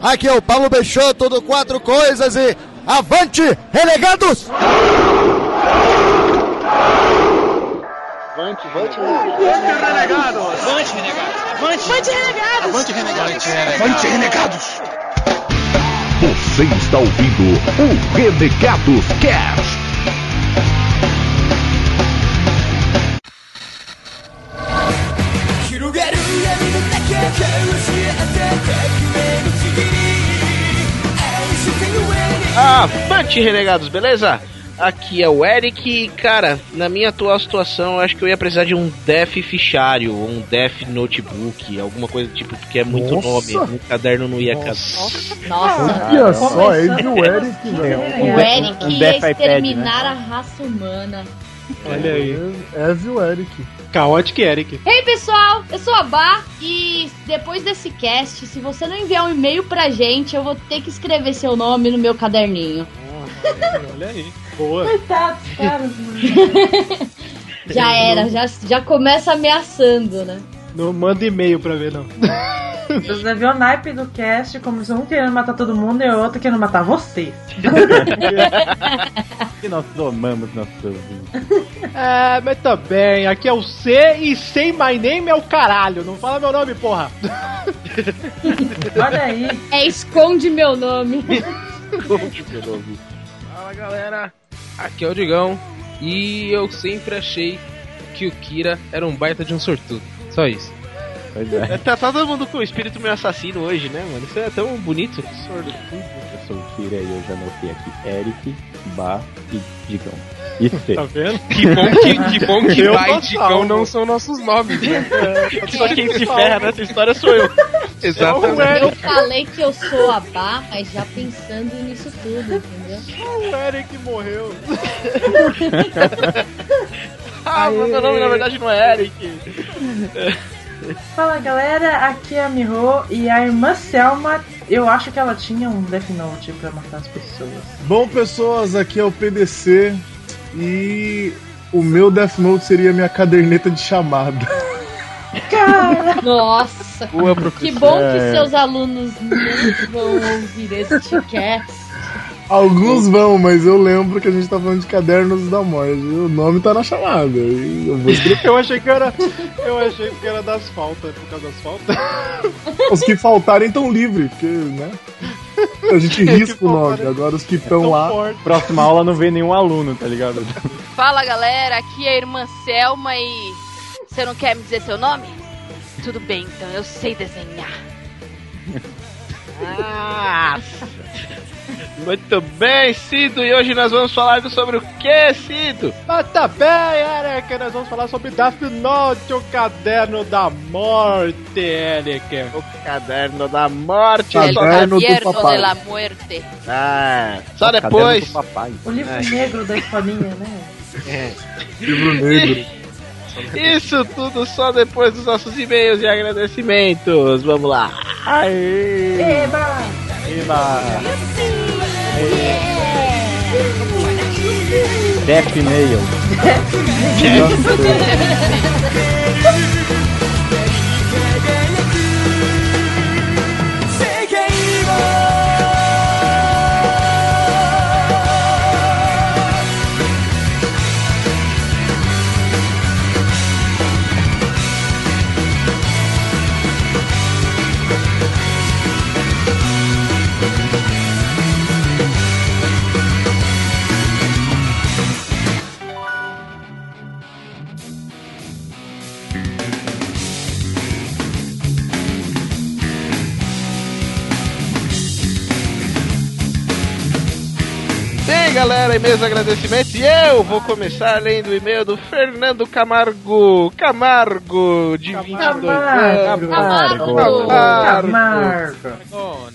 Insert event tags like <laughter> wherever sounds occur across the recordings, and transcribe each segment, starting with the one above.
Aqui é o Paulo Peixoto do Quatro Coisas e avante, renegados! Avante, avante, renegados! Avante, renegados! Avante, renegados! Avante, renegados! Avante, renegados! Você está ouvindo o Renegados Cast. Avante, renegados, beleza? Aqui é o Eric e, cara, na minha atual situação, eu acho que eu ia precisar de um Def fichário, um Def notebook, alguma coisa do tipo, porque é muito Nossa. nome, um caderno não ia casar. Nossa, Olha só, é o Eric, velho. o Eric um ia Death iPad, exterminar a raça humana. Olha aí. É de o Eric. Chaotic Eric. Ei pessoal, eu sou a Bá e depois desse cast, se você não enviar um e-mail pra gente, eu vou ter que escrever seu nome no meu caderninho. Olha aí. Boa. Coitados, caras, <laughs> Já era, já, já começa ameaçando, né? Não manda e-mail pra ver, não. <laughs> Você viu o naipe do cast, como se um querendo matar todo mundo e o outro querendo matar você. <laughs> que nós nossos ouvintes. <laughs> É, mas também, aqui é o C e sem my name é o caralho. Não fala meu nome, porra. Olha aí. É esconde meu nome. Fala galera, aqui é o Digão e eu sempre achei que o Kira era um baita de um sortudo. Só isso. Pois é. Tá, tá todo mundo com o espírito meio assassino hoje, né, mano? Isso é tão bonito. Eu sou o Kira e eu já anotei aqui Eric, Bar e Digão. E C. Tá vendo? Que bom que, que, <laughs> bom que Eu e Digão não são nossos nomes, né? <laughs> Só quem se ferra nessa história sou eu. Exatamente. Eu falei que eu sou a Bá, mas já pensando nisso tudo, entendeu? O Eric morreu. <laughs> Ah, meu nome na verdade não é Eric. Fala galera, aqui é a Miho e a irmã Selma, eu acho que ela tinha um Death Note pra matar as pessoas. Bom, pessoas, aqui é o PDC e o meu Death Note seria minha caderneta de chamada. Cara, <laughs> Nossa, Boa, que bom que seus alunos não vão ouvir este cast. Alguns vão, mas eu lembro que a gente tá falando de cadernos da morte. O nome tá na chamada. e Eu vou escrever. Eu achei que era. Eu achei que era das faltas, por causa das faltas. <laughs> Os que faltarem tão livres, porque, né? A gente <laughs> risca o nome. Agora os que estão Tão lá. forte. Próxima aula não vem nenhum aluno, tá ligado? Fala galera, aqui é a irmã Selma e. Você não quer me dizer seu nome? Tudo bem, então eu sei desenhar. <laughs> Ah, muito bem, Cido. E hoje nós vamos falar sobre o que, Cido? Mas tá bem, Eric, nós vamos falar sobre Death Note, o caderno da morte, Eric. O caderno da morte. Bem. Caderno do Caderno papai. de la Muerte. Ah, só Caderno depois. do papai. o livro Ai. negro da escolinha, né? <laughs> Livro negro. Isso tudo só depois dos nossos e-mails e agradecimentos. Vamos lá. Aê. Eba! Viva! Death Nail. Bem, galera, e-mails agradecimentos. E eu vou começar lendo o e-mail do Fernando Camargo. Camargo, de 22 anos. Camargo. Camargo. Camargo!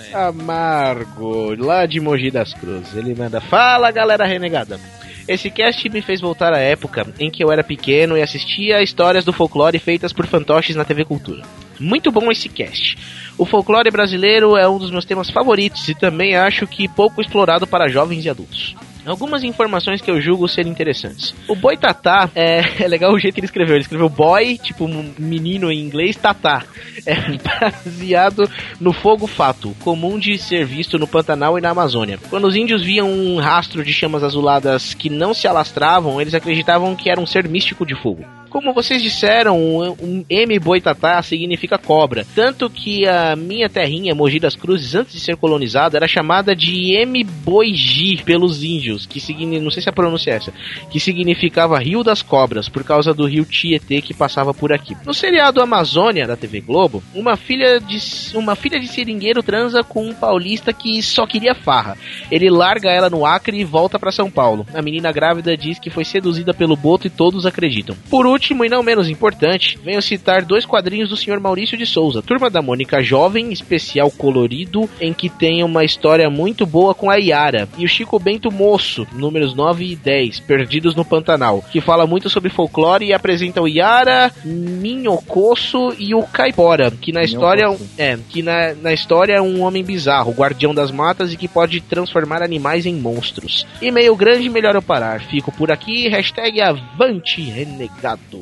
Camargo, lá de Mogi das Cruzes. Ele manda: Fala galera renegada. Esse cast me fez voltar à época em que eu era pequeno e assistia a histórias do folclore feitas por fantoches na TV Cultura. Muito bom esse cast. O folclore brasileiro é um dos meus temas favoritos e também acho que pouco explorado para jovens e adultos. Algumas informações que eu julgo serem interessantes. O Boitatá é, <laughs> é legal o jeito que ele escreveu. Ele escreveu boy, tipo menino em inglês, tatá. É baseado no fogo fato, comum de ser visto no Pantanal e na Amazônia. Quando os índios viam um rastro de chamas azuladas que não se alastravam, eles acreditavam que era um ser místico de fogo. Como vocês disseram, um, M Boitatá significa cobra. Tanto que a minha terrinha, Mogi das Cruzes, antes de ser colonizada, era chamada de M Boiji pelos índios, que significa, não sei se a pronúncia é essa, que significava Rio das Cobras, por causa do rio Tietê que passava por aqui. No seriado Amazônia da TV Globo, uma filha de uma filha de seringueiro transa com um paulista que só queria farra. Ele larga ela no Acre e volta para São Paulo. A menina grávida diz que foi seduzida pelo boto e todos acreditam. Por último, último e não menos importante, venho citar dois quadrinhos do Sr. Maurício de Souza, Turma da Mônica Jovem, especial colorido, em que tem uma história muito boa com a Yara, e o Chico Bento Moço, números 9 e 10, Perdidos no Pantanal, que fala muito sobre folclore e apresenta o Yara, Minhocosso e o Caipora, que na história é, que na, na história é um homem bizarro, guardião das matas e que pode transformar animais em monstros. E meio grande, melhor eu parar. Fico por aqui, hashtag Avante Renegado.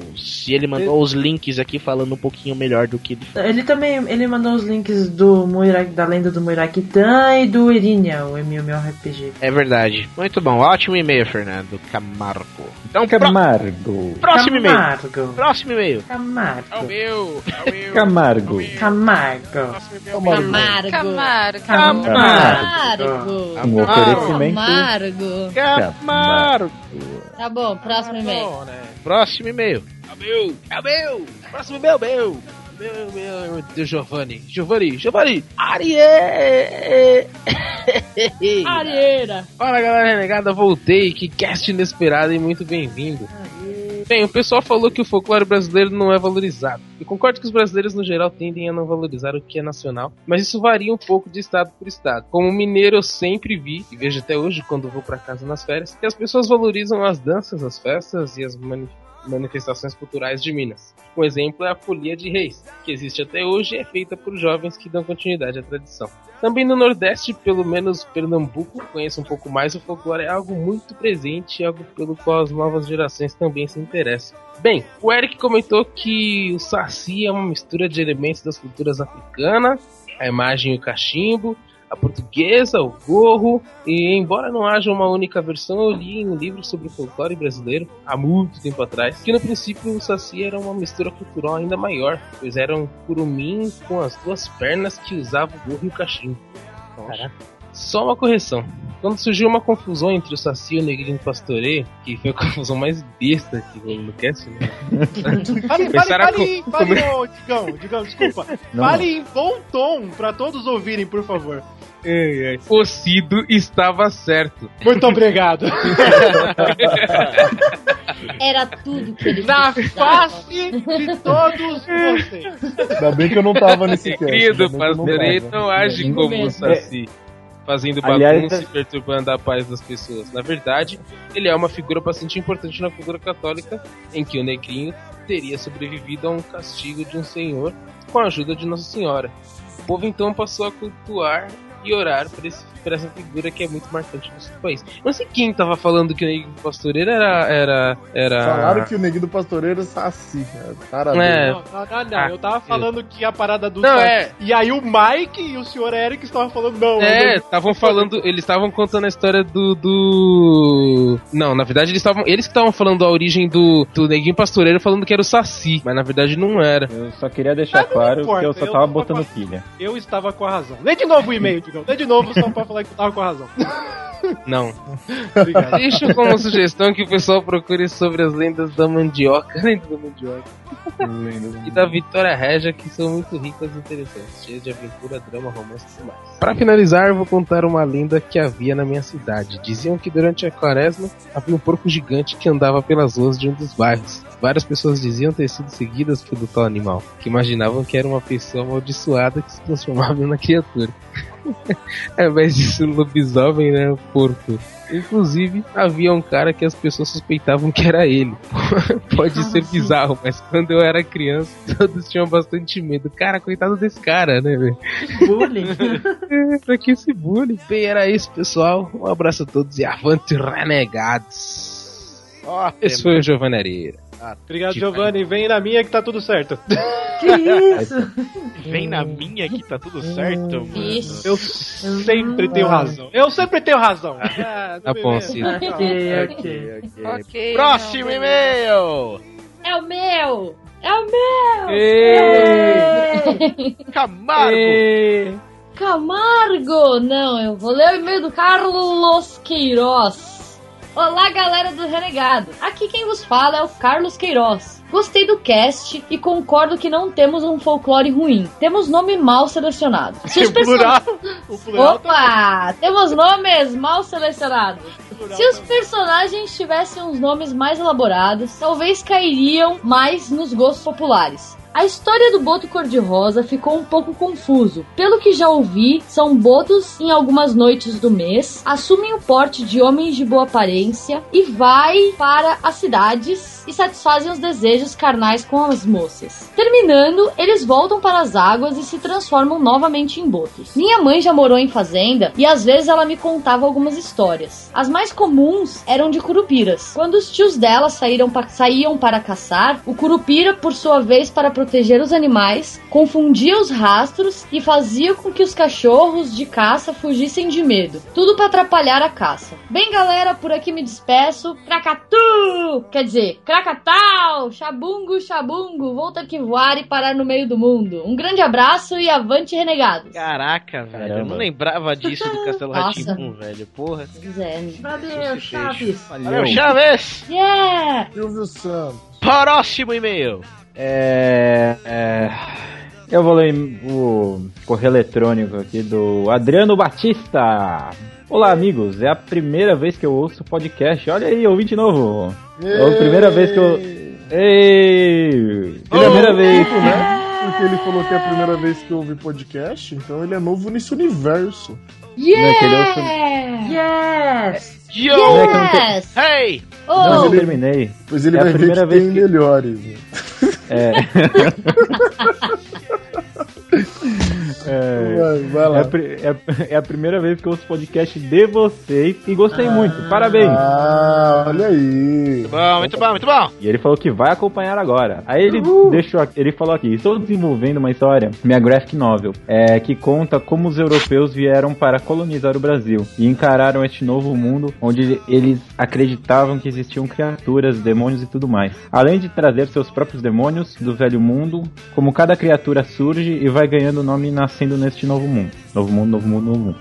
E ele mandou os links aqui falando um pouquinho melhor do que. Ele também ele mandou os links do Muiraki, da lenda do Muirakitan e do Irinia, o MMORPG. É verdade. Muito bom. Ótimo e-mail, Fernando Camargo. Então, Camargo. Pro... Próximo e-mail. Camargo. Próximo e-mail. Camargo. É o meu. É o meu. Camargo. Camargo. Camargo. Camargo. Camargo. Um oferecimento. Camargo. Camargo. Tá bom, próximo e-mail. Próximo e-mail. É o meu. É o meu. Próximo meu, meu. Meu, meu, meu Deus, Giovanni. Giovanni, Giovanni. Arie. <laughs> Areira. Fala galera renegada, voltei. Que cast inesperado e muito bem-vindo. Bem, o pessoal falou que o folclore brasileiro não é valorizado. Eu concordo que os brasileiros no geral tendem a não valorizar o que é nacional, mas isso varia um pouco de estado por estado. Como mineiro, eu sempre vi, e vejo até hoje quando vou para casa nas férias, que as pessoas valorizam as danças, as festas e as mani manifestações culturais de Minas. Um exemplo é a Folia de Reis, que existe até hoje e é feita por jovens que dão continuidade à tradição. Também no Nordeste, pelo menos Pernambuco, conheço um pouco mais, o folclore é algo muito presente e algo pelo qual as novas gerações também se interessam. Bem, o Eric comentou que o Saci é uma mistura de elementos das culturas africanas, a imagem e o cachimbo, a portuguesa, o gorro, e embora não haja uma única versão, eu li em um livro sobre o folclore brasileiro há muito tempo atrás, que no princípio o Saci era uma mistura cultural ainda maior, pois era um curumim com as duas pernas que usava o gorro e o cachimbo. Só uma correção. Quando surgiu uma confusão entre o Saci e o Negrinho Pastoreio, que foi a <laughs> confusão mais besta que rolou no cast, né? <laughs> Fale, fale, fale, fale, ô, Digão, Digão, desculpa. Não. Fale em bom tom pra todos ouvirem, por favor. O Cido estava certo. Muito obrigado. <laughs> Era tudo que ele Na precisava. face de todos vocês. Ainda bem que eu não tava nesse cast. Querido ainda bem que eu não Pastoreio tava. não age como o. Saci, fazendo Aliás, bagunça e perturbando a paz das pessoas. Na verdade, ele é uma figura bastante importante na cultura católica, em que o negrinho teria sobrevivido a um castigo de um senhor com a ajuda de Nossa Senhora. O povo então passou a cultuar e orar por, essa figura que é muito marcante no nosso país. Não sei quem tava falando que o Negrinho Pastoreiro era. era, era... Falaram que o neguinho do pastoreiro é saci, cara. Parabéns. É. Não, não, não, não. Eu tava falando que a parada do Não, Saci- é. E aí o Mike e o senhor Eric estavam falando, não. É, eu estavam falando, eles estavam contando a história do, do... Não, na verdade eles estavam, eles que estavam falando a origem do, do Neguinho Pastoreiro falando que era o Saci, mas na verdade não era. Eu só queria deixar claro importa, que eu só eu tava botando falando. pilha. eu estava com a razão. Lê de novo o e-mail, Digão. Lê de novo só pra falar que eu tava com a razão. Não. <laughs> Obrigado. Deixo como sugestão que o pessoal procure sobre as lendas da mandioca, <laughs> lenda da mandioca, e da Vitória Regia, que são muito ricas e interessantes, cheias de aventura, drama, romance e tudo mais. Para finalizar, eu vou contar uma lenda que havia na minha cidade. Diziam que durante a quaresma havia um porco gigante que andava pelas ruas de um dos bairros. Várias pessoas diziam ter sido seguidas pelo tal animal, que imaginavam que era uma pessoa amaldiçoada que se transformava <laughs> na criatura. É, mas isso lobisomem, né? Porco. Inclusive, havia um cara que as pessoas suspeitavam que era ele. <laughs> Pode ser bizarro, mas quando eu era criança, <laughs> todos tinham bastante medo. Cara, coitado desse cara, né, velho? Bullying. É, <laughs> pra que esse bullying? Bem, era isso, pessoal. Um abraço a todos e avante renegados. Ó, Esse foi o Giovanni Areira. Obrigado, Giovanni. Vem na minha que tá tudo certo. Que isso? <laughs> Vem na minha que tá tudo certo, mano. Isso. Eu sempre tenho razão. Eu sempre tenho razão. Ah, Tá bom, Cid. Ok, ok. Ok. Próximo e-mail! É o meu! É o meu! Camargo! Camargo! Não, eu vou ler o e-mail do Carlos Queiroz. Olá, galera do Renegado. Aqui quem vos fala é o Carlos Queiroz. Gostei do cast e concordo que não temos um folclore ruim. Temos nome mal selecionado. <laughs> Se os person- plural, plural tá Opa! Temos nomes mal selecionados. Se os personagens tivessem uns nomes mais elaborados, talvez cairiam mais nos gostos populares. A história do boto cor-de-rosa ficou um pouco confuso. Pelo que já ouvi, são botos em algumas noites do mês, assumem o porte de homens de boa aparência e vai para as cidades e satisfazem os desejos carnais com as moças. Terminando, eles voltam para as águas e se transformam novamente em botos. Minha mãe já morou em fazenda e às vezes ela me contava algumas histórias. As mais comuns eram de curupiras. Quando os tios dela saíram pa- saíam para caçar, o curupira, por sua vez, para proteger os animais, confundia os rastros e fazia com que os cachorros de caça fugissem de medo. Tudo para atrapalhar a caça. Bem, galera, por aqui me despeço. Cracatu! Quer dizer, Krakatau! Xabungo, xabungo, vou ter que voar e parar no meio do mundo. Um grande abraço e avante, renegados. Caraca, velho. Eu não Caramba. lembrava disso do Castelo. Ratimbum, velho. Porra. Se quiser. né? Valeu, Chaves. Valeu, Chaves! Yeah! Silvio Santos. Próximo e-mail. É, é, eu vou ler o correio eletrônico aqui do Adriano Batista. Olá, amigos. É a primeira vez que eu ouço podcast. Olha aí, ouvinte novo. É a primeira vez que eu. Ei! Primeira vez. né? Porque ele falou que é a primeira vez que eu ouvi podcast, então ele é novo nesse universo. Né, Yeah! Yes! Yo! Não é que eu não ter- Yes! Hey! Não, Oh! eu terminei. Pois ele É a vai ver primeira que vez tem que- melhores. É. <laughs> É, é, é a- <laughs> é a primeira vez que eu ouço podcast de vocês e gostei muito. Parabéns! Ah, olha aí. Bom, muito bom, muito bom. E ele falou que vai acompanhar agora. Aí ele deixou aqui, ele falou aqui, estou desenvolvendo uma história, minha graphic novel, é, que conta como os europeus vieram para colonizar o Brasil e encararam este novo mundo onde eles acreditavam que existiam criaturas, demônios e tudo mais. Além de trazer seus próprios demônios do velho mundo, como cada criatura surge e vai ganhando nome nascendo neste novo mundo. Novo mundo, novo mundo, novo mundo.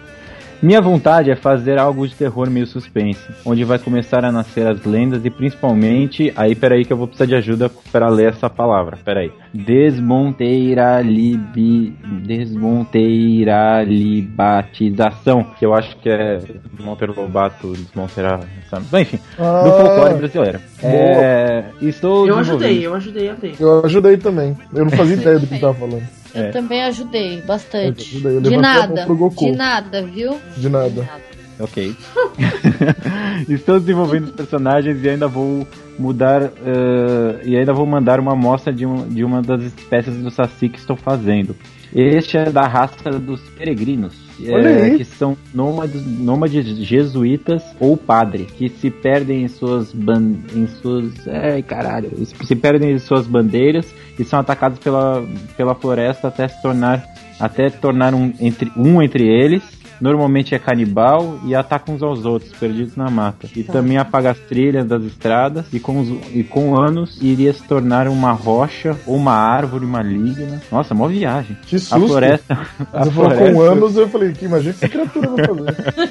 Minha vontade é fazer algo de terror meio suspense, onde vai começar a nascer as lendas e principalmente, aí peraí que eu vou precisar de ajuda para ler essa palavra, peraí. Desmonteiralibi, desmonteiralibatização, que eu acho que é Monteiro Lobato, desmonteira, enfim, do Ah, folclore brasileiro. É, estou Eu ajudei, eu ajudei a ler. Eu ajudei também. Eu não fazia <laughs> ideia do que ele tava falando. Eu É. também ajudei bastante. Eu ajudei, eu De levantei a mão nada, pro Goku. de nada, viu? De nada. Ok. <laughs> Estou desenvolvendo os personagens e ainda vou mudar eh, e ainda vou mandar uma amostra de, um, de uma das espécies do saci que estou fazendo. Este é da raça dos peregrinos, aí. que são nômades, nômades jesuítas ou padre, que se perdem em suas ban em suas, ai caralho, se perdem em suas bandeiras e são atacados pela, pela floresta até se tornar até tornar um entre um entre eles Normalmente é canibal e ataca uns aos outros, perdidos na mata. E também apaga as trilhas das estradas e com, os- e com anos iria se tornar uma rocha ou uma árvore maligna. Nossa, mó viagem. Que A susto. floresta. A Você falou floresta, com anos, eu falei, que imagina que essa criatura vai fazer.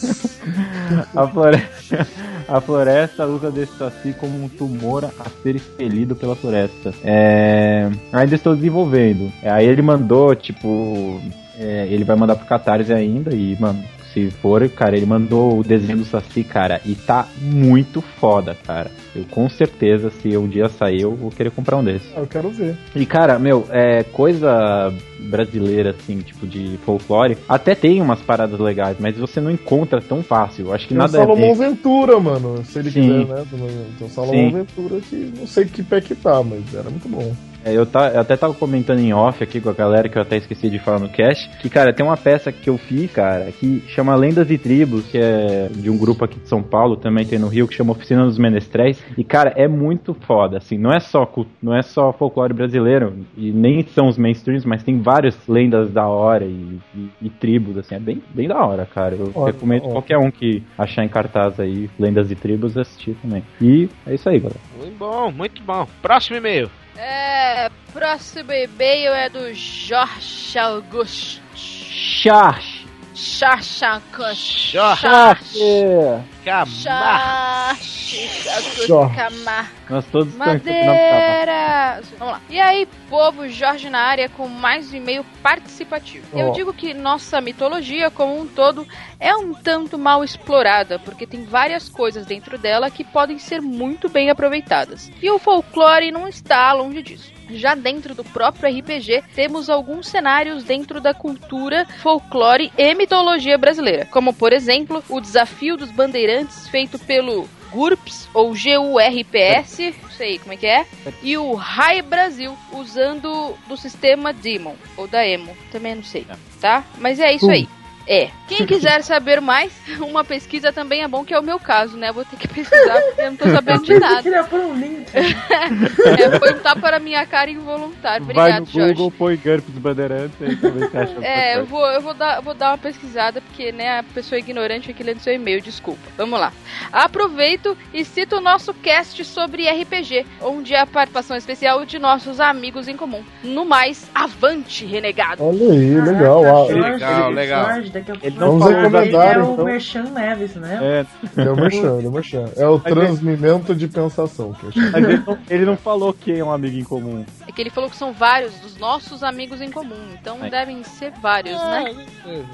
<laughs> a floresta, a floresta usa desse saci como um tumor a ser expelido pela floresta. É, ainda estou desenvolvendo. Aí ele mandou, tipo. É, ele vai mandar pro Catarse ainda e, mano, se for, cara, ele mandou o desenho do Saci, cara, e tá muito foda, cara. Eu com certeza, se um dia sair, eu vou querer comprar um desses. Ah, eu quero ver. E, cara, meu, é coisa brasileira, assim, tipo de folclore. Até tem umas paradas legais, mas você não encontra tão fácil. Acho que Tem o nada a Salomão ver. Ventura, mano. Se ele Sim. quiser, né? Tem o Salomão Sim. Ventura que não sei que pé que tá, mas era muito bom. É, eu, tá, eu até tava comentando em off aqui com a galera, que eu até esqueci de falar no cast, que, cara, tem uma peça que eu fiz, cara, que chama Lendas e Tribos, que é de um grupo aqui de São Paulo, também tem no Rio, que chama Oficina dos Menestréis, e, cara, é muito foda, assim, não é só, não é só folclore brasileiro, e nem são os mainstreams, mas tem várias lendas da hora e, e- e tribos, assim, é bem, bem da hora, cara. Eu Ótimo, recomendo ótimo. qualquer um que achar em cartaz aí, Lendas e Tribos, assistir também. E é isso aí, galera. Muito bom, muito bom. Próximo e-mail. É, próximo e-mail é do Jorge Augusto. Jorge Jorge. Camar. Nós todos. Madeira! Vamos lá. E aí, povo, Jorge na área com mais um e-mail participativo. Eu Ó. digo que nossa mitologia como um todo é um tanto mal explorada, porque tem várias coisas dentro dela que podem ser muito bem aproveitadas. E o folclore não está longe disso. Já dentro do próprio RPG, temos alguns cenários dentro da cultura, folclore e mitologia brasileira, como por exemplo, o desafio dos bandeirantes feito pelo GURPS ou GURPS, não sei como é que é, e o Rai Brasil usando do sistema Demon ou da Emo, também não sei, tá? Mas é isso aí. É. Quem quiser saber mais, <laughs> uma pesquisa também é bom, que é o meu caso, né? Vou ter que pesquisar porque eu não tô <laughs> sabendo de Eu nada. queria pôr um link. <laughs> É, foi um tapa na minha cara involuntário. Vai Obrigado, no Jorge. Google, põe GURPS Bandeirantes aí acha É, eu vou, eu vou dar, eu vou dar uma pesquisada, porque, né, a pessoa ignorante aqui lendo seu e-mail, desculpa. Vamos lá. Aproveito e cito o nosso cast sobre RPG, onde é a participação especial de nossos amigos em comum. No mais, avante, renegado! Olha aí, legal. Caraca, Ah, Jorge, legal, legal. Jorge, daqui a pouco Ele não Vamos falou ele recomendar, é o então. Merchan Neves, né? É, Ele é o merchan, ele é o merchan. É o é- transmimento de pensação que eu mas ele não, ele não falou que é um amigo em comum. É que ele falou que são vários dos nossos amigos em comum, então Aí. devem ser vários, né?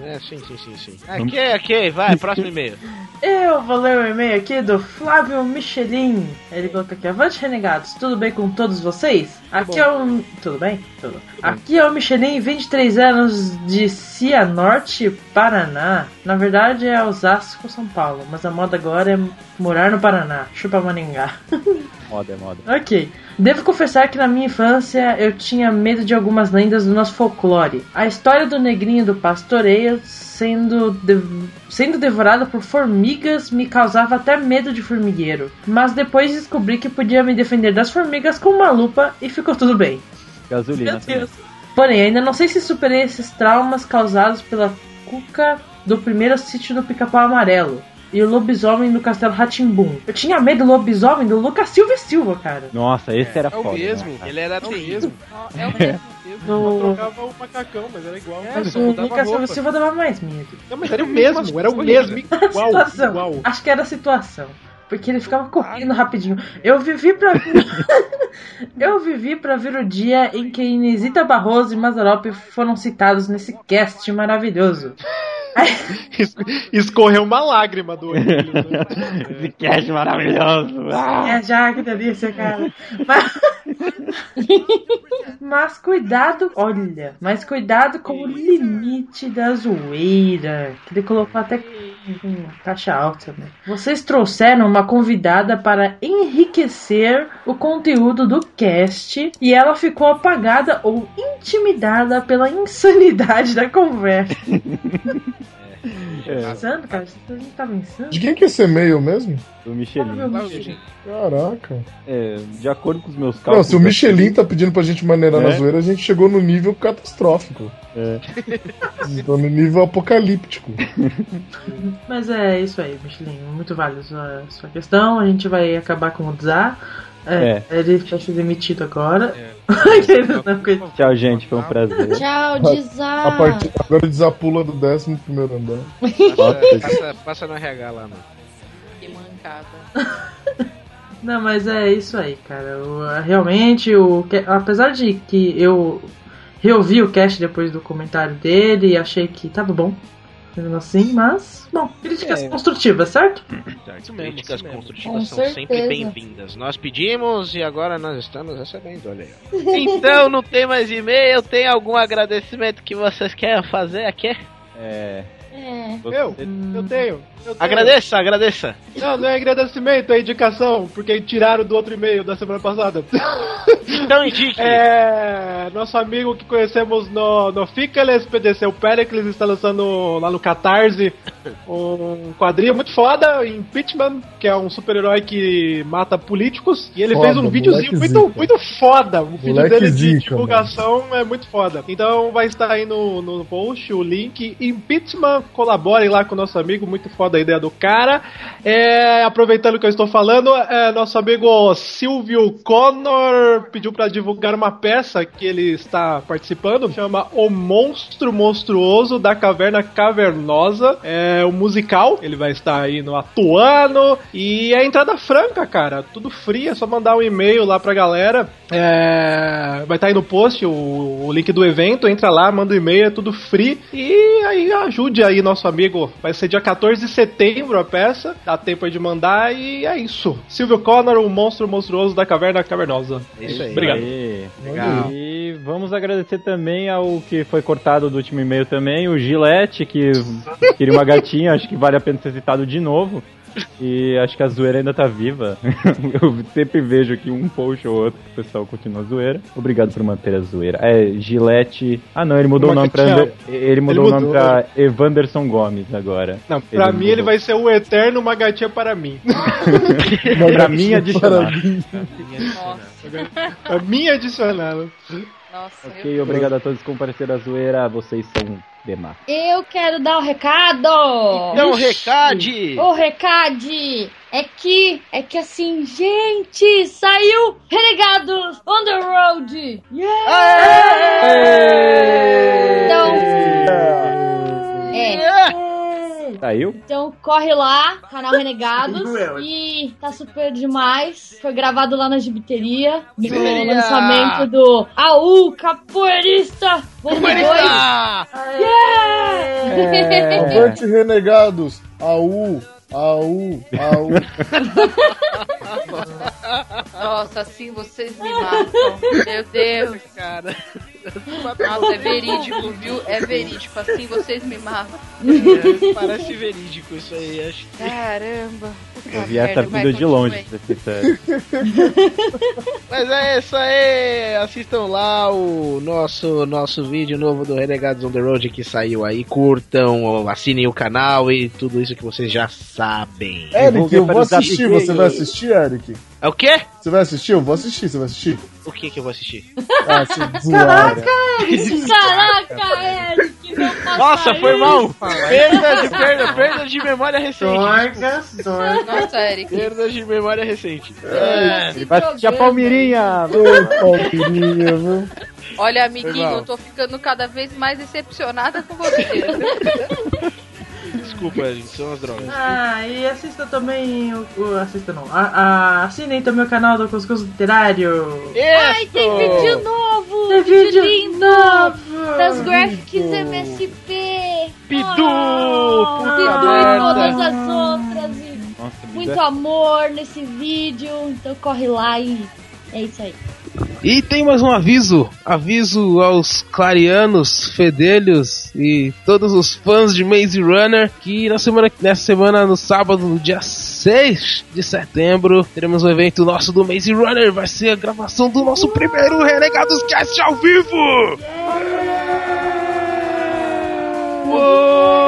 É, sim, sim, sim, sim. Ok, ok, vai, próximo e-mail. Eu vou ler o e-mail aqui do Flávio Michelin. Ele colocou aqui: Avante Renegados, tudo bem com todos vocês? Aqui é o. Tudo bem? Tudo. Aqui é o Michelin, 23 anos de Cianorte, Paraná. Na verdade é Osasco, São Paulo, mas a moda agora é morar no Paraná. Chupa Maningá. <laughs> Moda é moda. Ok. Devo confessar que na minha infância eu tinha medo de algumas lendas do nosso folclore. A história do negrinho do pastoreio sendo, de- sendo devorado por formigas me causava até medo de formigueiro. Mas depois descobri que podia me defender das formigas com uma lupa e ficou tudo bem. Gasolina Meu também. Deus. Porém, ainda não sei se superei esses traumas causados pela cuca do primeiro sítio do Pica-Pau Amarelo. E o lobisomem do Castelo Ratimbum. Eu tinha medo do lobisomem do Lucas Silva e Silva, cara. Nossa, esse era É o foda. mesmo. né? Ele era É o <laughs> mesmo. É o mesmo. No- trocava o macacão, mas era igual. Mas só o Lucas Silva Silva dava mais medo. Não, mas era o mesmo, era o mesmo. <laughs> Igual, situação. igual. Acho que era a situação. Porque ele ficava correndo rapidinho. Eu vivi pra <laughs> Eu vivi pra ver o dia em que Inesita Barroso e Mazarop foram citados nesse cast maravilhoso. <laughs> Es- Escorreu uma lágrima do olho né? <laughs> Esse cast maravilhoso. É já, que delícia, cara. Mas... mas cuidado, olha, mas cuidado com o limite da zoeira. Que ele colocou até com taxa alta, né? Vocês trouxeram uma convidada para enriquecer o conteúdo do cast e ela ficou apagada ou intimidada pela insanidade da conversa. <laughs> <laughs> É, Insano, cara? Você não tava insano? De quem que é esse e-mail mesmo? o Michelin. Caraca. É, de acordo com os meus Não, cálculos. se o Michelin tá pedindo pra gente maneirar na É. zoeira, a gente chegou no nível catastrófico. É. <laughs> Tô no nível apocalíptico. <laughs> Mas é isso aí, Michelin. Muito válido sua, sua questão. A gente vai acabar com o Dzar. É, Ele vai ser demitido agora. Não coitado. <laughs> Tchau, gente. Foi um prazer. Tchau, A Dizar. partir agora desapula do 11 primeiro andar. Passa, passa, passa no RH lá, mano. Que mancada. <laughs> Não, mas é isso aí, cara. O- realmente, o, apesar de que eu reouvi o cast depois do comentário dele e achei que tava bom. Mesmo assim, mas. Bom, críticas É. construtivas, certo? Certo, mesmo, Críticas isso construtivas Com são sempre bem-vindas. Nós pedimos e agora nós estamos recebendo, olha aí. <laughs> Então, não tem mais e-mail? Tem algum agradecimento que vocês querem fazer aqui? É. É. Eu? Eu tenho. Eu tenho. Agradeça, agradeça. Não, não é agradecimento, é indicação, porque tiraram do outro e-mail da semana passada. <laughs> Então indique. É, nosso amigo que conhecemos no, no Fickles, PDC, o Pericles, está lançando lá no Catarse um quadrinho muito foda, Impeachment, que é um super-herói que mata políticos. E ele Foda, fez um videozinho muito, zica. muito foda. O vídeo Moleque dele de zica, divulgação é muito foda. Então vai estar aí no, no post o link. Impeachment, colaborem lá com o nosso amigo, muito foda a ideia do cara. É, aproveitando que eu estou falando, é, nosso amigo Silvio Connor pediu para divulgar uma peça que ele está participando, chama O Monstro Monstruoso da Caverna Cavernosa. É um musical, ele vai estar aí no atuando e é entrada franca, cara, tudo free, é só mandar um e-mail lá pra galera. É, vai estar aí no post o, o link do evento, entra lá, manda um e-mail, é tudo free e aí ajude aí nosso amigo. Vai ser dia 14 de setembro a peça, dá tempo aí de mandar e é isso. Silvio Connor, o monstro monstruoso da caverna cavernosa. Isso aí. Obrigado. Aí. Legal. E vamos agradecer também ao que foi cortado do último e-mail também, o Gillette, que queria uma gatinha, acho que vale a pena ser citado de novo. E acho que a zoeira ainda tá viva. <laughs> Eu sempre vejo aqui um post ou outro que o pessoal continua a zoeira. Obrigado por manter a zoeira. É, Gillette. Ah não, ele mudou Uma o nome pra. Ander- Ele mudou Ele o nome mudou. pra Evanderson Gomes agora. Não, pra Ele mim ele mudou. vai ser o eterno uma gatinha para mim. <laughs> pra mim adicionar. Nossa, pra mim adicional. nossa. Ok, obrigado a todos que compareceram a zoeira. Vocês são demais. Eu quero dar o recado! Então, recade! O recade é que, é que assim, gente, saiu Renegados on the Road! Então, é, Saiu? então corre lá, canal <laughs> Renegados, e tá super demais. Foi gravado lá na Gibiteria, no lançamento do AU Capoeirista Volume 2. Ah! Yeah! Avante renegados! Au! Au! Au! Nossa, assim vocês me matam. Meu Deus. Cara. Nossa, é verídico, viu? É verídico. Assim vocês me matam. É, parece verídico isso aí, acho. Caramba. Puta Eu vi essa vida de longe, continue. pra ser sério. <laughs> Mas é isso aí, assistam lá o nosso, nosso vídeo novo do Renegados on the Road que saiu aí. Curtam, assinem o canal e tudo isso que vocês já sabem. Eric, eu vou assistir. Você vai assistir, Eric? É o quê? Você vai assistir? Eu vou assistir. Você vai assistir? O que que eu vou assistir? Ah. <laughs> <laughs> Caraca, Eric, não faça Nossa, foi isso. mal! Perda de, perda, perda de memória recente. Dorgas, dorgas. Nossa, Eric. Perda de memória recente. É, Ele vai assistir a! Ô, Palmeirinha, viu? Olha, amiguinho, eu tô ficando cada vez mais decepcionada com você. <laughs> desculpa, gente, são as drogas. Ah, e assista também o. o assista não. A, a, assinem também o canal do Cuscuz Literário. Ai, tem vídeo novo! Tem vídeo vídeo lindo! novo. Das Graphics MSP! Pidu! Oh, Pidu e todas as outras! E Nossa, muito amor nesse vídeo, então corre lá e é isso aí. E tem mais um aviso: aviso aos clarianos, fedelhos e todos os fãs de Maze Runner que na semana, nessa semana, no sábado, no dia 6 de setembro, teremos um evento nosso do Maze Runner. Vai ser a gravação do nosso primeiro Renegados Cast ao vivo! Hum,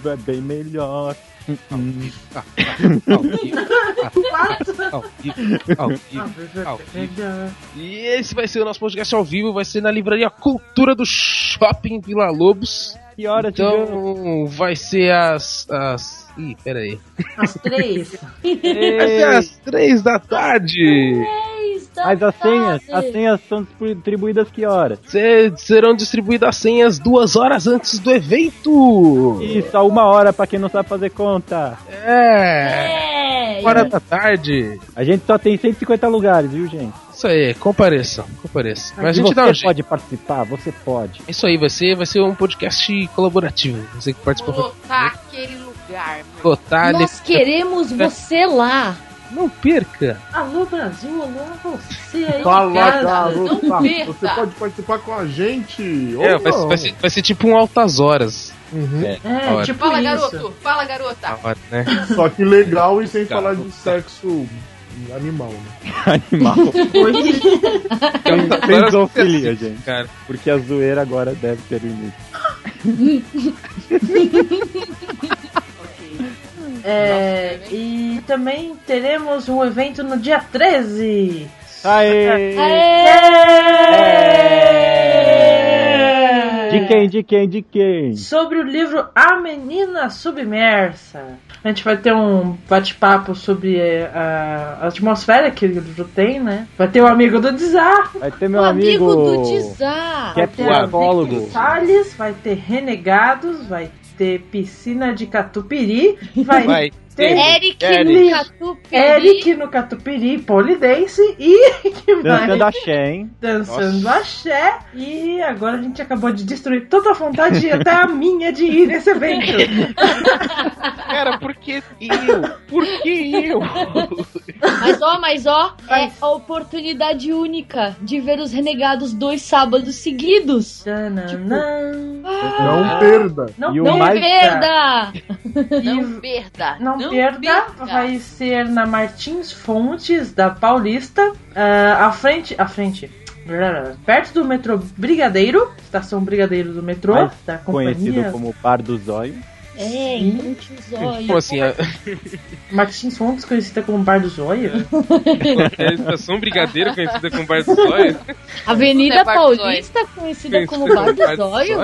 Vivo é bem melhor. Hum, Ao vivo, ao vivo, ao vivo. E esse vai ser o nosso podcast ao vivo, vai ser na livraria Cultura do Shopping Vila Lobos. Que hora? Então vai ser as. as... Ih, peraí. As três. Vai ser às três da tarde. Mas as senhas, as senhas são distribuídas que horas? Se- serão distribuídas as senhas duas horas antes do evento. Isso, a uma hora pra quem não sabe fazer conta. É. É, hora da tarde. A gente só tem 150 lugares, viu, gente? Isso aí, compareça, compareça. Mas a Se gente você dá um jeito. pode participar, você pode. Isso aí, vai ser, vai ser um podcast colaborativo. Você que participou. Lotar aquele lugar. Lotar, Nós queremos você lá. Não perca. Alô, Brasil, alô, você aí. <laughs> Fala, cara. garota. não perca. Você pode participar com a gente. É, vai, vai ser, vai ser tipo um altas horas. Uhum. É, Hora. tipo Fala, isso. garoto. Fala, garota. Hora, né? <laughs> Só que legal e sem falar de sexo animal, né? <laughs> Animal. Oi. Tem, zoofilia, gente. Cara, Porque a zoeira agora deve ter limite. É, e também teremos um evento no dia 13. Aê! Aê! De quem, de quem, de quem? Sobre o livro A Menina Submersa. A gente vai ter um bate-papo sobre eh, a, a atmosfera que o livro tem, né? Vai ter o amigo do Dizar. Vai ter meu o amigo, amigo. do Dizar. Que é Vai ter a psicólogo. Salles, vai ter Renegados, vai ter Piscina de Catupiry, vai, Vai Eric, Eric. no Catupiry. Eric no Catupiry, Polidense e <laughs> que mais? Dançando axé, hein? Dançando axé. E agora a gente acabou de destruir toda a vontade, e até a minha, de ir nesse evento. <laughs> Cara, por que eu? Por que eu? Mas ó, mas ó, é Mas- a oportunidade única de ver os renegados dois sábados seguidos. Tananã. Não perda. Não, E o Não mais- perda! Não perda. não, perda, vai ser na Martins Fontes da Paulista, ah, à frente, à frente, perto do metrô Brigadeiro, estação Brigadeiro do metrô, Mais da companhia Conhecido como Bar do Zóio. É, zóio. como assim? A, Martins Fontes, conhecida como Bar do Zóio. a estação Brigadeiro, conhecida como Bar do Zóio. Avenida é Paulista, conhecida como Bar do Zóio.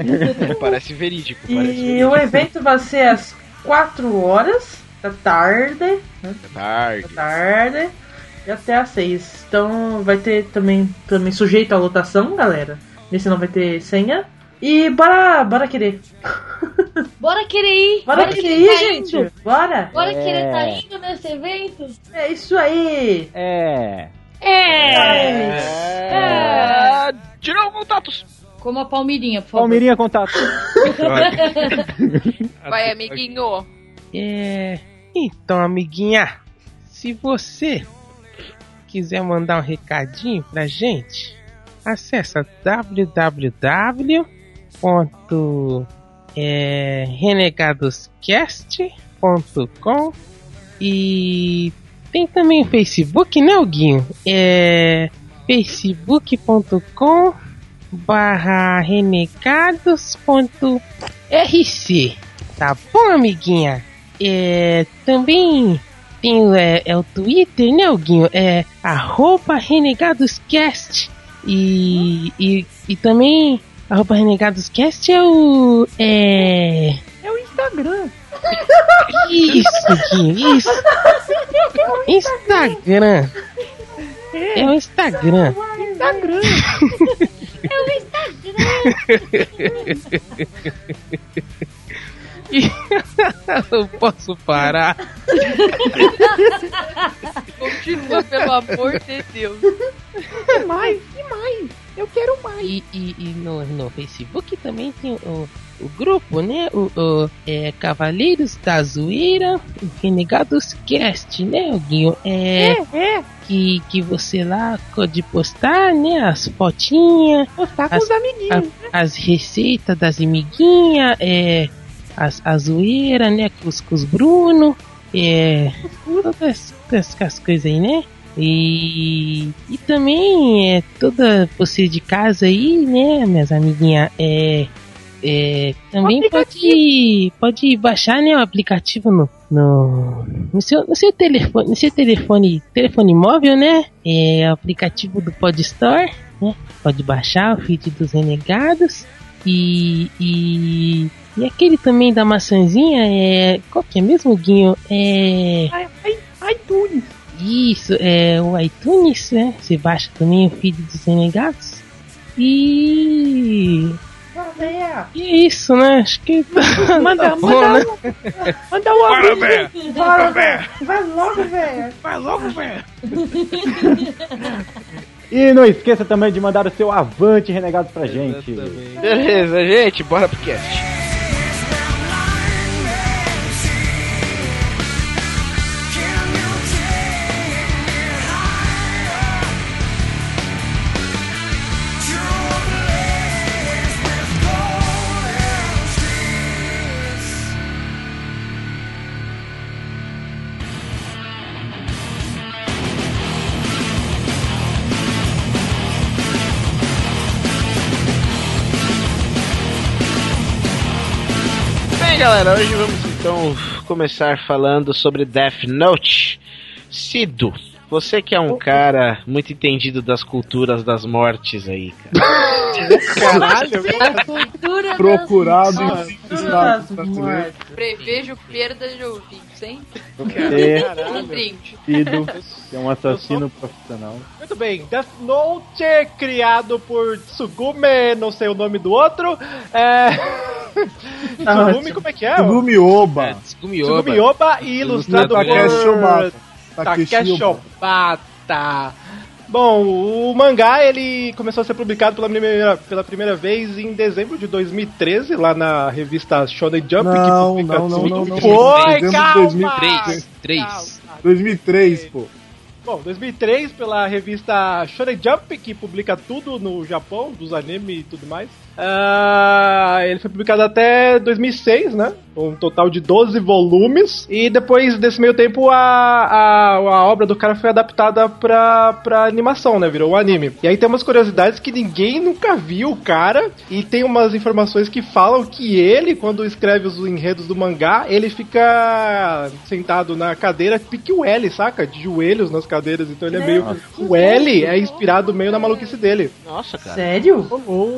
<laughs> Parece verídico. Parece E verídico. o evento vai ser às 4 horas da tarde, né, Tarde. da tarde, e até às 6. Então vai ter também, também sujeito à lotação, galera. Esse não vai ter senha. E bora, bora querer. <laughs> Bora querer ir! Bora querer ir, tá gente. indo. Bora. Bora É. querer tá indo nesse evento? É isso aí. É. É! É... Tirou contatos. Como a Palmeirinha, por favor. Palmeirinha contato. <laughs> Vai, amiguinho. É. Então, amiguinha, se você quiser mandar um recadinho pra gente, acessa www.renegadoscast.com e tem também o Facebook, né, Guinho? É facebook.com barra renegados.rc Tá bom, amiguinha? É, também tem o- é, é o Twitter, né, Guinho? É arroba renegadoscast. E, e, e também arroba renegadoscast é o... É... É o Instagram. Isso, Guinho, isso. Instagram. É o Instagram. Instagram. <laughs> <laughs> Eu posso parar. Continua, pelo amor de Deus. Que mais? Que mais? Eu quero mais. E, e, e no, no Facebook também tem o, o grupo, né? O, o, é, Cavaleiros da Zoeira, Renegados Cast, né, Guinho? É, É, que, que você lá pode postar, né? As fotinhas, postar com As- os amiguinhos. as receitas das amiguinhas, é, as, a zoeira, né? Com os, com os Bruno, é, todas, todas as coisas aí, né? E, e também é toda você de casa aí, né, minhas amiguinhas, é, é também pode pode baixar, né, o aplicativo no, no, no seu no seu telefone, no seu telefone, telefone móvel, né? É o aplicativo do Pod Store, né? Pode baixar o feed dos renegados e, e e aquele também da maçãzinha é qual que é mesmo, Guinho? É iTunes. isso, é o iTunes, né? Você baixa também o feed dos renegados. E. Bora, véia. E isso, né? Acho que <laughs> Manda, tá bom, manda, né? manda o Bora, véia. Bora, véia. Vai logo, véia. Vai logo, velho. <laughs> E não esqueça também de mandar o seu avante renegado pra gente. Beleza, gente, bora pro cast. Galera, hoje vamos então começar falando sobre Death Note. Cido, você que é um cara muito entendido das culturas das mortes aí, cara. <laughs> Caralho, cultura Procurado das- em Das estados brasileiros. Prevejo perda de ouvintes, hein? <laughs> Que é um assassino profissional. Muito bem, Death Note, criado por Tsugume, não sei o nome do outro. É. <laughs> Tsugumi, ótimo. como é que é? Tsugumi Oba. Tsugumi Tsugumi Oba. Oba e ilustrado Takeshi por Obata. Takeshi Takeshi Obata. Bom, o mangá ele começou a ser publicado pela primeira, pela primeira vez em dezembro de 2013, lá na revista Shonen Jump. Não, que publica não, não, tudo. não, não. Foi, Dezembro de calma! 2003. 3. Calma. 2003, pô. Bom, 2003 pela revista Shonen Jump, que publica tudo no Japão, dos anime e tudo mais. Ah, ele foi publicado até 2006, né? Um total de 12 volumes. E depois desse meio tempo, a, a, a obra do cara foi adaptada pra, pra animação, né? Virou um anime. E aí tem umas curiosidades que ninguém nunca viu o cara. E tem umas informações que falam que ele, quando escreve os enredos do mangá, ele fica sentado na cadeira, pique o L, saca? De joelhos nas cadeiras. Então ele é meio. O L é inspirado meio na maluquice dele. Nossa, cara. Sério?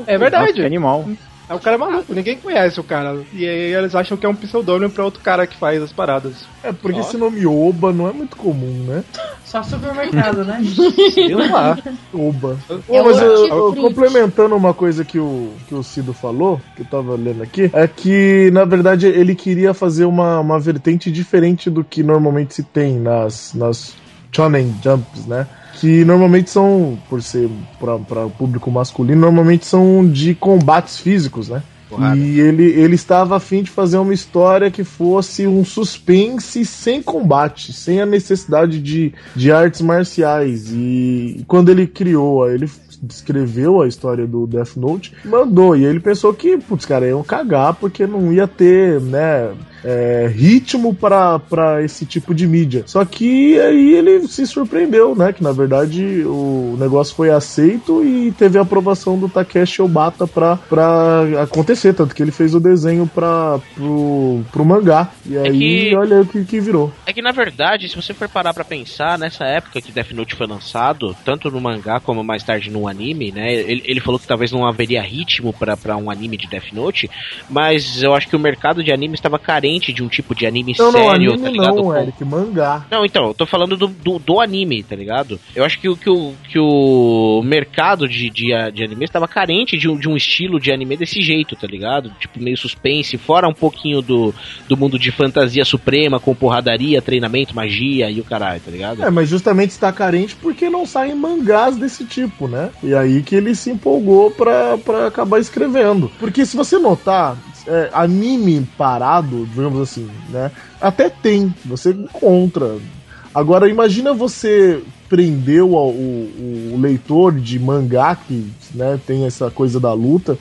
É verdade. Nossa, que animal. É o cara maluco, ninguém conhece o cara. E aí eles acham que é um pseudônimo pra outro cara que faz as paradas. É porque esse nome Oba não é muito comum, né? Só supermercado, né? <laughs> Sei lá. Oba. É Ô, mas eu- tipo eu- triste. complementando uma coisa que o, que o Cido falou, que eu tava lendo aqui, é que, na verdade, ele queria fazer uma, uma vertente diferente do que normalmente se tem nas, nas Shonen Jumps, né? Que normalmente são, por ser para o público masculino, normalmente são de combates físicos, né? Porrada. E ele, ele estava a fim de fazer uma história que fosse um suspense sem combate, sem a necessidade de, de artes marciais. E quando ele criou, ele escreveu a história do Death Note, mandou. E ele pensou que, putz, cara, iam cagar porque não ia ter, né? É, ritmo para esse tipo de mídia. Só que aí ele se surpreendeu, né? Que na verdade o negócio foi aceito e teve a aprovação do Takeshi Obata pra, pra acontecer. Tanto que ele fez o desenho pra, pro, pro mangá. E aí, que- olha o que, que virou. É que na verdade, se você for parar pra pensar, nessa época que Death Note foi lançado, tanto no mangá como mais tarde no anime, né? Ele, ele falou que talvez não haveria ritmo pra um anime de Death Note, mas eu acho que o mercado de anime estava carente de um tipo de anime Não, não, sério, anime tá ligado? não, Com- Eric, mangá. Não, então, eu tô falando do, do, do anime, tá ligado? Eu acho que, o- que, o, que o mercado de, de, de anime estava carente de um, de um estilo de anime desse jeito, tá ligado? Tipo, meio suspense, fora um pouquinho do, do mundo de fantasia suprema, com porradaria, treinamento, magia e o caralho, tá ligado? É, mas justamente está carente porque não saem mangás desse tipo, né? E aí que ele se empolgou pra, pra acabar escrevendo. Porque se você notar, é, anime parado, digamos assim, né? Até tem, você encontra. Agora imagina você prender o, o, leitor de mangá que né, tem essa coisa da luta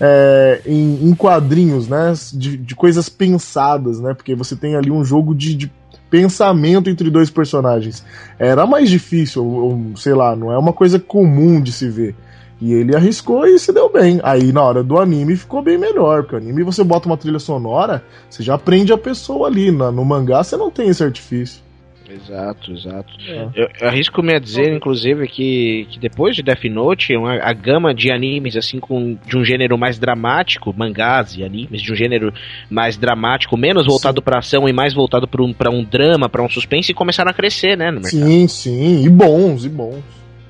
é, em, em quadrinhos, né? De, de coisas pensadas, né? Porque você tem ali um jogo de, de pensamento entre dois personagens. Era mais difícil, ou, sei lá, não é uma coisa comum de se ver. E ele arriscou e se deu bem. Aí na hora do anime ficou bem melhor, porque o anime você bota uma trilha sonora, você já prende a pessoa ali. Na, no mangá você não tem esse artifício. Exato, exato. É. Eu, eu arrisco-me a dizer, inclusive, que, que depois de Death Note, uma, a gama de animes, assim, com, de um gênero mais dramático, mangás e animes, de um gênero mais dramático, menos voltado pra ação e mais voltado pra um, pra um drama, pra um suspense, começaram a crescer, né, no mercado. Sim, sim, e bons, e bons.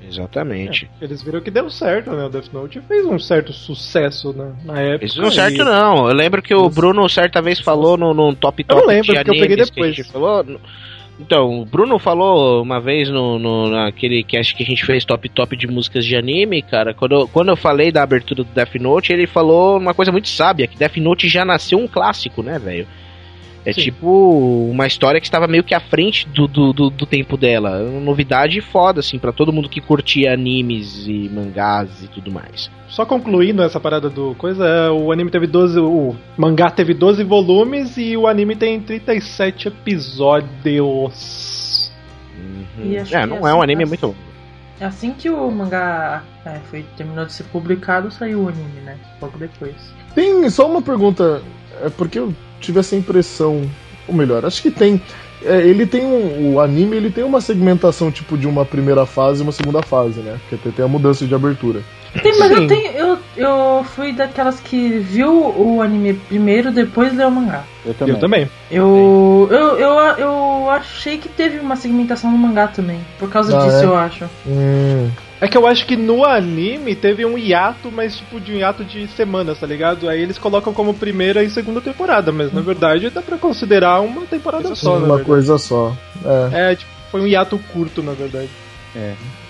Exatamente. Eles viram que deu certo, né? O Death Note fez um certo sucesso né, na época. Isso não é certo, não. Eu lembro que o Bruno certa vez falou no, no top top Eu lembro, de porque eu peguei depois. falou. Então, o Bruno falou uma vez no, no, naquele cast que a gente fez top top de músicas de anime, cara. Quando, eu- quando eu falei da abertura do Death Note, ele falou uma coisa muito sábia: que Death Note já nasceu um clássico, né, velho? É Sim. tipo uma história que estava meio que à frente do, do, do, do tempo dela. Uma novidade foda, assim, pra todo mundo que curtia animes e mangás e tudo mais. Só concluindo essa parada do coisa, é, o anime teve 12. O mangá teve 12 volumes e o anime tem 37 episódios. E acho É, não assim é um anime tá- muito longo. Assim que o mangá é, foi, terminou de ser publicado, saiu o anime, né? Pouco depois. Tem só uma pergunta, é porque eu tive essa impressão, ou melhor, acho que tem. é, ele tem um, o anime ele tem uma segmentação tipo de uma primeira fase e uma segunda fase, né? Porque tem- tem a mudança de abertura. Tem, mas Sim. eu tenho. Eu, eu fui daquelas que viu o anime primeiro, depois leu o mangá. Eu também. Eu também. Eu, eu, eu, eu achei que teve uma segmentação no mangá também. Por causa Ah, disso, é? eu acho. Hum, É que eu acho que no anime teve um hiato, mas tipo de um hiato de semanas, tá ligado? Aí eles colocam como primeira e segunda temporada, mas na verdade dá pra considerar uma temporada só, na uma verdade. coisa só. É. É, tipo, foi um hiato curto, na verdade.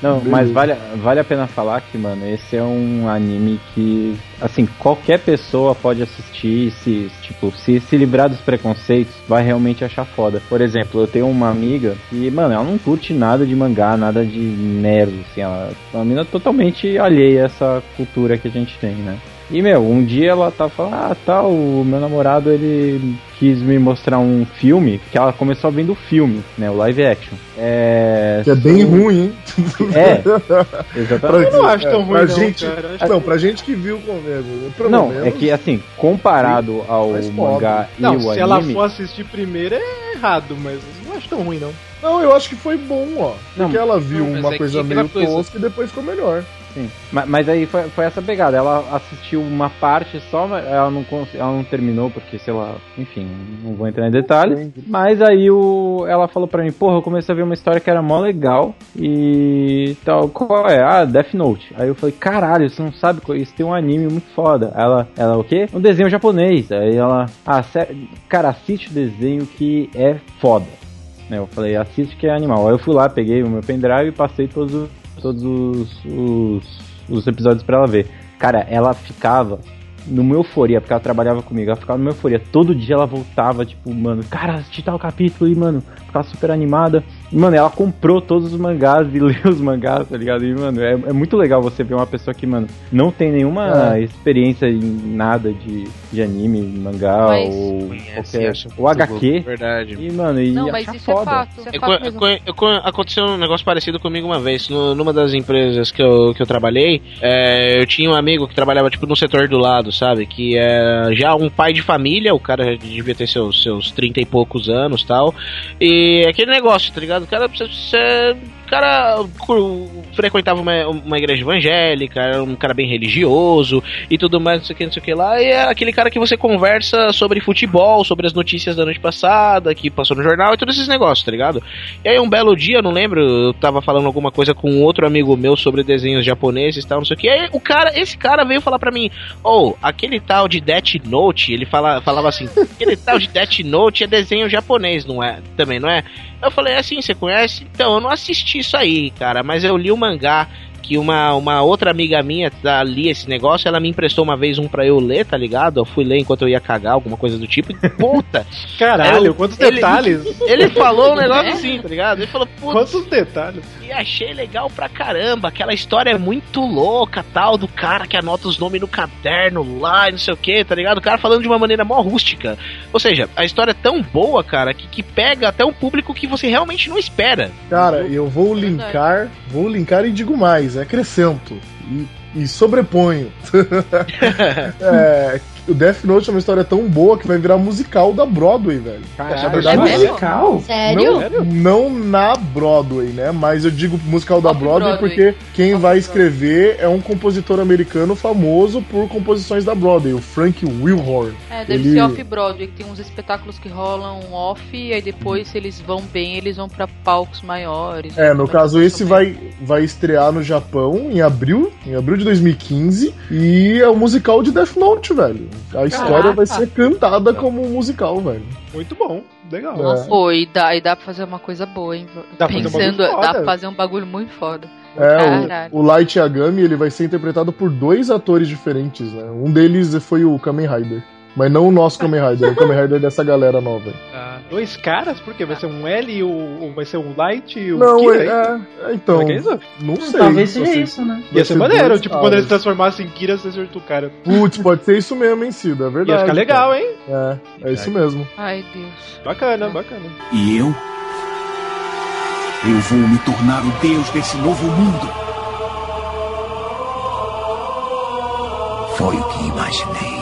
Não, Beleza. mas vale, vale a pena falar que, mano, esse é um anime que, assim, qualquer pessoa pode assistir e se, tipo, se, se livrar dos preconceitos, vai realmente achar foda. Por exemplo, eu tenho uma amiga que, mano, ela não curte nada de mangá, nada de nerd, assim, ela é uma mina totalmente alheia a essa cultura que a gente tem, né? E, meu, um dia ela tá falando, ah, tá, o meu namorado, ele quis me mostrar um filme, que ela começou vendo o filme, né, o live action. É... Que é bem ruim, hein? É, <laughs> exatamente. Eu não acho tão é, ruim, pra não, gente, cara. Não, pra gente que viu comigo. Não, menos, é que assim, comparado ao mas mangá e Não, o se ela anime. for assistir primeiro é errado, mas eu não acho tão ruim, não. Não, eu acho que foi bom, ó. Porque Não, ela viu não, uma é coisa meio coisa- tosca e depois ficou melhor. Sim. Ma- Mas, aí foi, foi essa pegada. Ela assistiu uma parte só, mas ela não, ela não terminou, porque, sei lá, enfim, não vou entrar em detalhes. Mas aí o, ela falou pra mim, porra, eu comecei a ver uma história que era mó legal e tal. Qual é? Ah, Death Note. Aí eu falei, caralho, você não sabe, isso tem um anime muito foda. Ela, ela o quê? Um desenho japonês. Aí ela, ah, cara, assiste o desenho que é foda. Né, eu falei, assiste que é animal. Aí eu fui lá, peguei o meu pendrive e passei todos, os- todos os, os, os episódios pra ela ver. Cara, ela ficava numa euforia, porque ela trabalhava comigo, ela ficava numa euforia. Todo dia ela voltava, tipo, mano, cara, assisti tal capítulo e, mano, ficava super animada. Mano, ela comprou todos os mangás e <laughs> leu os mangás, tá ligado? E, mano, é, é muito legal você ver uma pessoa que, mano, não tem nenhuma É. experiência em nada de, de anime, mangá Mas- ou Conhece, qualquer. acha O HQ. Verdade. E, mano, e Não, mas é foda. fato. Isso é fato eu, eu aconteceu um negócio parecido comigo uma vez. No- numa das empresas que eu, que eu trabalhei, é, eu tinha um amigo que trabalhava tipo no setor do lado, sabe? Que é já um pai de família, o cara devia ter seus, seus 30 e poucos anos tal. E aquele negócio, tá ligado? O cara, você, cara frequentava uma, uma igreja evangélica, era um cara bem religioso e tudo mais, não sei o que, não sei o que lá. E é aquele cara que você conversa sobre futebol, sobre as notícias da noite passada, que passou no jornal e todos esses negócios, tá ligado? E aí um belo dia, não lembro, eu tava falando alguma coisa com outro amigo meu sobre desenhos japoneses e tal, não sei o que. E aí o cara, esse cara veio falar pra mim, oh, aquele tal de Death Note, ele fala, falava assim, aquele tal de Death Note é desenho japonês, não é? Também, não é? Eu falei assim, você conhece? Então, eu não assisti isso aí, cara, mas eu li o mangá que uma, uma outra amiga minha tá, lia esse negócio, ela me emprestou uma vez um pra eu ler, tá ligado? Eu fui ler enquanto eu ia cagar, alguma coisa do tipo, e <laughs> puta! Caralho, Eu- quantos ele- detalhes! Ele falou um <laughs> negócio assim, tá ligado? Ele falou, putz, Quantos detalhes! e achei legal pra caramba. Aquela história é muito louca, tal, do cara que anota os nomes no caderno lá e não sei o que, tá ligado? O cara falando de uma maneira mó rústica. Ou seja, a história é tão boa, cara, que, que pega até um público que você realmente não espera. Cara, eu vou linkar, vou linkar e digo mais, acrescento. E, e sobreponho. <laughs> é, o Death Note é uma história tão boa que vai virar musical da Broadway, velho. Caralho. Na verdade, É mesmo? musical? Sério? Não, não na Broadway, né? Mas eu digo musical da Broadway, Off-Broadway. porque quem vai Off-Broadway. escrever é um compositor americano famoso por composições da Broadway, o Frank Wilhorn. É, deve Ele- ser off-Broadway, que tem uns espetáculos que rolam off, e aí depois, se eles vão bem, eles vão pra palcos maiores. É, no Então, caso esse vai, vai estrear no Japão em abril, em abril de 2015, e é o musical de Death Note, velho. A história vai ser cantada como um musical, velho. Muito bom. Legal. É. Pô, e dá, e dá pra fazer uma coisa boa, hein? Dá pra fazer um Pensando, bagulho dá pra fazer um bagulho muito foda. É, o, o Light Yagami ele vai ser interpretado por dois atores diferentes, né? Um deles foi o Kamen Rider. Mas não o nosso Kamen Rider, o Kamen Rider dessa galera nova. aí. Ah, dois caras? Por quê? Vai ser um L e Vai ser um Light e o. Não, Kira, é, hein? é, então. É isso? Não sei. Talvez seja Você- isso, né? Ia ser maneiro, tipo, quando ele se caras. transformasse em Kira, você acertou o cara. Putz, pode ser isso mesmo, hein, Cida? É verdade. Ia ficar legal, hein? É, é isso mesmo. Ai, Deus. Bacana, bacana. E eu? Eu vou me tornar o deus desse novo mundo. Foi o que imaginei.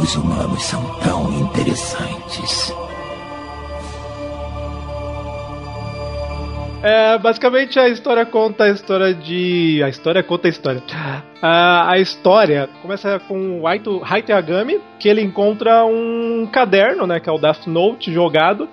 Os humanos são tão interessantes. É, basicamente a história conta a história de. A história conta a história. Ah, a história começa com o Haito Yagami, que ele encontra um caderno, né? Que é o Death Note jogado.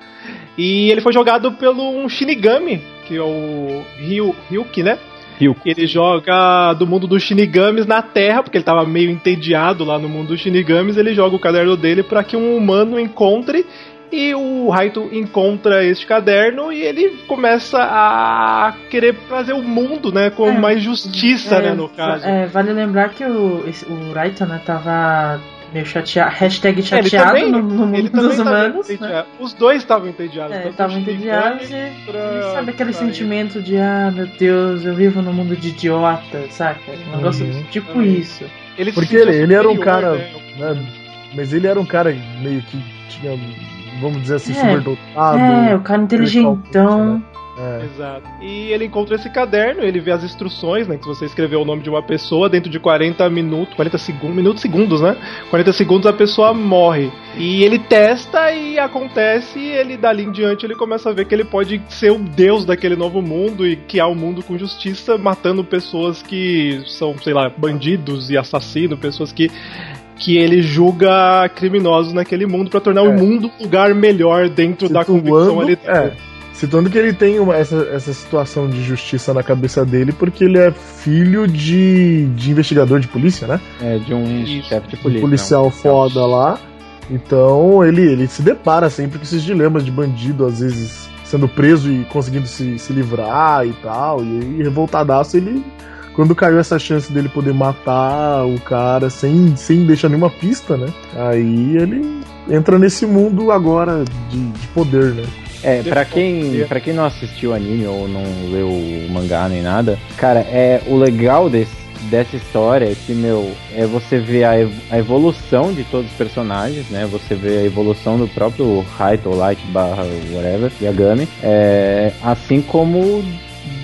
E ele foi jogado pelo um Shinigami, que é o Ryu, Ryuki, né? Ryuki. Ele joga do mundo dos Shinigamis na Terra, porque ele tava meio entediado lá no mundo dos Shinigamis. Ele joga o caderno dele para que um humano encontre. E o Raito encontra este caderno e ele começa a querer fazer o mundo, né, com É. mais justiça, É, né, no caso. é, vale lembrar que o, o Raito, né, tava meio chateado, hashtag É, ele chateado também- no, no Ele mundo dos humanos, né? Os dois estavam entediados. É, estavam entediados e, pra- e sabe aquele pra- sentimento de ah, meu Deus, eu vivo num mundo de idiota, saca? Um negócio Uhum. tipo Também. isso. Ele Porque ele, ele era um cara. né? né, mas ele era um cara meio que tinha, vamos dizer assim, É. superdotado. é, o cara inteligentão. É. Exato. E ele encontra esse caderno, ele vê as instruções, né? Que se você escrever o nome de uma pessoa, dentro de 40 minutos, 40 segundos, minutos, segundos, né? 40 segundos a pessoa morre. E ele testa e acontece, e ele dali em diante ele começa a ver que ele pode ser o deus daquele novo mundo e criar um mundo com justiça, matando pessoas que são, sei lá, bandidos e assassinos, pessoas que que ele julga criminosos naquele mundo pra tornar o É. mundo um lugar melhor dentro da convicção ali é, Citando que ele tem uma- essa, essa situação de justiça na cabeça dele, porque ele é filho de, de investigador de polícia, né? É, de um chefe de Um polícia. policial foda lá. Então ele, ele se depara sempre com esses dilemas de bandido, às vezes sendo preso e conseguindo se, se livrar e tal. E aí, revoltadaço, ele. Quando caiu essa chance dele poder matar o cara sem, sem deixar nenhuma pista, né? Aí ele entra nesse mundo agora de, de poder, né? É, pra quem, pra quem não assistiu o anime ou não leu o mangá nem nada, cara, é o legal desse, dessa história é que, meu, é você ver a, ev- a evolução de todos os personagens, né? Você vê a evolução do próprio Raito, ou Light, barra, whatever, Yagami, é, assim como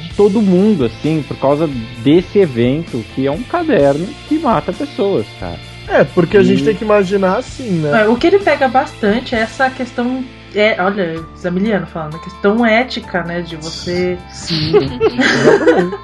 de todo mundo, assim, por causa desse evento, que é um caderno que mata pessoas, cara. É, porque a E- gente tem que imaginar assim, né? É, o que ele pega bastante é essa questão. É, olha, Zamiliano falando, a questão ética, né? De você. Sim, <laughs> exatamente.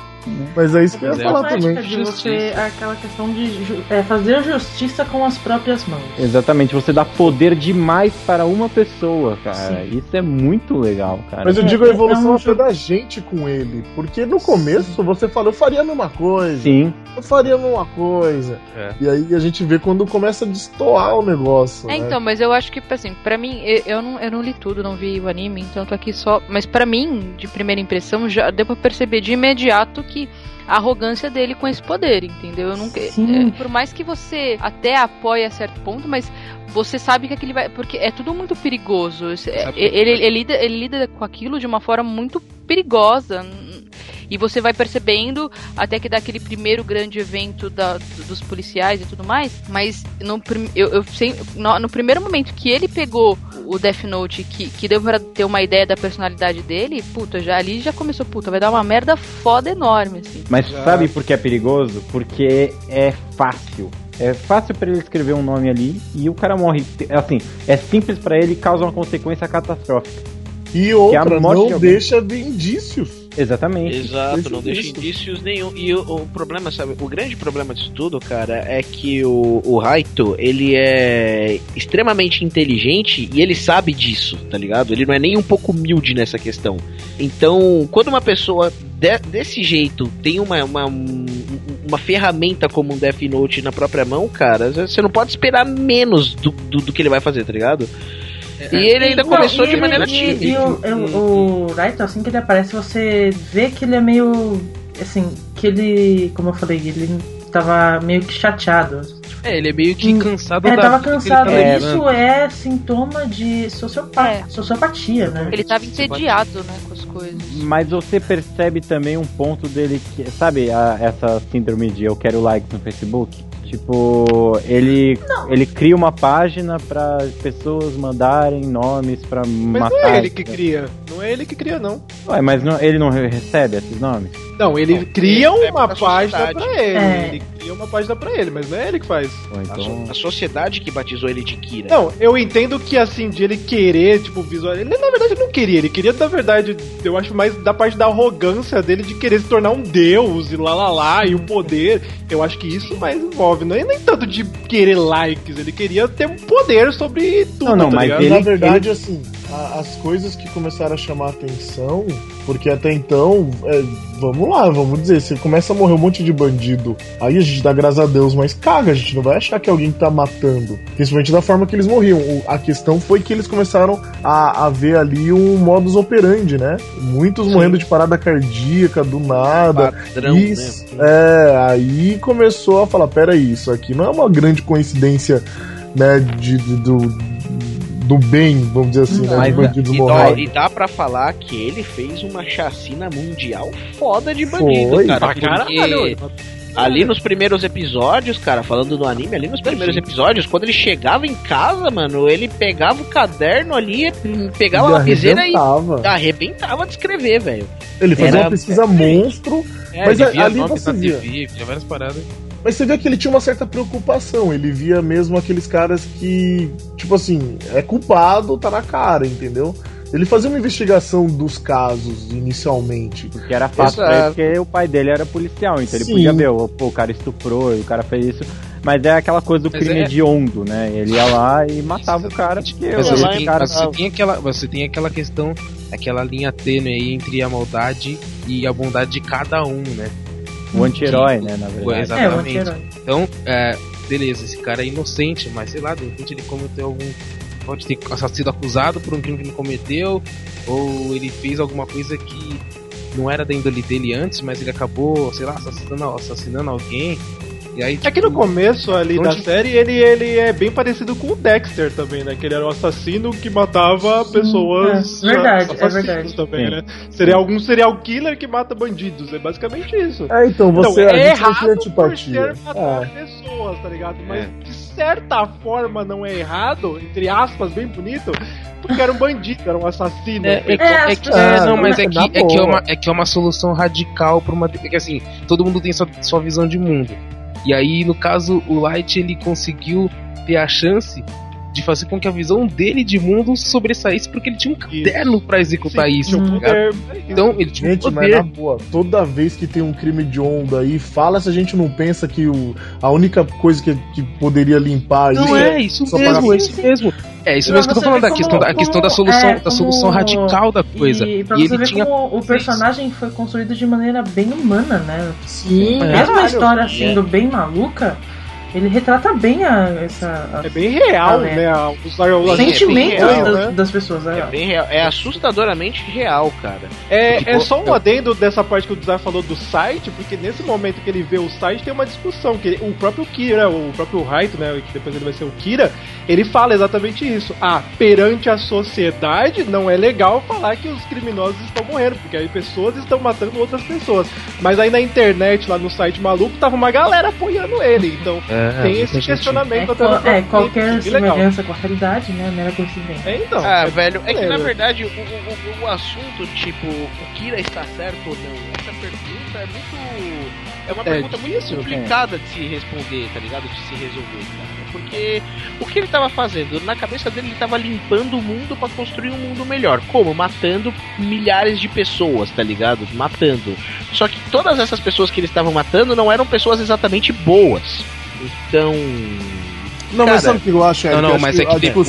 Mas é isso que eu ia é falar Questão também. ética de você. Justiça. Aquela questão de é, fazer justiça com as próprias mãos. Exatamente, você dá poder demais para uma pessoa, cara. Isso é muito legal, cara. Mas eu É, digo a é evolução um até jogo- da gente com ele. Porque no começo você falou, eu faria a mesma coisa. Sim, Eu faria a mesma coisa. É. E aí a gente vê quando começa a destoar o negócio. É, né? então, mas eu acho que, assim, pra mim, eu, eu não, eu não li tudo, não vi o anime, então eu tô aqui só. Mas pra mim, de primeira impressão, já deu pra perceber de imediato que a arrogância dele com esse poder, entendeu? Eu nunca. Sim. é, por mais que você até apoie a certo ponto, mas você sabe que aquele vai. Porque é tudo muito perigoso. É, Sabe- Ele, ele, lida, ele lida com aquilo de uma forma muito perigosa. E você vai percebendo até que dá aquele primeiro grande evento da- dos policiais e tudo mais. Mas no, eu, eu sei, no, no primeiro momento que ele pegou o Death Note, que, que deu pra ter uma ideia da personalidade dele, puta, já ali já começou, puta, vai dar uma merda foda enorme, assim. mas Já. sabe por que é perigoso? Porque é fácil. É fácil pra ele escrever um nome ali e o cara morre. Assim, é simples pra ele e causa uma consequência catastrófica. E outra, Que a morte de não deixa ver indícios. Exatamente. Exato, não deixa indícios nenhum. E o, o problema, sabe, o grande problema disso tudo, cara, é que o, o Raito, ele é extremamente inteligente e ele sabe disso, tá ligado? Ele não é nem um pouco humilde nessa questão. Então, quando uma pessoa de- desse jeito tem uma, uma, um- uma ferramenta como um Death Note na própria mão, cara, você não pode esperar menos do, do, do que ele vai fazer, tá ligado? E ele ainda Não, começou e de ele- maneira e, tímida. e o, o, o Raito, assim que ele aparece, você vê que ele é meio. Assim, que ele. Como eu falei, ele tava meio que chateado. É, ele é meio que cansado Ele da tava cansado. tá e levando. isso é sintoma de sociopa É. sociopatia, né? Ele tava entediado, né, com as coisas. Mas você percebe também um ponto dele que, sabe, a- essa síndrome de eu quero likes no Facebook? Tipo, ele ele cria uma página pra pessoas mandarem nomes pra Mas matar. não é ele que cria. Não é ele que cria, não. Ué, mas não- ele não re- recebe esses nomes? Não, ele cria ele é uma pra página pra ele. É. Ele cria uma página pra ele, mas não é ele que faz. Ou A, então. so- a sociedade que batizou ele de Kira. Não, eu entendo que assim, de ele querer, tipo, visual. Ele na verdade não queria, ele queria, na verdade, eu acho mais da parte da arrogância dele de querer se tornar um deus e lá lá lá, e o poder. Eu acho que isso mais envolve, não é nem tanto de querer likes, ele queria ter um poder sobre tudo. Não, não, tá mas ligado? ele- Na verdade, assim, a- as coisas que começaram a chamar atenção, porque até então, é, vamos lá, vamos dizer, você começa a morrer um monte de bandido, aí a gente dá graças a Deus, mas caga, a gente não vai achar que é alguém tá matando, principalmente da forma que eles morriam. A questão foi que eles começaram a, a ver ali um modus operandi, né? Muitos morrendo de parada cardíaca, do nada. Padrão, Isso, né? É, aí começou a falar, peraí, isso aqui não é uma grande coincidência, né, de, de- do, do bem, vamos dizer assim, né, Mas, de bandidos E, morrerem. e dá pra falar que ele fez uma chacina mundial foda de bandido, Foi. cara. Porque caralho. ali nos primeiros episódios, cara, falando do anime, ali nos primeiros episódios, quando ele chegava em casa, mano, ele pegava o caderno ali, pegava a lapiseira e arrebentava. de escrever, velho. Ele fazia Era- uma pesquisa monstro, É, Mas via ali você via. TV, via várias paradas. Mas você vê que ele tinha uma certa preocupação. Ele via mesmo aqueles caras que, tipo assim, é culpado, tá na cara, entendeu? Ele fazia uma investigação dos casos inicialmente. Porque era fácil pra ele, Exato. porque o pai dele era policial, então ele Sim. podia ver, o- pô, o cara estuprou e o cara fez isso. Mas é aquela coisa do Mas crime é- hediondo, né? Ele ia lá e matava o cara, porque Mas você lá tem, em cara você tem aquela, você tem aquela questão, aquela linha tênue aí entre a maldade e a bondade de cada um, né? O anti-herói, né, na verdade. É, o Exatamente. anti-herói. Então, é, beleza, esse cara é inocente, mas sei lá, de repente ele cometeu algum. Pode ter sido acusado por um crime que ele cometeu, ou ele fez alguma coisa que não era da índole dele antes, mas ele acabou, sei lá, assassinando, assassinando alguém. E aí, É que no tipo, começo ali da série ele, ele é bem parecido com o Dexter também, né? Que ele era um assassino que matava pessoas. é verdade, é assassinos verdade. Também, Sim. né? Seria algum serial killer que mata bandidos. É basicamente isso. É, então, você então, é errado por antipatia. ser matar É. pessoas, tá ligado? Mas É. de certa forma não é errado, entre aspas, bem bonito, porque era um bandido, era um assassino. É, é, É, que- é é, não, mas é que, é, que é, uma, é que é uma solução radical pra uma. É que assim, todo mundo tem sua, sua visão de mundo. E aí, no caso, o Light ele conseguiu ter a chance de fazer com que a visão dele de mundo sobressaísse porque ele tinha um caderno pra executar Sim, isso. tá um poder, é isso. Então, ele tinha um Gente, mas na poder. boa, toda vez que tem um crime de onda aí, fala se a gente não pensa que o, a única coisa que, que poderia limpar Não isso é, isso só mesmo, é isso mesmo. É isso mesmo que eu tô falando, da questão, da, a como- questão da como- solução, é, da solução como- radical da coisa. E pra E você ele ver tinha. como o personagem foi construído de maneira bem humana, né? Sim, É. Mesmo a história sendo bem maluca, ele retrata bem a, essa, a- É bem real, é. né? Os, os, os os sentimentos real, das, né? das pessoas. É É, bem real, é assustadoramente real, cara. É, Tipo, é só um eu- adendo dessa parte que o Desire falou do site, porque nesse momento que ele vê o site tem uma discussão, que ele- o próprio Kira, o próprio Raito, né, que depois ele vai ser o Kira, ele fala exatamente isso. Ah, perante a sociedade não é legal falar que os criminosos estão morrendo, porque aí pessoas estão matando outras pessoas. Mas aí na internet, lá no site maluco, tava uma galera apoiando ele, então É, tem muita esse gente- questionamento É, até no qual- é, próprio qualquer semelhança com a realidade, né? Mera coincidência. É, então. Ah, é velho, é que na verdade o, o, o- o assunto, tipo, o Kira está certo ou não, essa pergunta é muito. É uma É pergunta muito complicada de se responder, tá ligado? De se resolver, cara. Porque o que ele tava fazendo? Na cabeça dele, ele tava limpando o mundo pra construir um mundo melhor. Como? Matando milhares de pessoas, tá ligado? Matando. Só que todas essas pessoas que eles estavam matando não eram pessoas exatamente boas. Então. Não, Cara, mas sabe o que eu acho? Não, Eric? não, Acho mas é a que depois.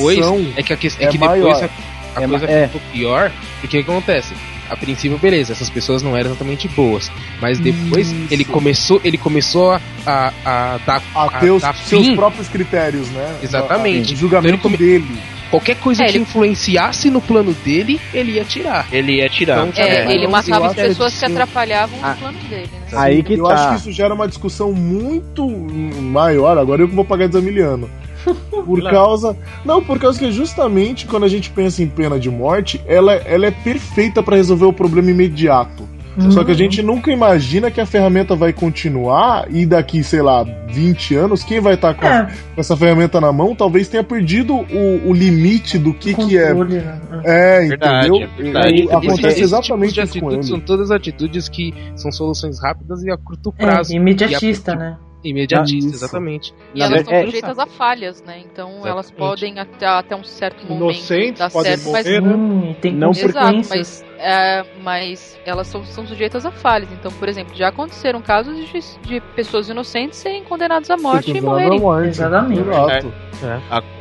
É que, a é é que depois a, a É coisa é. ficou pior, porque o que acontece? A princípio, beleza, essas pessoas não eram exatamente boas. Mas depois Isso. ele começou, ele começou a, a, a dar, a ter os dar seus fim. próprios critérios, né? Exatamente. O julgamento Então ele come- dele. Qualquer coisa É, que ele- influenciasse no plano dele, ele ia tirar. Ele ia tirar. Então, É, mas ele matava as pessoas que atrapalhavam Ah. o plano dele, né? Aí que eu tá. acho que isso gera uma discussão muito maior. Agora eu que vou pagar Desamiliano. <laughs> Por causa. Não, por causa que justamente quando a gente pensa em pena de morte, ela, ela é perfeita pra resolver o problema imediato. Só que a gente nunca imagina que a ferramenta vai continuar e daqui, sei lá, 20 anos, quem vai estar com, É, com essa ferramenta na mão talvez tenha perdido o, o limite do que, que é. né? É, Verdade, entendeu? é verdade. E Esse- acontece esse exatamente tipo de isso com atitudes ele. são todas atitudes que são soluções rápidas e a curto É, prazo. imediatista, né? Imediatista, Isso. exatamente. E elas estão é- sujeitas a falhas, né? Então elas Exatamente. podem até, até um certo momento Inocentes dar podem certo, mas morrer, né? Hum, tem Não por- Exato, mas, é, mas elas são, são sujeitas a falhas. Então, por exemplo, já aconteceram casos de, de pessoas inocentes serem condenadas à morte e morrerem. morte. Exatamente. Exato.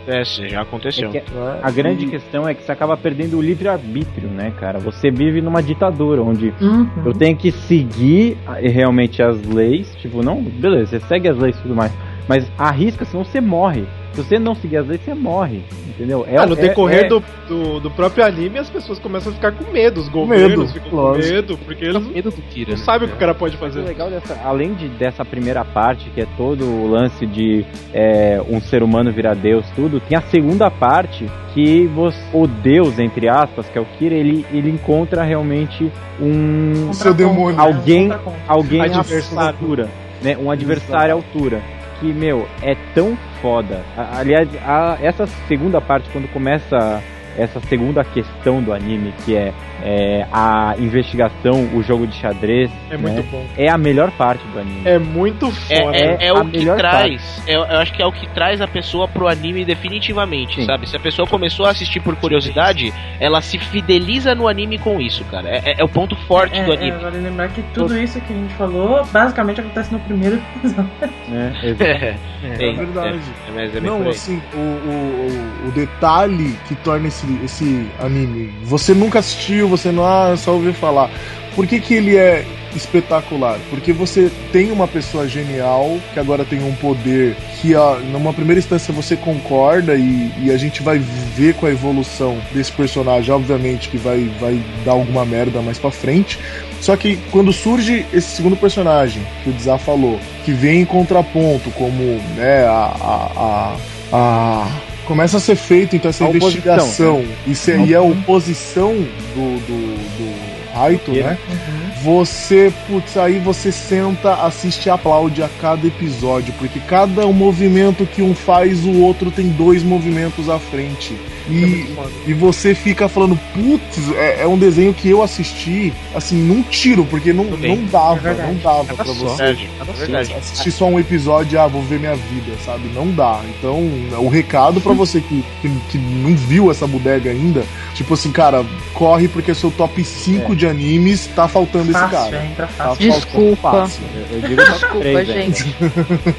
É, sim, já aconteceu. É que É. a grande questão é que você acaba perdendo o livre-arbítrio, né, cara? Você vive numa ditadura onde Uhum. eu tenho que seguir ah, realmente as leis. Tipo, não, beleza, você segue as leis e tudo mais. Mas arrisca, senão você morre. Se você não seguir as leis, você morre. Entendeu? É, Ah, no é- decorrer é- do, do, do próprio anime, as pessoas começam a ficar com medo, os medo, governos ficam com lógico. medo, porque eles medo do Kira. não né? sabem o que o cara pode O fazer. legal dessa, além de, dessa primeira parte, que é todo o lance de é, um ser humano virar Deus, tudo, tem a segunda parte que você, o Deus, entre aspas, que é o Kira, ele, ele encontra realmente um seu demônio. Alguém- alguém à altura, né? Um adversário à altura. Que, meu, é tão foda. Aliás, a- essa segunda parte, quando começa essa segunda questão do anime, que é, é, a investigação, o jogo de xadrez, É né? muito bom. é a melhor parte do anime. É muito foda. É, é, é a o que traz. é- eu acho que é o que traz a pessoa pro anime definitivamente, Sim. sabe? Se a pessoa começou a assistir por curiosidade, ela se fideliza no anime com isso, cara. É, é- é o ponto forte É, do é, anime. vale lembrar que tudo isso que a gente falou basicamente acontece no primeiro episódio. <laughs> Né? <laughs> É, É verdade. é, mas é bem Não, assim, o, o, o, o detalhe que torna esse, esse anime. Você nunca assistiu, você não ah, só ouviu falar. Por que, que ele é espetacular? Porque você tem uma pessoa genial que agora tem um poder que, numa primeira instância, você concorda e, e a gente vai ver com a evolução desse personagem, obviamente, que vai, vai dar alguma merda mais pra frente. Só que quando surge esse segundo personagem, que o Dizá falou, que vem em contraponto, como né, a, a, a, a- Começa a ser feito então essa A investigação. e, se, e a oposição do, do, do Raito, né? Você, putz, aí você senta, assiste e aplaude a cada episódio, porque cada movimento que um faz, o outro tem dois movimentos à frente. E, e você fica falando, putz, é, é um desenho que eu assisti, assim, num tiro, porque não, Também. não dava, É não dava pra só. você Verdade, é verdade. assistir só um episódio, ah, vou ver minha vida, sabe? Não dá. Então, o recado pra você que, que, que não viu essa bodega ainda, tipo assim, cara, corre porque seu top 5 É. de animes tá faltando esse Fácil, cara. entra Tá fácil. faltando Desculpa. fácil. Eu, eu digo top Desculpa, 3, gente.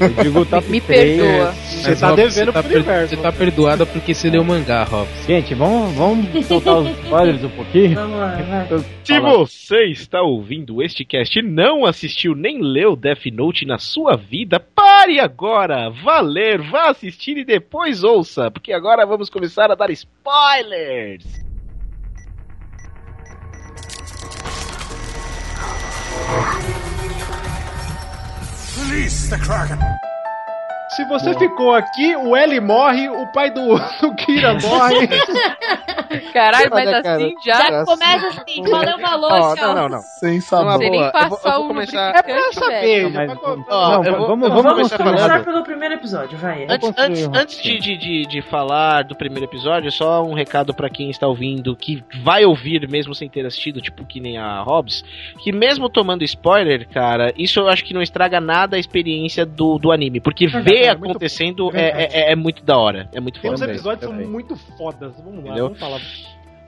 Eu digo top Me 3. perdoa. Você tá devendo você tá pro per- universo. Você tá perdoada porque você leu mangá, Rob. Gente, vamos, vamos soltar os <laughs> spoilers um pouquinho? Vamos lá, vai. Se você está ouvindo este cast e não assistiu nem leu Death Note na sua vida, pare agora! Valer, vá assistir e depois ouça, porque agora vamos começar a dar spoilers! Release the Kraken! Se você ficou aqui, o L morre, o pai do, <laughs> do Kira <laughs> morre. Caralho, mas Olha, cara, assim já. Já começa assim, valeu o valor, Ó, tchau. não, não, não. Sem sabor. Sem nem eu vou- eu vou o começar- É pra saber, Mas- Ó, Não, vou- vamos- vou vamos começar pelo primeiro episódio, vai. Antes, antes, antes de, de, de, de falar do primeiro episódio, só um recado pra quem está ouvindo, que vai ouvir mesmo sem ter assistido, tipo que nem a Hobbs, que mesmo tomando spoiler, cara, isso eu acho que não estraga nada a experiência do, do anime, porque ver é muito- acontecendo é é, verdade. é, é muito da hora, é muito foda. Também, episódios que são também. muito fodas. Vamos lá, Entendeu? vamos falar.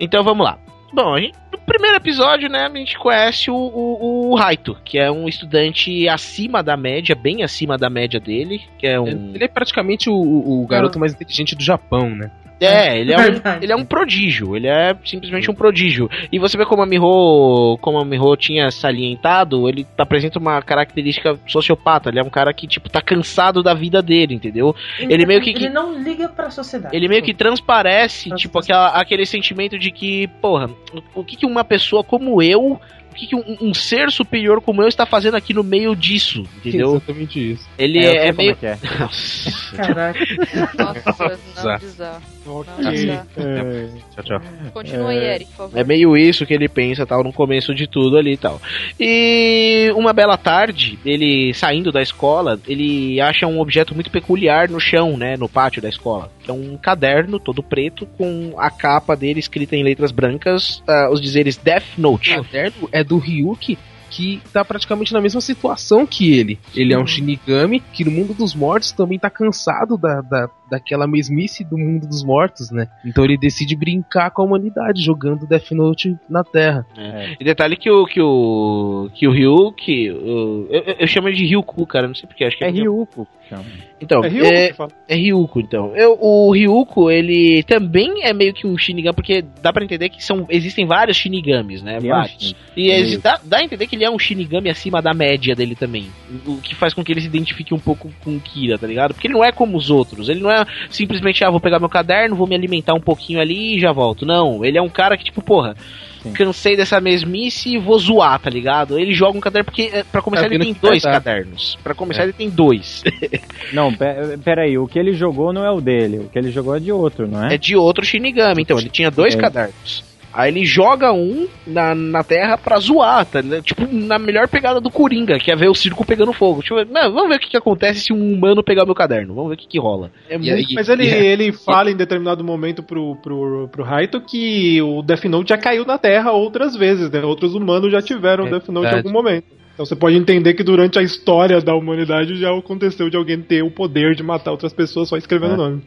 Então vamos lá. Bom, a gente, no primeiro episódio, né, a gente conhece o, o, o Raito, que é um estudante acima da média, bem acima da média dele, que é um... Ele é praticamente o, o- o garoto mais inteligente do Japão, né? É, ele é, um, ele é um prodígio, ele é simplesmente um prodígio. E você vê como a Miho, como a Miho tinha salientado, ele apresenta uma característica sociopata, ele é um cara que, tipo, tá cansado da vida dele, entendeu? Ele meio que- Ele não liga pra sociedade. Ele meio que transparece, tipo, aquela, aquele sentimento de que, porra, o que, que uma pessoa como eu, o que, que um, um ser superior como eu está fazendo aqui no meio disso, entendeu? Exatamente isso. Ele É, é, como meio. que é. <laughs> Nossa. Caraca. Nossa, não Bizarro. É, Tchau, tchau. Continua aí, Eric, por favor. É meio isso que ele pensa, tal, no começo de tudo ali e tal. E uma bela tarde, ele saindo da escola, ele acha um objeto muito peculiar no chão, né, no pátio da escola. É um caderno todo preto com a capa dele escrita em letras brancas, ah, os dizeres Death Note. O caderno é do Ryuki, que tá praticamente na mesma situação que ele. Ele é um Shinigami que no mundo dos mortos também tá cansado da, da, daquela mesmice do mundo dos mortos, né? Então ele decide brincar com a humanidade, jogando Death Note na Terra. E detalhe que o que o que o Ryuki, o- eu, eu- chamo ele de Ryuku, cara, não sei porquê, acho que É Ryuko. que chama. Então, É Ryuko é, que. É Ryuko, então. Eu, o Ryuko, ele também é meio que um Shinigami, porque dá pra entender que são, existem vários Shinigamis, né? Ele é um vários. E é dá, dá a entender que ele é um Shinigami acima da média dele também. O, o que faz com que ele se identifique um pouco com o Kira, tá ligado? Porque ele não é como os outros. Ele não é simplesmente, ah, vou pegar meu caderno, vou me alimentar um pouquinho ali e já volto. Não, ele é um cara que, tipo, porra. Sim. Cansei dessa mesmice e vou zoar, tá ligado? Ele joga um caderno porque, eh, pra começar, ele tem dois cadernos. Pra começar, ele tem dois. Não, pe- peraí, o que ele jogou não é o dele, o que ele jogou é de outro, não é? é de outro Shinigami. Então, ele tinha dois É. cadernos. Aí ele joga um na, na terra pra zoar, tá? ligado? Tipo, na melhor pegada do Coringa, que é ver o circo pegando fogo. Tipo, não, vamos ver o que, que acontece se um humano pegar o meu caderno. Vamos ver o que, que rola. É muito... aí- Mas ele, e- ele fala em determinado momento pro, pro, pro Raito que o Death Note já caiu na Terra outras vezes, né? Outros humanos já tiveram É Death Note em algum momento. Então você pode entender que durante a história da humanidade já aconteceu de alguém ter o poder de matar outras pessoas só escrevendo o É. nome.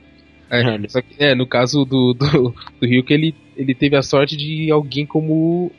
É, só que, é, no caso do, do, do Ryuki, ele, ele teve a sorte de alguém como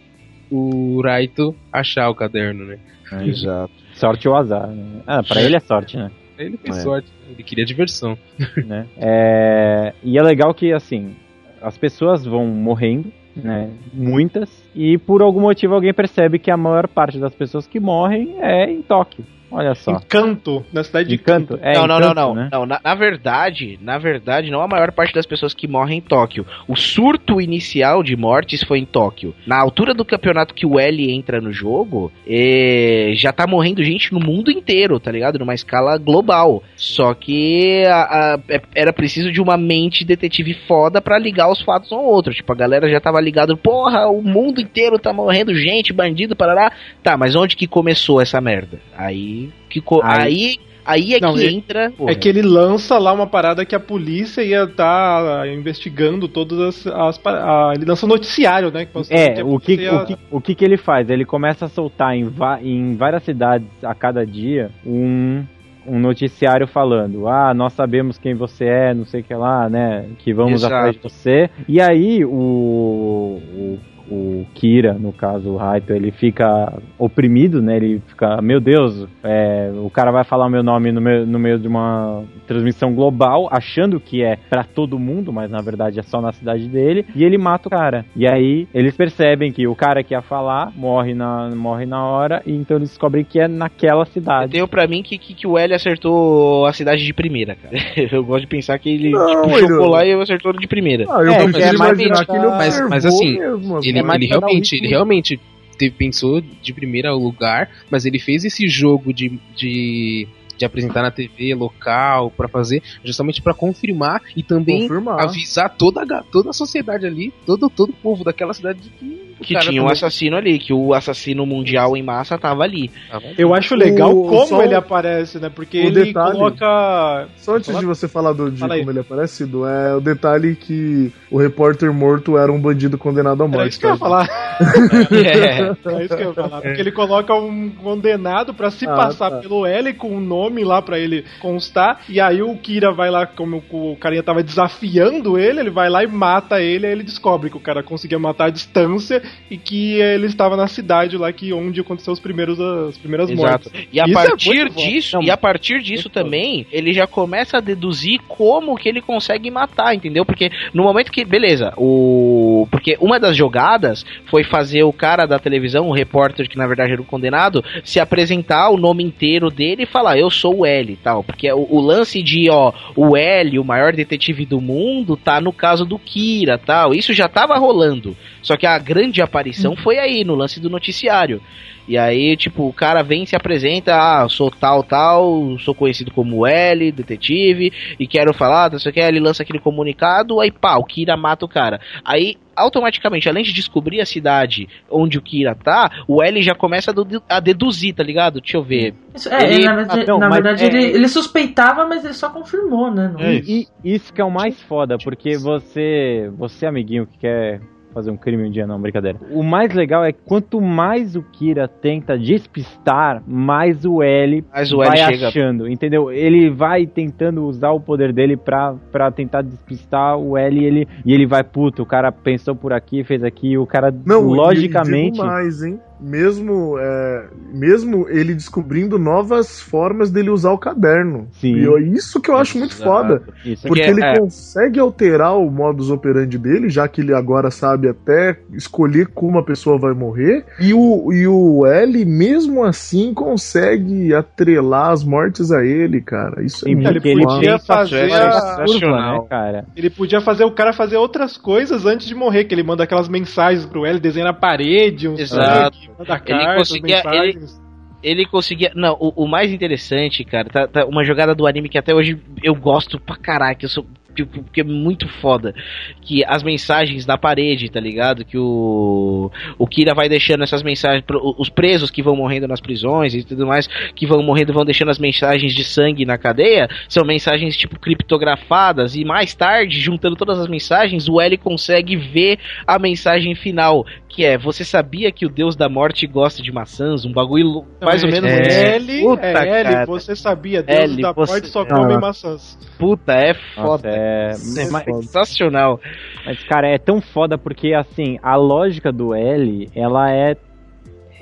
o Raito achar o caderno, né? É, Sorte ou azar. Né? Ah, pra ele é sorte, né? Ele tem É. sorte, ele queria diversão. <laughs> né? É, e é legal que, assim, as pessoas vão morrendo, né? Muitas, e por algum motivo alguém percebe que a maior parte das pessoas que morrem é em Tóquio. Olha só. Encanto, na cidade de De canto? É, não, não, não, não, né? não. Na, na verdade, na verdade, não a maior parte das pessoas que morrem em Tóquio. O surto inicial de mortes foi em Tóquio. Na altura do campeonato que o L entra no jogo, eh, já tá morrendo gente no mundo inteiro, tá ligado? Numa escala global. Só que a- a- é- era preciso de uma mente detetive foda pra ligar os fatos um ao outro. Tipo, a galera já tava ligado, porra, o mundo inteiro tá morrendo gente, bandido, parará. Tá, mas onde que começou essa merda? Aí que co- aí, aí é Não, que é- entra. porra. É que ele lança lá uma parada que a polícia ia estar investigando todas as. as a- ele lança um noticiário, né? Que É, o que, ia- o, que, o que que ele faz? Ele começa a soltar em, em várias cidades a cada dia um, um noticiário falando: Ah, nós sabemos quem você é, não sei o que lá, né? Que vamos Exato. atrás de você. E aí o, o, o Kira, no caso o Raito, ele fica oprimido, né? Ele fica, meu Deus, é, o cara vai falar o meu nome no meio, no meio de uma transmissão global, achando que é pra todo mundo, mas na verdade é só na cidade dele, e ele mata o cara. E aí eles percebem que o cara que ia falar morre na, morre na hora, e então eles descobrem que é naquela Eu cidade. tenho pra mim que, que, que o L acertou a cidade de primeira, cara. <laughs> Eu gosto de pensar que ele Não, tipo, chocou lá e acertou de primeira. Ah, eu É, prefiro é mais imaginar pra- que ele Mas- mas assim, mesmo, Ele, É ele dar um realmente, ele realmente te- pensou de primeira lugar, mas ele fez esse jogo de, de de apresentar na TV local, pra fazer, justamente pra confirmar e também Confirmar. avisar toda a, toda a sociedade ali, todo, todo o povo daquela cidade de que. Que cara tinha um assassino ali, que o assassino mundial em massa tava ali. Eu acho legal O- como ele aparece, né? Porque ele detalhe- coloca. Só antes de você falar do, de Fala aí. como ele é parecido, é o detalhe que o repórter morto era um bandido condenado à morte. Era isso que eu ia tá? falar. <laughs> É. É isso que eu ia falar. Porque ele coloca um condenado pra se Ah, passar tá. pelo L com um nome lá pra ele constar. E aí o Kira vai lá, como o carinha tava desafiando ele, ele vai lá e mata ele. Aí ele descobre que o cara conseguia matar à distância e que ele estava na cidade lá que onde aconteceu os primeiros, as primeiras Exato. mortes. E a Isso é partir foda. disso, Não, e a partir disso também, ele já começa a deduzir como que ele consegue matar, entendeu? Porque no momento que, beleza, o porque uma das jogadas foi fazer o cara da televisão, o repórter que na verdade era o condenado, se apresentar o nome inteiro dele e falar eu sou o L e tal, porque o, o lance de, ó, o L, o maior detetive do mundo, tá no caso do Kira, tal. Isso já tava rolando. Só que a grande aparição foi aí no lance do noticiário. E aí, tipo, o cara vem e se apresenta, ah, eu sou tal, tal, sou conhecido como L, detetive, e quero falar, não sei o que, ele lança aquele comunicado, aí pá, o Kira mata o cara. Aí, automaticamente, além de descobrir a cidade onde o Kira tá, o L já começa a dedu- a deduzir, tá ligado? Deixa eu ver. Isso- é, Ele- na verdade, Ah, não, na mas verdade é- ele, ele suspeitava, mas ele só confirmou, né? Não- E, e isso que é o mais foda, porque você, você amiguinho que quer fazer um crime um dia, não, brincadeira. O mais legal é que quanto mais o Kira tenta despistar, mais o L Mas o L vai chega. achando, entendeu? Ele vai tentando usar o poder dele pra, pra tentar despistar o L e ele, e ele vai, puto, o cara pensou por aqui, fez aqui, o cara Não, logicamente... Digo mais, hein? Mesmo, é, mesmo ele descobrindo novas formas dele usar o caderno. Sim. E eu- isso que eu acho muito Exato. foda. Isso Porque Porque, ele é. consegue alterar o modus operandi dele, já que ele agora sabe até escolher como a pessoa vai morrer. E o, e o L, mesmo assim, consegue atrelar as mortes a ele, cara. Isso é muito ele podia fazer é a- curva, né, cara? Ele podia fazer o cara fazer outras coisas antes de morrer, que ele manda aquelas mensagens pro L, desenha na parede, um Exato. sangue, Ele conseguia- mensagens. ele conseguia. Não, o, o mais interessante, cara, tá, tá uma jogada do anime que até hoje eu gosto pra caralho, eu sou. Tipo, porque é muito foda. Que as mensagens na parede, tá ligado? Que o. O Kira vai deixando essas mensagens. pro- Os presos que vão morrendo nas prisões e tudo mais, que vão morrendo, vão deixando as mensagens de sangue na cadeia. São mensagens, tipo, criptografadas. E mais tarde, juntando todas as mensagens, o L consegue ver a mensagem final. Que é: Você sabia que o Deus da morte gosta de maçãs? Um bagulho mais ou menos é. L, Puta, é L, cara. você sabia, Deus L, da você- morte só Ah. come maçãs. Puta, é Nossa, foda. É... Mas- sensacional. Mas, cara, é tão foda porque, assim, a lógica do L, ela é.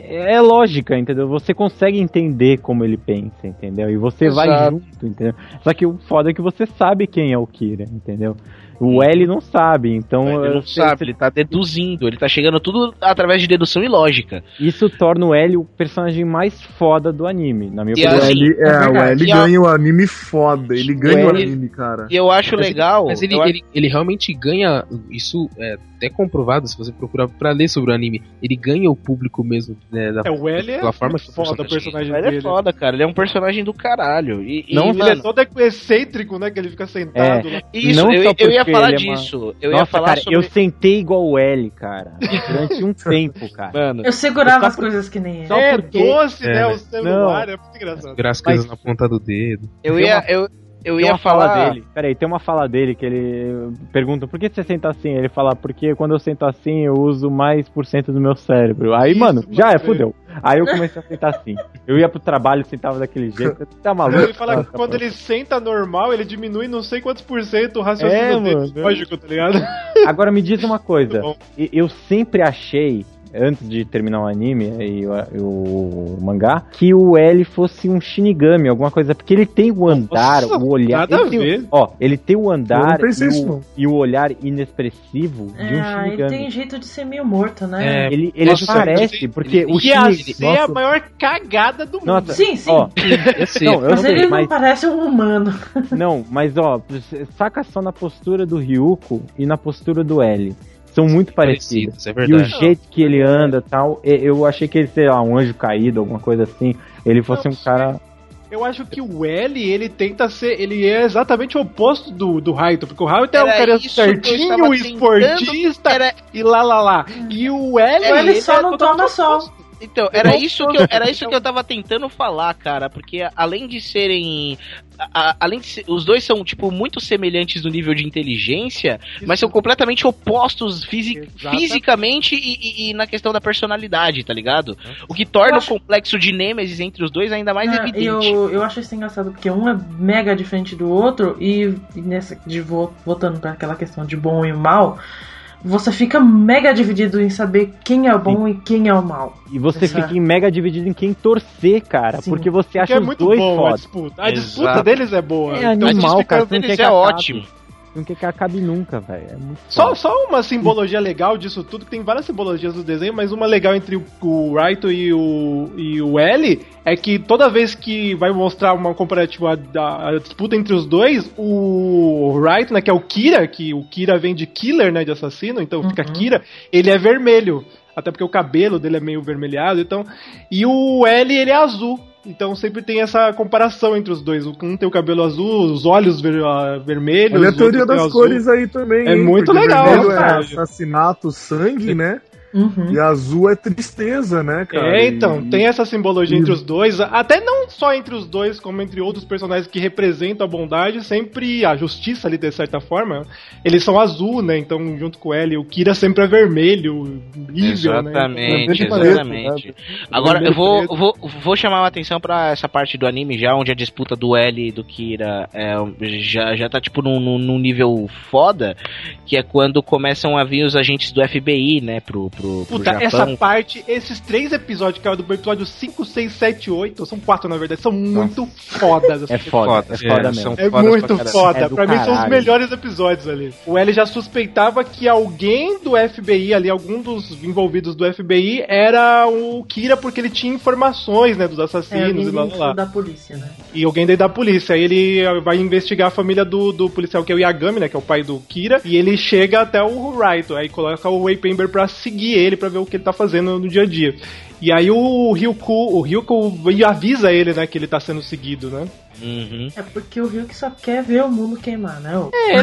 É lógica, entendeu? Você consegue entender como ele pensa, entendeu? E você vai Exato. junto, entendeu? Só que o foda é que você sabe quem é o Kira, entendeu? O L não sabe, então. Ele não sabe, ele tá deduzindo, ele tá chegando tudo através de dedução e lógica. Isso torna o L o personagem mais foda do anime, na minha E O opinião. assim, L, é, o. L E a- ganha o anime foda. Ele ganha o L- anime, cara. E eu acho Mas legal. Ele, mas ele, acho- ele, ele realmente ganha. Isso é até comprovado se você procurar pra ler sobre o anime. Ele ganha o público mesmo, né? Da, É, o L é forma o foda o personagem- personagem Ele é dele. foda, cara. Ele é um personagem do caralho. E, e, Não, Ele mano, é todo excêntrico, né? Que ele fica sentado lá. isso, Não eu, só eu ia falar ele é uma- disso. Eu ia Nossa, falar cara, sobre. eu sentei igual o L, cara. Durante um <laughs> tempo, cara. Mano, Eu segurava as coisas que nem ele. Só é porque- doce, É, né? né? O celular, é muito engraçado. Gráficas Mas- na ponta do dedo. eu ia. uma- Eu, eu Tem ia uma fala falar. dele. Peraí, tem uma fala dele que ele pergunta por que você senta assim? Ele fala, porque quando eu sento assim eu uso mais por cento do meu cérebro. Aí, Isso, mano, já é, fudeu. Aí eu comecei a sentar assim. Eu ia pro trabalho sentava daquele jeito. Tá maluco? Ele fala que Nossa, quando ele senta normal, ele diminui não sei quantos por cento o raciocínio É, dele. Lógico, tá ligado? Agora me diz uma <laughs> coisa. Eu sempre achei, antes de terminar o anime e o, o mangá, que o L fosse um Shinigami, alguma coisa. Porque ele tem o andar, Nossa, o olhar. nada ele a tem o- ver. Ó, ele tem o andar e, o, e o olhar inexpressivo de um Ah, ele Shinigami. tem jeito de ser meio morto, né? É, Ele, ele Nossa, parece, ele- porque ele- o Shinigami. ser a maior cagada do mundo. Nossa, Sim, sim. ó, <laughs> sei. não, eu mas sei, ele não mas, parece um humano. não, mas ó, saca só na postura do Ryuko e na postura do L. São muito parecidos. é E o jeito que ele anda e tal, e- eu achei que ele, sei lá, um anjo caído, alguma coisa assim. Ele fosse um cara. Eu acho que o L, ele tenta ser. Ele é exatamente o oposto do, do Raito, porque o Raito é um cara isso que eu certinho, esportista Era- e lá lá lá. E o L, Ele ele só é não toma sol. Então, era isso que eu, era isso que eu tava tentando falar, cara, porque além de serem a- a- além de ser, os dois são tipo muito semelhantes no nível de inteligência, mas são completamente opostos fisi- fisicamente e, e- e na questão da personalidade, tá ligado? O que torna acho- o complexo de Nêmesis entre os dois ainda mais Ah, evidente. Eu, eu acho isso engraçado, porque um é mega diferente do outro, e, e nessa, de vo- voltando para aquela questão de bom e mal, você fica mega dividido em saber quem é o bom e quem é o mal. E você Exato. fica mega dividido em quem torcer, cara. Sim. Porque você Porque acha é os muito dois bom a foda. disputa. A disputa deles é boa. É Então, animal, explicando cara. Deles é que acabe. ótimo. Não quer que acabe nunca, velho. É Só, só uma simbologia legal disso tudo, que tem várias simbologias do desenho, mas uma legal entre o, o Raito e o, e o L é que toda vez que vai mostrar uma comparativa da disputa entre os dois, o Raito, né, que é o Kira, que o Kira vem de killer, né, de assassino, então fica Uhum. Kira, ele é vermelho. Até porque o cabelo dele é meio vermelhado, então. E o L, ele é azul. Então sempre tem essa comparação entre os dois. Um tem o cabelo azul, os olhos ver- ah, vermelhos. Olha a teoria das azul. cores aí também. É hein? muito legal, é assassinato, sangue, né? Uhum. E azul é tristeza, né, cara? É, então, E- tem essa simbologia e- entre os dois, até não só entre os dois, como entre outros personagens que representam a bondade, sempre a justiça ali, de certa forma. Eles são azul, né? Então, junto com ele, o Kira sempre é vermelho, evil, né? Exatamente, preto, exatamente. né? Agora, eu vou, vou, vou chamar a atenção pra essa parte do anime já, onde a disputa do L e do Kira é, já, já tá, tipo, num, num- num nível foda, que é quando começam a vir os agentes do FBI, né, pro, pro, pro Puta, Japão. essa parte, esses três episódios, que é do episódio 5, 6, 7, 8, são quatro na verdade, são muito fodas. É assim. foda, é foda mesmo. são É fodas muito pra foda. É pra mim são os melhores episódios ali. O L já suspeitava que alguém do FBI ali, algum dos envolvidos do FBI, era o Kira porque ele tinha informações, né, dos É assassinos alguém e lá, lá. da polícia, né? E alguém daí da polícia. Aí ele vai investigar a família do, do policial que é o Yagami, né, que é o pai do Kira, e ele chega até o Raito, aí coloca o Waypember pra seguir ele, pra ver o que ele tá fazendo no dia a dia. E aí o Ryuko, o Ryuko avisa ele, né, que ele tá sendo seguido, né? Uhum. É porque o Ryuk só quer ver o mundo queimar, né? O- É,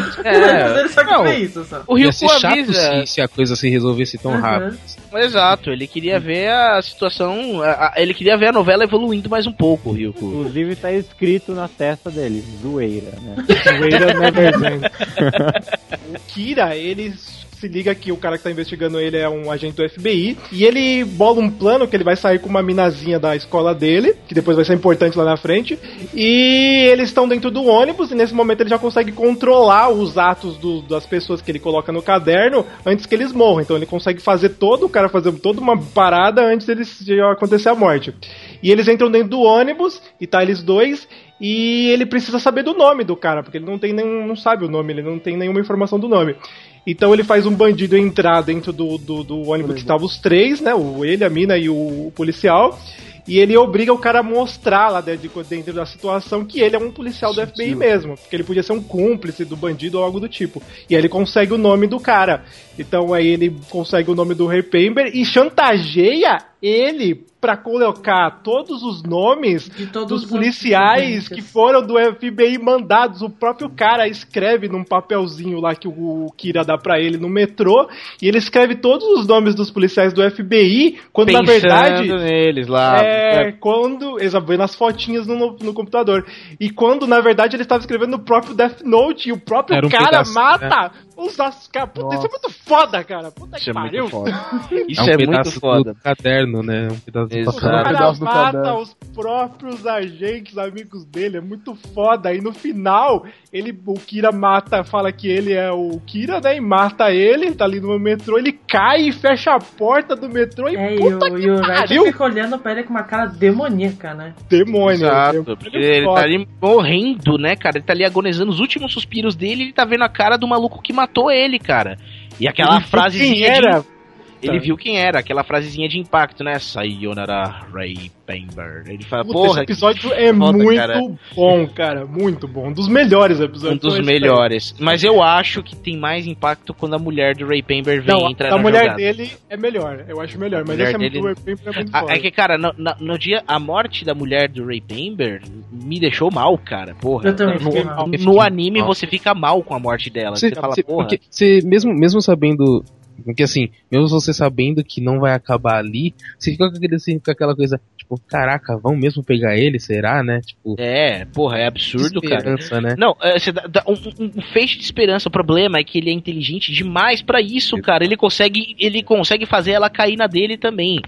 ele só quer não. ver isso, só. o Ia Ryuko ser chato avisa. se, se a coisa se resolvesse tão Uhum. rápido. Exato, ele queria ver a situação. a- a- ele queria ver a novela evoluindo mais um pouco, o Ryuko. Inclusive tá escrito na testa dele, zoeira, né? <laughs> Zoeira never ends. o Kira, ele se liga que o cara que tá investigando ele é um agente do FBI e ele bola um plano que ele vai sair com uma minazinha da escola dele, que depois vai ser importante lá na frente, e eles estão dentro do ônibus e nesse momento ele já consegue controlar os atos do- das pessoas que ele coloca no caderno antes que eles morram. Então ele consegue fazer todo o cara fazer toda uma parada antes de acontecer a morte. E eles entram dentro do ônibus e tá eles dois e ele precisa saber do nome do cara, porque ele não tem nenhum, não sabe o nome, ele não tem nenhuma informação do nome. Então ele faz um bandido entrar dentro do, do, do ônibus que estavam os três, né? O ele, a mina e o policial. E ele obriga o cara a mostrar lá dentro, dentro da situação que ele é um policial do FBI mesmo. Porque ele podia ser um cúmplice do bandido ou algo do tipo. E aí ele consegue o nome do cara. Então aí ele consegue o nome do Rei Pember e chantageia ele pra colocar todos os nomes De todos dos os policiais que foram do FBI mandados. O próprio cara escreve num papelzinho lá que o Kira dá pra ele no metrô. E ele escreve todos os nomes dos policiais do FBI, quando na Pensando verdade. neles lá. É, quando. Exato, vendo as fotinhas no, no, computador. E quando, na verdade, ele estava escrevendo no próprio Death Note e o próprio um cara pedaço, mata os as- cara, Puta, isso é muito foda, cara. Puta Isso que é pariu. muito foda. <laughs> Isso é um é, muito foda. do caderno, né? Um pedaço do Exato. O papel. cara pedaço do mata caderno. os próprios agentes, amigos dele, é muito foda. E no final, ele, o Kira mata, fala que ele é o Kira, né? E mata ele, tá ali no metrô, ele cai e fecha a porta do metrô e É, e puta o, que e o pariu. fica olhando pra ele com uma cara demoníaca, né? Demônio. Exato, demônio porque ele foda. tá ali morrendo, né, cara? Ele tá ali agonizando os últimos suspiros dele e ele tá vendo a cara do maluco que matou ele, cara. E aquela Ele frasezinha quem era. de. Ele viu quem era, aquela frasezinha de impacto, né? Sayonara Ray Pember. Ele fala, Puta, porra. esse episódio é foda, muito cara. bom, cara. Muito bom. Um dos melhores Um episódios. dos Então, esse melhores. Mas eu acho que tem mais impacto quando a mulher do Ray Pember vem Não, entra a na mulher jogada. dele é melhor. Eu acho melhor. Mas mulher esse é muito, dele- é muito Ah, foda. É que, cara, no, no dia, a morte da mulher do Ray Pember me deixou mal, cara. Porra. Eu também no, mal. no anime mal. você fica mal com a morte dela. Você, fala, você- porra. porque você, mesmo, mesmo sabendo. Porque assim, mesmo você sabendo que não vai acabar ali, você fica com, aquele, assim, com aquela coisa, tipo, caraca, vão mesmo pegar ele? Será, né? Tipo, É, porra, é absurdo, cara. esperança, né? Não, é, você dá, dá um, um- um feixe de esperança. O problema é que ele é inteligente demais pra isso, cara. Ele consegue, ele consegue fazer ela cair na dele também.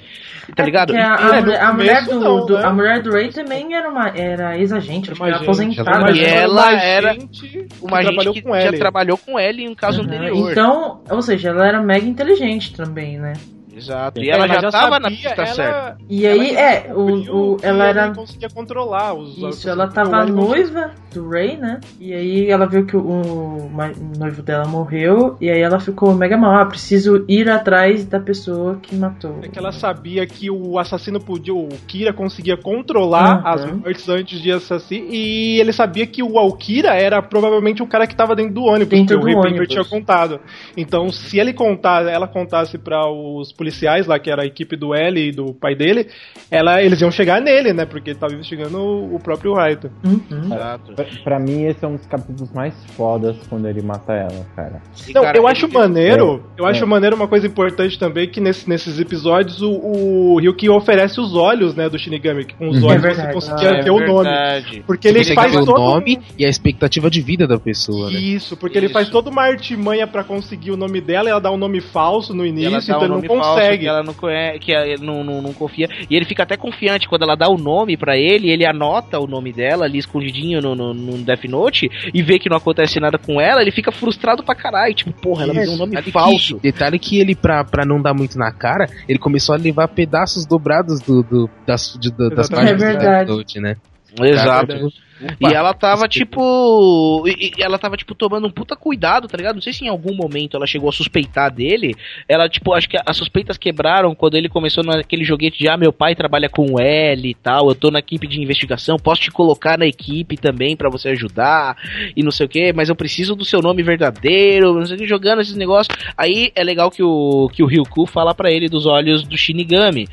Tá ligado? Porque a, E- a É, no mulher- a mulher do, não, do- né? a mulher do Ray também era uma era ex-agente, acho que era aposentada. E né? ela uma era uma que gente trabalhou que com já ele. trabalhou com ela em um caso Uhum. anterior. Então, ou seja, ela era mega inteligente também, né? Exato. E ela, Ela já, tava na pista ela- certa. E aí, ela é, o, o, ela era. conseguia controlar os Isso, ela o tava Ele noiva do Ray, né? E aí ela viu que o, o noivo dela morreu, e aí ela ficou mega mal. Ah, preciso ir atrás da pessoa que matou. É que ela sabia que o assassino podia, o Kira conseguia controlar Uhum. as mortes antes de assassinar. E ele sabia que o Alkira era provavelmente o cara que tava dentro do ônibus, Dentro que do o ônibus. tinha contado. Então, se ele contar, ela contasse para os policiais lá, que era a equipe do L e do pai dele, ela, eles iam chegar nele, né? Porque ele tava investigando o, o próprio Raito. Uhum. Exato. Pra, pra mim, esse é um dos capítulos mais fodas quando ele mata ela, cara. E, Não, cara, eu acho ele- maneiro, eu É. acho maneiro uma coisa importante também, que nesse- nesses episódios o, o Ryuki oferece os olhos, né, do Shinigami, que com os Uhum. olhos É você conseguia Ah, é ver o nome. verdade. Porque ele faz que todo o nome e a expectativa de vida da pessoa, né? Isso, porque ele Isso. faz toda uma artimanha pra conseguir o nome dela, ela dá um nome falso no E início, então um ele não nome falso consegue. que ela não conhece, que ela não, não, não confia. E ele fica até confiante quando ela dá o nome pra ele, ele anota o nome dela ali escondidinho no, no, no Death Note e vê que não acontece nada com ela, ele fica frustrado pra caralho. Tipo, porra, ela me deu um nome Detalhe falso. Que, detalhe que ele, pra, pra não dar muito na cara, ele começou a levar pedaços dobrados do, do- das, de- do- das páginas É do. Death Note, né? Exato. E ela tava, tipo. e- ela tava, tipo, tomando um puta cuidado, tá ligado? Não sei se em algum momento ela chegou a suspeitar dele. Ela, tipo, acho que as suspeitas quebraram quando ele começou naquele joguete de ah, meu pai trabalha com L e tal, eu tô na equipe de investigação, posso te colocar na equipe também pra você ajudar e não sei o que, mas eu preciso do seu nome verdadeiro, não sei o que, jogando esses negócios. Aí é legal que o, que o Ryuku fala pra ele dos olhos do Shinigami.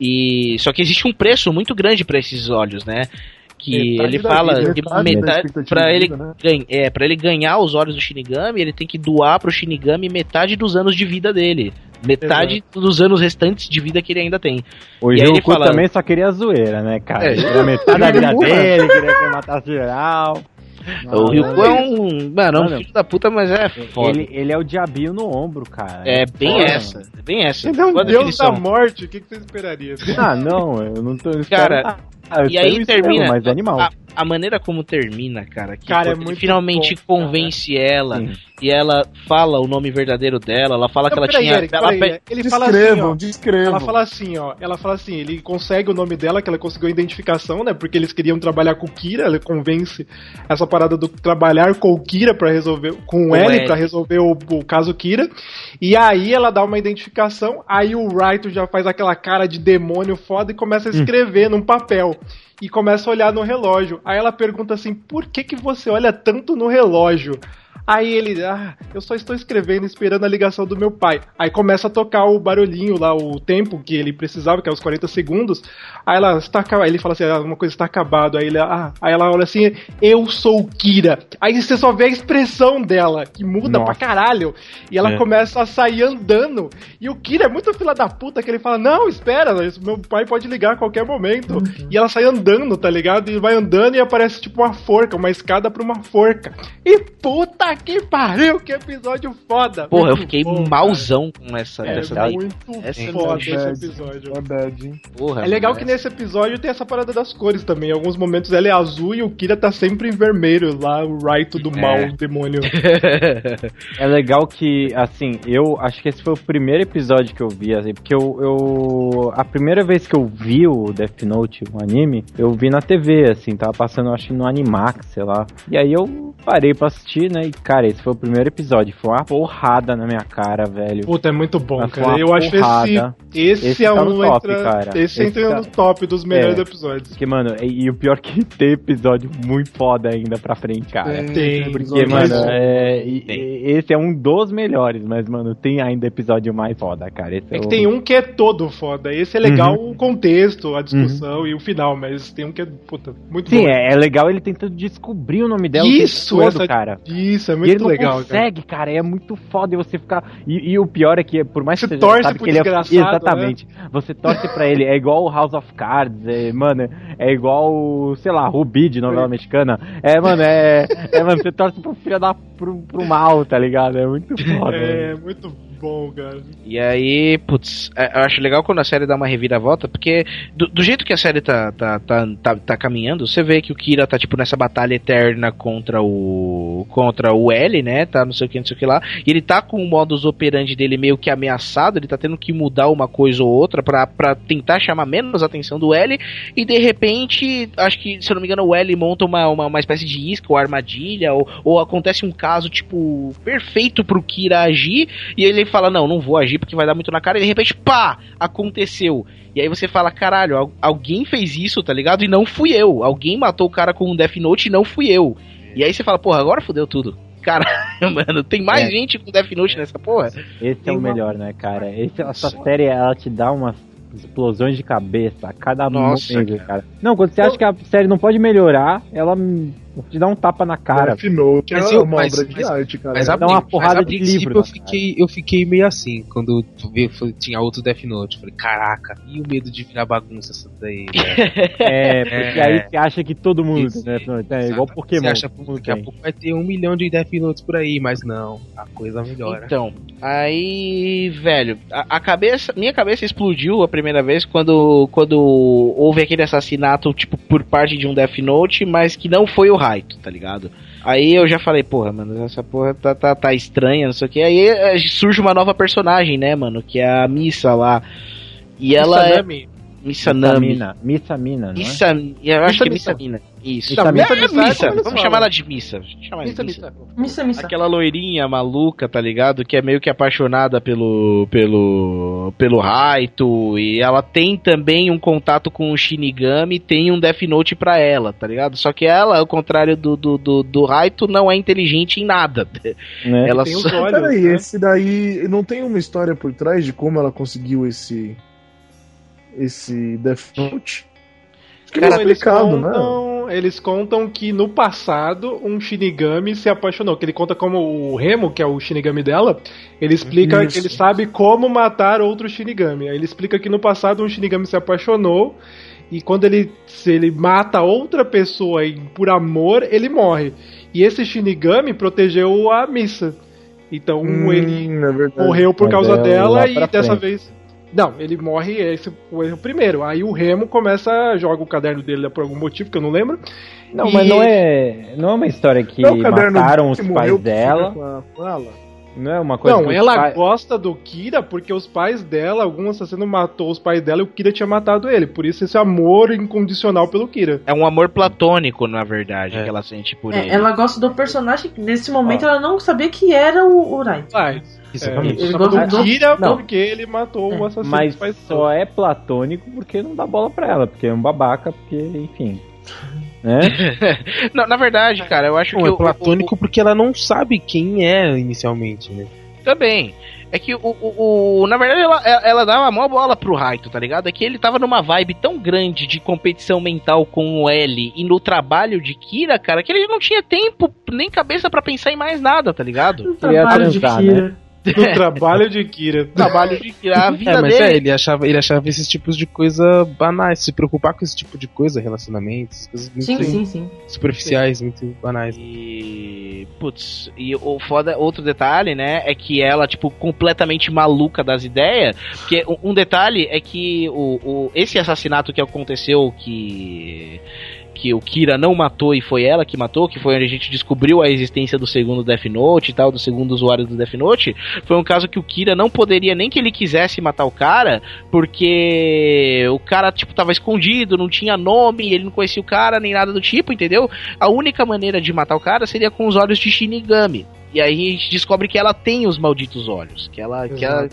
E só que existe um preço muito grande pra esses olhos, né? Que Metade ele fala vida, que metade da metade expectativa para ele vida, né? ganha, é para ele ganhar os olhos do Shinigami, ele tem que doar pro Shinigami metade dos anos de vida dele, metade dos anos restantes de vida que ele ainda tem. O E aí ele Ryuko fala- também só queria zoeira, né, cara? É. Queria metade da vida <laughs> dele, queria que matasse geral. o Ryuko é um, mano, é um Mano, filho da puta, mas é foda. Ele, ele é o diabinho no ombro, cara. É bem Foda, essa, mano. bem essa. Ele é um deus definição. da morte, o que, que você esperaria? Ah, não, eu não tô Cara, Ah, E aí termina mesmo, é animal. A, a maneira como termina, cara, que Cara, é ele finalmente bom, convence ela Sim. e ela fala o nome verdadeiro dela, ela fala que ela tinha Eric, ela Ele fala assim, ó, Descrevam, descrevam. Ela fala assim, ó. Ela fala assim, ele consegue o nome dela, que ela conseguiu a identificação, né? Porque eles queriam trabalhar com o Kira, ele convence essa parada do trabalhar com o Kira para resolver. Com o Com L L. para resolver o, o caso Kira. E aí ela dá uma identificação, aí o Raito já faz aquela cara de demônio foda e começa a escrever num papel. E começa a olhar no relógio. Aí ela pergunta assim: por que, que você olha tanto no relógio? Aí ele, ah, eu só estou escrevendo esperando a ligação do meu pai. Aí começa a tocar o barulhinho lá, o tempo que ele precisava, que é os 40 segundos. Aí ela está. Ele fala assim, ah, uma coisa está acabado. Aí, ele, ah, aí ela olha assim, eu sou o Kira. Aí você só vê a expressão dela, que muda Nossa. pra caralho. E ela É. começa a sair andando. E o Kira é muito fila da puta que ele fala, não, espera, meu pai pode ligar a qualquer momento. E ela sai andando, tá ligado? E vai andando e aparece tipo uma forca, uma escada pra uma forca. E puta que pariu, que episódio foda. Porra, eu fiquei bom, malzão com essa cara. dessa É daí. muito Essa é foda bad. esse episódio. É bad, hein? Porra, É legal que nesse episódio tem essa parada das cores também. Em alguns momentos ela é azul e o Kira tá sempre em vermelho, lá o Raito do mal, É. o demônio. <laughs> É legal que, assim, eu acho que esse foi o primeiro episódio que eu vi, assim, porque eu, eu- A primeira vez que eu vi o Death Note, o anime, eu vi na TV, assim, tava passando, acho que no Animax, sei lá. E aí eu parei pra assistir, né? E, cara, esse foi o primeiro episódio. Foi uma porrada na minha cara, velho. Puta, é muito bom, Mas cara. Eu acho que esse, esse, Esse é tá um top, entra, cara. Esse, Esse entra tá- no top dos melhores É. episódios. Porque, mano, e, e o pior que tem episódio muito foda ainda pra frente, cara. Tem, Porque, mano, é, e- e- esse é um dos melhores, mas, mano, tem ainda episódio mais foda, cara. Esse É que o- tem um que é todo foda. Esse é legal Uhum. o contexto, a discussão e o final, mas tem um que é, puta, muito Sim, bom. é, é legal ele tentando descobrir o nome dela Isso, todo, essa- cara. Isso, é e ele muito não legal, cara. consegue, cara. É muito foda e você ficar. E, e o pior é que, por mais Você que você torce sabe que ele é né? Exatamente. Você torce pra ele. É igual o House of Cards, é, mano. É igual, sei lá, Ruby de novela mexicana. É, mano, é. É, mano, você torce pro filho da. pro, pro mal, tá ligado? É muito foda. É, mano. muito bom, cara. E aí, putz, é, eu acho legal quando a série dá uma reviravolta, porque do, do jeito que a série tá, tá, tá, tá, tá caminhando, você vê que o Kira tá, tipo, nessa batalha eterna contra o. contra o L, né? Tá não sei o que, não sei o que lá. E ele tá com o modus operandi dele meio que ameaçado, ele tá tendo que mudar uma coisa ou outra pra, pra tentar chamar menos a atenção do L. E de repente, acho que, se eu não me engano, o L monta uma, uma, uma espécie de isca ou armadilha, ou, ou acontece um caso, tipo, perfeito pro Kira agir, e ele fala, não, não vou agir porque vai dar muito na cara, e de repente, pá, aconteceu. E aí você fala, caralho, al- alguém fez isso, tá ligado? E não fui eu. Alguém matou o cara com um Death Note e não fui eu. E aí você fala, porra, agora fudeu tudo. <laughs> Caralho, mano, tem mais É. gente com Death Note nessa porra? Esse é Tem o uma- melhor, né, cara? Esse, essa série, ela te dá umas explosões de cabeça a cada Nossa, momento, cara. Não, quando você acha que a série não pode melhorar, ela hum, te dá um tapa na cara. Death Note Mas é eu- uma mas- obra de mas- arte, cara. Mas a, Dá uma porrada de livro eu fiquei, eu fiquei meio assim quando tu vê- foi- tinha outro Death Note. Falei, caraca, e o medo de virar bagunça essa daí? <laughs> né? É, porque É. aí você acha que todo mundo, Isso, né? É igual Pokémon. Você acha que daqui a tem. pouco vai ter um milhão de Death Notes por aí, mas não, a coisa melhora. Então, aí, velho, a, a cabeça, minha cabeça explodiu a primeira vez quando, quando houve aquele assassinato, tipo, por parte de um Death Note, mas que não foi o Raito, tá ligado? Aí eu já falei, porra, mano, essa porra tá, tá, tá estranha, não sei o que. Aí eh, surge uma nova personagem, né, mano, que é a Missa lá. E ela é. Sanami. Missanami. Missamina. Missamina, é? Missa, eu acho que é Missa. Missamina. Isso. Missa, Missa, Missa, Missa, Missa, Vamos Missa. chamar ela de Missa. Chamar ela de Missa, Missa. missa. Missa, missa. Aquela loirinha maluca, tá ligado? Que é meio que apaixonada pelo pelo pelo Raito e ela tem também um contato com o Shinigami, tem um Death Note pra ela, tá ligado? Só que ela, ao contrário do do, do, do Raito, não é inteligente em nada. Né? <laughs> Ela Tem só... olhos. Peraí, né? esse daí não tem uma história por trás de como ela conseguiu esse esse Death Note? Acho que Cara, é eles né? contam, eles contam que no passado um Shinigami se apaixonou. Que ele conta como o Remo, que é o Shinigami dela, ele explica Isso. que ele sabe como matar outro Shinigami. Aí ele explica que no passado um Shinigami se apaixonou e quando ele se ele mata outra pessoa e por amor, ele morre. E esse Shinigami protegeu a Missa. Então Hum, ele é morreu por causa é dela e dessa frente. vez. Não, ele morre, esse foi o primeiro. Aí o Remo começa, joga o caderno dele por algum motivo que eu não lembro. Não, E- mas não é, não é uma história que é mataram os pais dela. com a- com ela? Não é uma coisa não, que ela pais- gosta do Kira porque os pais dela, algum assassino matou os pais dela e o Kira tinha matado ele. Por isso esse amor incondicional pelo Kira. É um amor platônico, na verdade, É. que ela sente por É, ele. ela gosta do personagem. Nesse momento ela não sabia que era o, o Exatamente. É, Ele gosta do Kira Não. porque ele matou o assassino Mas só é platônico porque não dá bola pra ela, porque é um babaca, porque, enfim. Né? <laughs> Não, na verdade, cara, eu acho Não, que é o- platônico porque ela não sabe quem é inicialmente, né? Também. É que o, o, o- na verdade ela, ela dava mó bola pro Raito, tá ligado? É que ele tava numa vibe tão grande de competição mental com o L e no trabalho de Kira, cara, que ele não tinha tempo nem cabeça pra pensar em mais nada, tá ligado? O Queria trabalho de Kira. <laughs> No trabalho de Kira. trabalho de Kira, a vida É, mas dele. é, ele achava, ele achava esses tipos de coisa banais, se preocupar com esse tipo de coisa, relacionamentos, coisas muito Sim, sim, sim. superficiais, muito banais. E. Putz, e o foda, outro detalhe, né, é que ela, tipo, completamente maluca das ideias. Porque um, um detalhe é que o, o, esse assassinato que aconteceu, que. Que o Kira não matou e foi ela que matou, que foi onde a gente descobriu a existência do segundo Death Note e tal, do segundo usuário do Death Note, foi um caso que o Kira não poderia nem que ele quisesse matar o cara, porque o cara, tipo, tava escondido, não tinha nome, ele não conhecia o cara, nem nada do tipo, entendeu? A única maneira de matar o cara seria com os olhos de Shinigami. E aí a gente descobre que ela tem os malditos olhos. Que ela. Que ela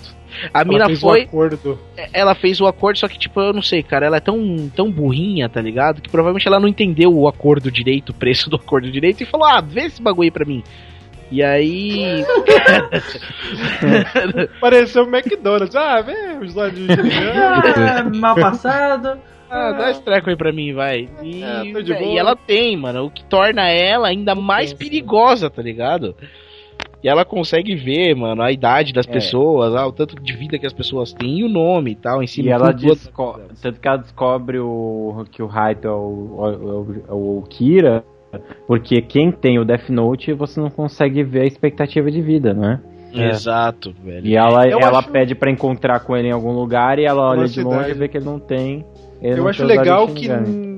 a mina foi. Acordo. Ela fez o acordo, só que, tipo, eu não sei, cara, ela é tão, tão burrinha, tá ligado? Que provavelmente ela não entendeu o acordo direito, o preço do acordo direito, e falou, ah, vê esse bagulho aí pra mim. E aí. <laughs> Pareceu o McDonald's. Ah, vê os olhos de Ah, mal passado. Ah, dá esse treco aí pra mim, vai. E, Ah, véi, boa. e ela tem, mano, o que torna ela ainda mais perigosa, tá ligado? E ela consegue ver, mano, a idade das É. pessoas, ah, o tanto de vida que as pessoas têm e o nome e tal, em cima E ela desco tanto que ela descobre o, que o Raito é o, o, o- o Kira, porque quem tem o Death Note você não consegue ver a expectativa de vida, né? Exato, velho. E ela, Eu ela acho- pede pra encontrar com ele em algum lugar e ela olha Uma de longe e vê que ele não tem. Eu não acho legal que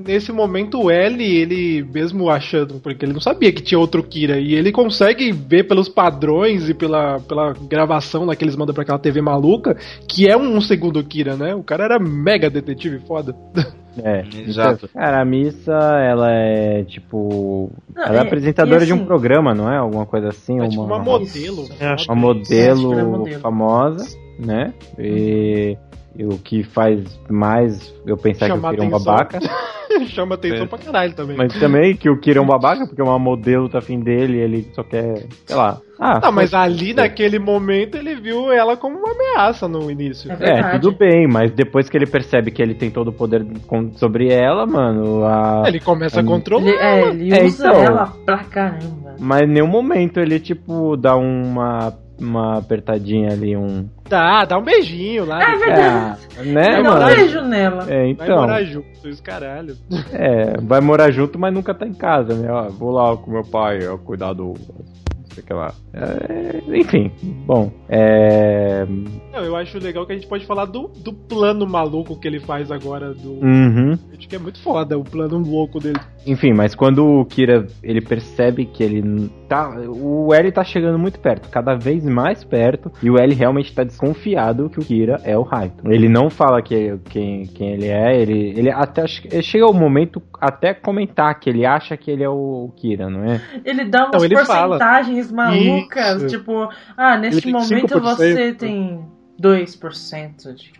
nesse momento o L, ele mesmo achando, porque ele não sabia que tinha outro Kira, e ele consegue ver pelos padrões e pela, pela gravação lá que eles mandam pra aquela TV maluca, que é um segundo Kira, né? O cara era mega detetive foda. <laughs> É, Exato. Então, cara, a Missa, ela é tipo. Não, ela é, é- apresentadora e de um assim- programa, não é? Alguma coisa assim? É tipo uma modelo. Uma modelo, É, ela é modelo. famosa, né? E, e o que faz mais eu pensar Chamar que o Kira é um babaca. <laughs> Chama atenção É. pra caralho também. Mas também que o Kira é um babaca, porque uma modelo tá afim dele e ele só quer, sei lá. Ah, Não, mas ali naquele momento ele viu ela como uma ameaça no início. É É, verdade. tudo bem, mas depois que ele percebe que ele tem todo o poder com- sobre ela, mano, a... Ele começa a Ele- controlar. Ele, é, ele É, usa então. ela pra caramba. mas em nenhum momento ele, tipo, dá uma, uma apertadinha ali, um... Dá, dá um beijinho lá. É verdade. É, né, dá um mano? beijo nela. É, Vai então, morar junto, isso caralho. é, vai morar junto, mas nunca tá em casa, né? Ó, vou lá com meu pai, ó, cuidar do... Não sei o que lá. É, enfim, bom, é... Não, eu acho legal que a gente pode falar do, do plano maluco que ele faz agora do. Uhum. Acho que é muito foda o plano louco dele. Enfim, mas quando o Kira ele percebe que ele tá. O L tá chegando muito perto, cada vez mais perto, e o L realmente tá desconfiado que o Kira é o Raito. Ele não fala que, quem, quem ele é, ele, ele até acho que- ele chega ao momento até comentar que ele acha que ele é o Kira, não é? Ele dá umas Não, ele fala. porcentagens malucas. Isso. Tipo, ah, neste momento 5%. você tem 2% de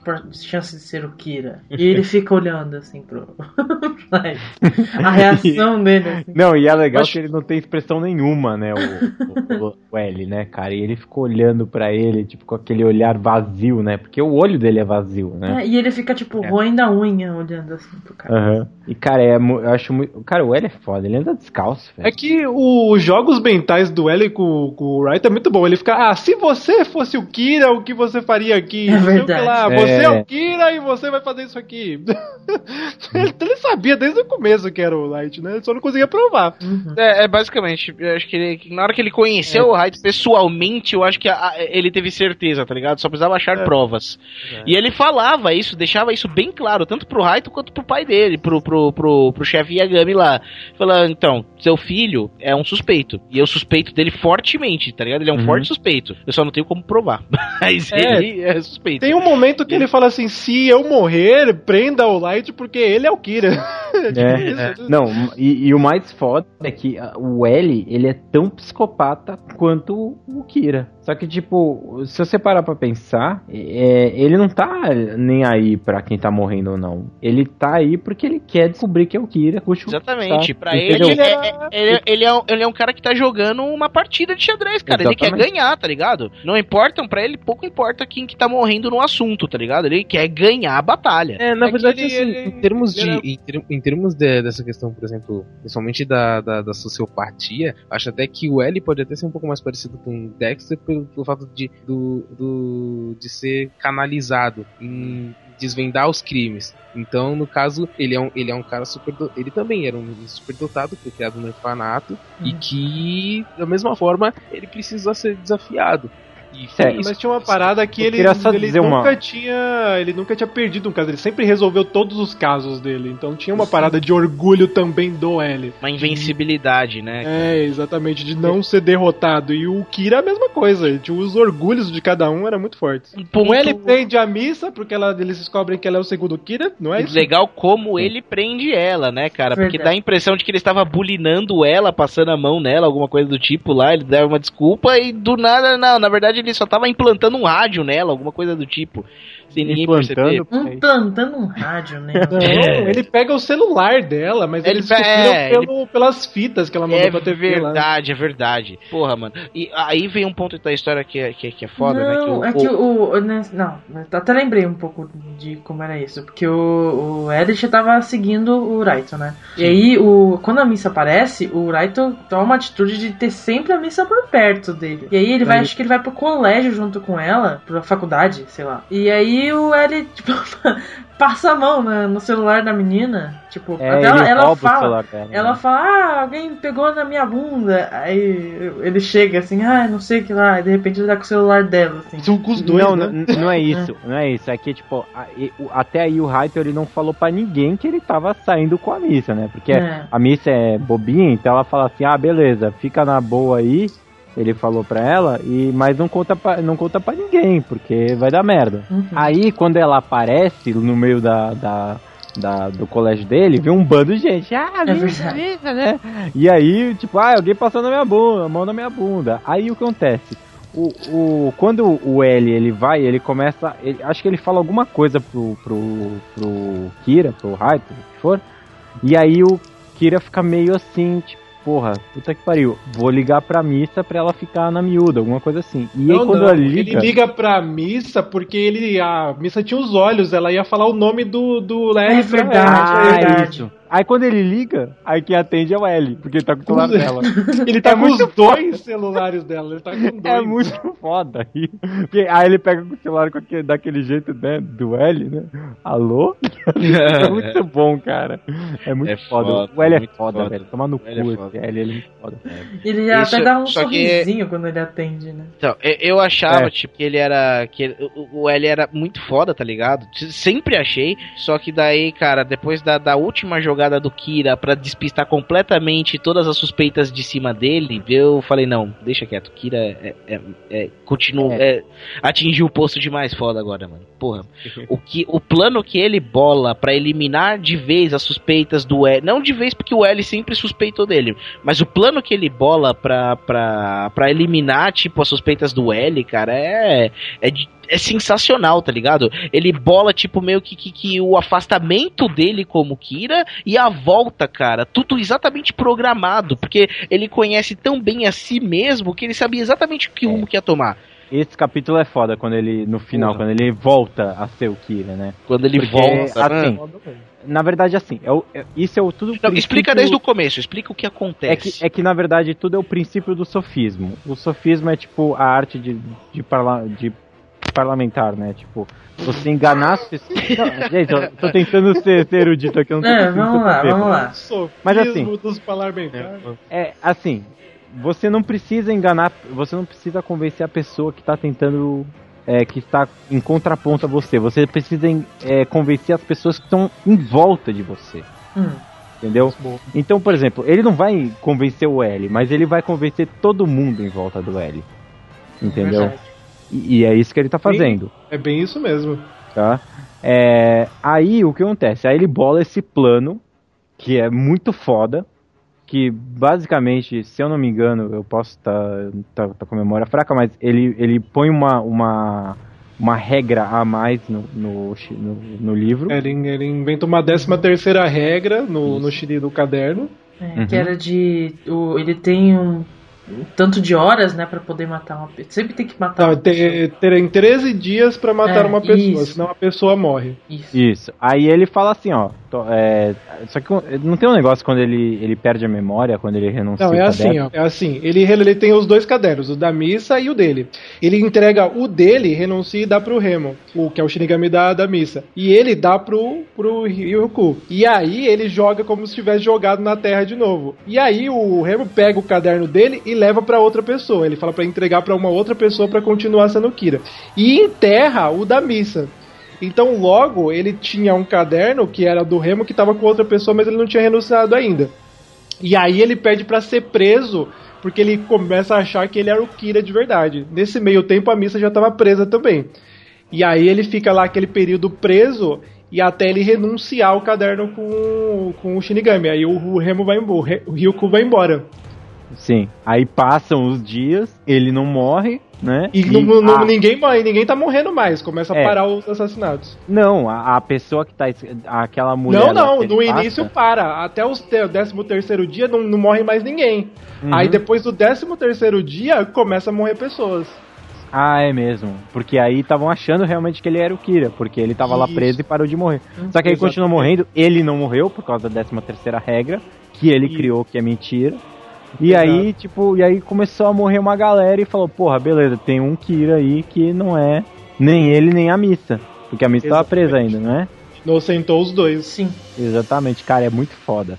chance de ser o Kira. E ele <laughs> fica olhando assim pro. <laughs> A reação dele. Assim. Não, e é legal Mas- que ele não tem expressão nenhuma, né? O, o- o L, né, cara? E ele fica olhando pra ele, tipo, com aquele olhar vazio, né? Porque o olho dele é vazio, né? É, e ele fica, tipo, roendo a unha olhando assim pro cara. Aham. E, cara, é, eu acho muito. Cara, o L é foda, ele anda descalço, velho. É que os jogos mentais do L com, com o Wright é muito bom. Ele fica, ah, se você fosse o Kira, o que você faria aqui? É verdade. lá, É. você é o Kira e você vai fazer isso aqui. <laughs> ele, ele sabia desde o começo que era o Light, né? Ele só não conseguia provar. Uhum. É, é, basicamente, eu acho que, ele, na hora que ele conheceu É. o Raito pessoalmente, eu acho que a- a- ele teve certeza, tá ligado? Só precisava achar É. provas. E ele falava isso, deixava isso bem claro, tanto pro Raito quanto pro pai dele, pro, pro, pro, pro chefe Yagami lá. Falando, então, seu filho é um suspeito. E eu suspeito dele fortemente, tá ligado? Ele é um Uhum. forte suspeito. Eu só não tenho como provar. <laughs> Mas É. ele <laughs> é suspeito. Tem um momento que ele fala assim: se eu morrer, prenda o Light porque ele é o Kira. <laughs> Tipo É, isso. Não, e, e o mais foda é que ah, o L, ele é tão psicopata quanto o Kira. Só que, tipo, se você parar pra pensar, é, ele não tá nem aí pra quem tá morrendo ou não. Ele tá aí porque ele quer descobrir que é o Kira. Exatamente, pra entendeu? ele, Ele é, ele, ele é um, ele é um cara que tá jogando uma partida de xadrez, cara. Ele quer Exatamente. ganhar, tá ligado? Não importam, pra ele pouco importa quem que tá morrendo no assunto, tá ligado? Ele quer ganhar a batalha. É, na É verdade, ele- assim, ele- em termos de. era- em termos de- dessa questão, por exemplo, principalmente da, da, da sociopatia, acho até que o L pode até ser um pouco mais parecido com o Dexter pelo, pelo fato de, do, do, de ser canalizado em desvendar os crimes. Então, no caso, ele é um, ele é um cara super. do- Ele também era um super dotado, foi criado no orfanato, e que, da mesma forma, ele precisa ser desafiado. É, Mas tinha uma parada que Eu ele, ele nunca uma- tinha. Ele nunca tinha perdido um caso, ele sempre resolveu todos os casos dele. Então tinha uma parada de orgulho também do L. Uma invencibilidade, né? É, exatamente, de não ser derrotado. E o Kira é a mesma coisa. Os orgulhos de cada um eram muito fortes. ponto- O L prende a missa, porque ela, eles descobrem que ela é o segundo Kira, não é isso? Legal como ele prende ela, né, cara? Porque Verdade. dá a impressão de que ele estava bulinando ela, passando a mão nela, alguma coisa do tipo lá. Ele dava uma desculpa e do nada, não. Na verdade, ele só tava implantando um rádio nela, alguma coisa do tipo. Sem ninguém perceber. Implantando. Um plantando um rádio, né? Não, É. ele pega o celular dela, mas Ele eles é, pelo, pelas fitas que ela mandou É pra TV lá. verdade, é verdade. Porra, mano. E aí vem um ponto da história que é, que é, que é foda, né? Que não, o- é que o- o, né, Não, até lembrei um pouco de como era isso. Porque o, o Edith tava seguindo o Raito, né? E aí, o, quando a missa aparece, o Raito toma uma atitude de ter sempre a missa por perto dele. E aí ele vai, acho que ele vai pro colégio junto com ela, pra faculdade, sei lá. E aí o L, tipo, <laughs> passa a mão na- no celular da menina. Tipo, É, até ela, ela fala. celular dela. Ela né? fala, ah, alguém pegou na minha bunda. Aí ele chega assim, ah, não sei o que lá. E de repente ele tá com o celular dela, assim. São com os dois, não, né? não, não é isso, não é isso. É que, tipo, a- e- o- até aí o Raito ele não falou pra ninguém que ele tava saindo com a missa, né? Porque É. a missa é bobinha, então ela fala assim: ah, beleza, fica na boa aí. Ele falou pra ela, e mas não conta pra, não conta pra ninguém, porque vai dar merda. Uhum. Aí, quando ela aparece no meio da, da, da- do colégio dele, vê um bando de gente. Ah, É verdade. né? E aí, tipo, ah, alguém passou na minha bunda, a mão na minha bunda. Aí o que acontece? O, o, quando o L ele vai, ele começa. ele- acho que ele fala alguma coisa pro, pro, pro Kira, pro Raito, o que for. E aí o Kira fica meio assim, tipo, porra, puta que pariu. Vou ligar pra missa pra ela ficar na miúda, alguma coisa assim. E aí Não, quando não, ela liga. Ele liga pra missa porque ele a missa tinha os olhos, ela ia falar o nome do, do É L pra ela. verdade. Ah, verdade. isso. Aí quando ele liga, aí quem atende é o L, porque ele tá com o celular dela. <laughs> Ele tá É com muito os dois celulares dela, ele tá com dois. É muito <laughs> foda aí. Porque aí ele pega o celular com aquele, daquele jeito, né? Do L, né? Alô? <laughs> é muito bom, cara. É muito É foda. foda, O L é muito foda, foda. velho. Toma no é cu esse L, ele é muito foda. Ele Isso- até dá um só que- sorrisinho quando ele atende, né? Então, eu, eu achava, É. tipo, que ele era. que ele- o, o L era muito foda, tá ligado? Sempre achei. Só que daí, cara, depois da, da última jogada do Kira pra despistar completamente todas as suspeitas de cima dele, eu falei, não, deixa quieto. Kira é, é, é- continua. é, atingiu o posto de mais foda agora, mano. Porra. <laughs> o, que, o plano que ele bola pra eliminar de vez as suspeitas do L. Não de vez porque o L sempre suspeitou dele. Mas o plano que ele bola pra, pra, pra eliminar, tipo, as suspeitas do L, cara, é. É, de- é sensacional, tá ligado? Ele bola, tipo, meio que, que, que o afastamento dele como Kira e a volta, cara. Tudo exatamente programado. Porque ele conhece tão bem a si mesmo que ele sabia exatamente o que rumo que ia tomar. Esse capítulo é foda quando ele, no final, quando ele volta a ser o Kira, né? Quando ele Porque, volta. assim, né? Na verdade, assim, é o- é- isso é o tudo. Não, explica desde o começo, explica o que acontece. É que, é que na verdade tudo é o princípio do sofismo. O sofismo é tipo a arte de, de, parla, de parlamentar, né? Tipo, você enganar as pessoas. Não, gente, eu tô tentando ser, ser erudito aqui, eu não tô É, vamos lá, vamos lá. Mas assim- dos parlamentares. É, assim, você não precisa enganar, você não precisa convencer a pessoa que tá tentando. é, que está em contraponto a você. Você precisa é, convencer as pessoas que estão em volta de você. Hum. Entendeu? Então, por exemplo, ele não vai convencer o L, mas ele vai convencer todo mundo em volta do L. Entendeu? Verdade. E, e é isso que ele tá fazendo, É bem isso mesmo. tá? É, aí o que acontece? Aí ele bola esse plano, que é muito foda, que basicamente, se eu não me engano, eu posso estar tá, tá com a memória fraca, mas ele, ele põe uma, uma, uma regra a mais no, no, no, no livro. Ele, ele inventa uma décima terceira regra no, no do caderno. É, Uhum. Que era de. O, ele tem um tanto de horas, né, pra poder matar uma pessoa. Sempre tem que matar Não, uma terem 13 dias pra matar É, uma pessoa, isso. senão a pessoa morre. Isso. Isso. Aí ele fala assim, ó, é, só que não tem um negócio quando ele, ele perde a memória, quando ele renuncia Não, é assim, ó. É assim. Ele, ele tem os dois cadernos, o da missa e o dele. Ele entrega o dele, renuncia e dá pro Remo, o que é o Shinigami da, da missa. E ele dá pro, pro Ryuku. E aí ele joga como se tivesse jogado na terra de novo. E aí o Remo pega o caderno dele e leva pra outra pessoa. Ele fala pra entregar pra uma outra pessoa pra continuar sendo Kira. E enterra o da missa. Então, logo, ele tinha um caderno que era do Remo que tava com outra pessoa, mas ele não tinha renunciado ainda. E aí ele pede pra ser preso, porque ele começa a achar que ele era o Kira de verdade. Nesse meio tempo, a missa já tava presa também. E aí ele fica lá aquele período preso e até ele renunciar o caderno com, com o Shinigami. Aí o, Remo vai embora, o Ryuko vai embora. Sim. Aí passam os dias, ele não morre, né? E, não- não- a- ninguém, morre, ninguém tá morrendo mais, começa a É. parar os assassinatos. Não, a, a pessoa que tá. Aquela mulher. não, lá não, no passa- início para. Até os te- o 13 terceiro dia não, não morre mais ninguém. Uhum. Aí depois do 13 terceiro dia começa a morrer pessoas. Ah, é mesmo. Porque aí estavam achando realmente que ele era o Kira, porque ele tava lá Isso. preso e parou de morrer. Só que aí Exatamente. continua morrendo, ele não morreu por causa da 13 terceira regra, que ele Isso. criou, que é mentira. E Exato. aí, tipo, e aí começou a morrer uma galera e falou, porra, beleza, tem um Kira aí que não é nem ele nem a missa. Porque a missa tava presa ainda, não é? Inocentou os dois. Sim. Exatamente, cara, é muito foda.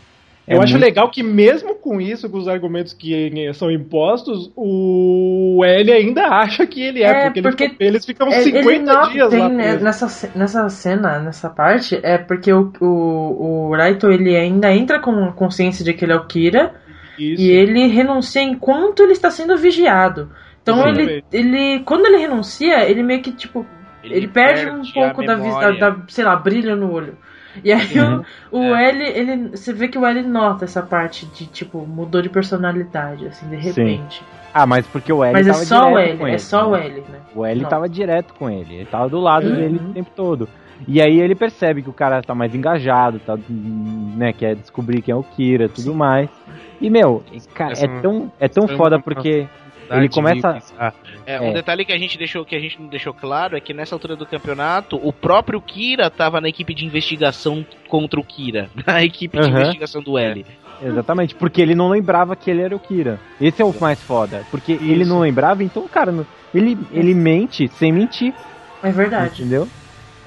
É Eu acho muito- legal que mesmo com isso, com os argumentos que são impostos, o L ainda acha que ele é, É, porque, ele porque fica- eles ficam É, 50 ele dias tem, lá né, nessa, nessa cena, nessa parte, é porque o, o, o Raito ele ainda entra com consciência de que ele é o Kira Isso. e ele renuncia enquanto ele está sendo vigiado. Então ele, Exatamente. ele. Quando ele renuncia, ele meio que tipo. Ele, perde, um pouco da vista, da, sei lá, brilho no olho. E aí Uhum. o, o L, ele. Você vê que o L nota essa parte de, tipo, mudou de personalidade, assim, de repente. Ah, mas porque o L Mas é só o direto L, com é ele, só o? L, né? O L Não. tava direto com ele, ele tava do lado Uhum. dele o tempo todo. E aí ele percebe que o cara tá mais engajado, tá, né, quer descobrir quem é o Kira, tudo mais. E meu, cara, Essa é tão é tão foi foda porque Ele começa É, É. Um detalhe que a gente deixou que a gente não deixou claro é que nessa altura do campeonato o próprio Kira tava na equipe de investigação contra o Kira, <laughs> na equipe de Aham. investigação do L. exatamente, porque ele não lembrava que ele era o Kira. Esse é o mais foda, porque ele não lembrava, então, cara, ele ele mente sem mentir, É verdade. entendeu?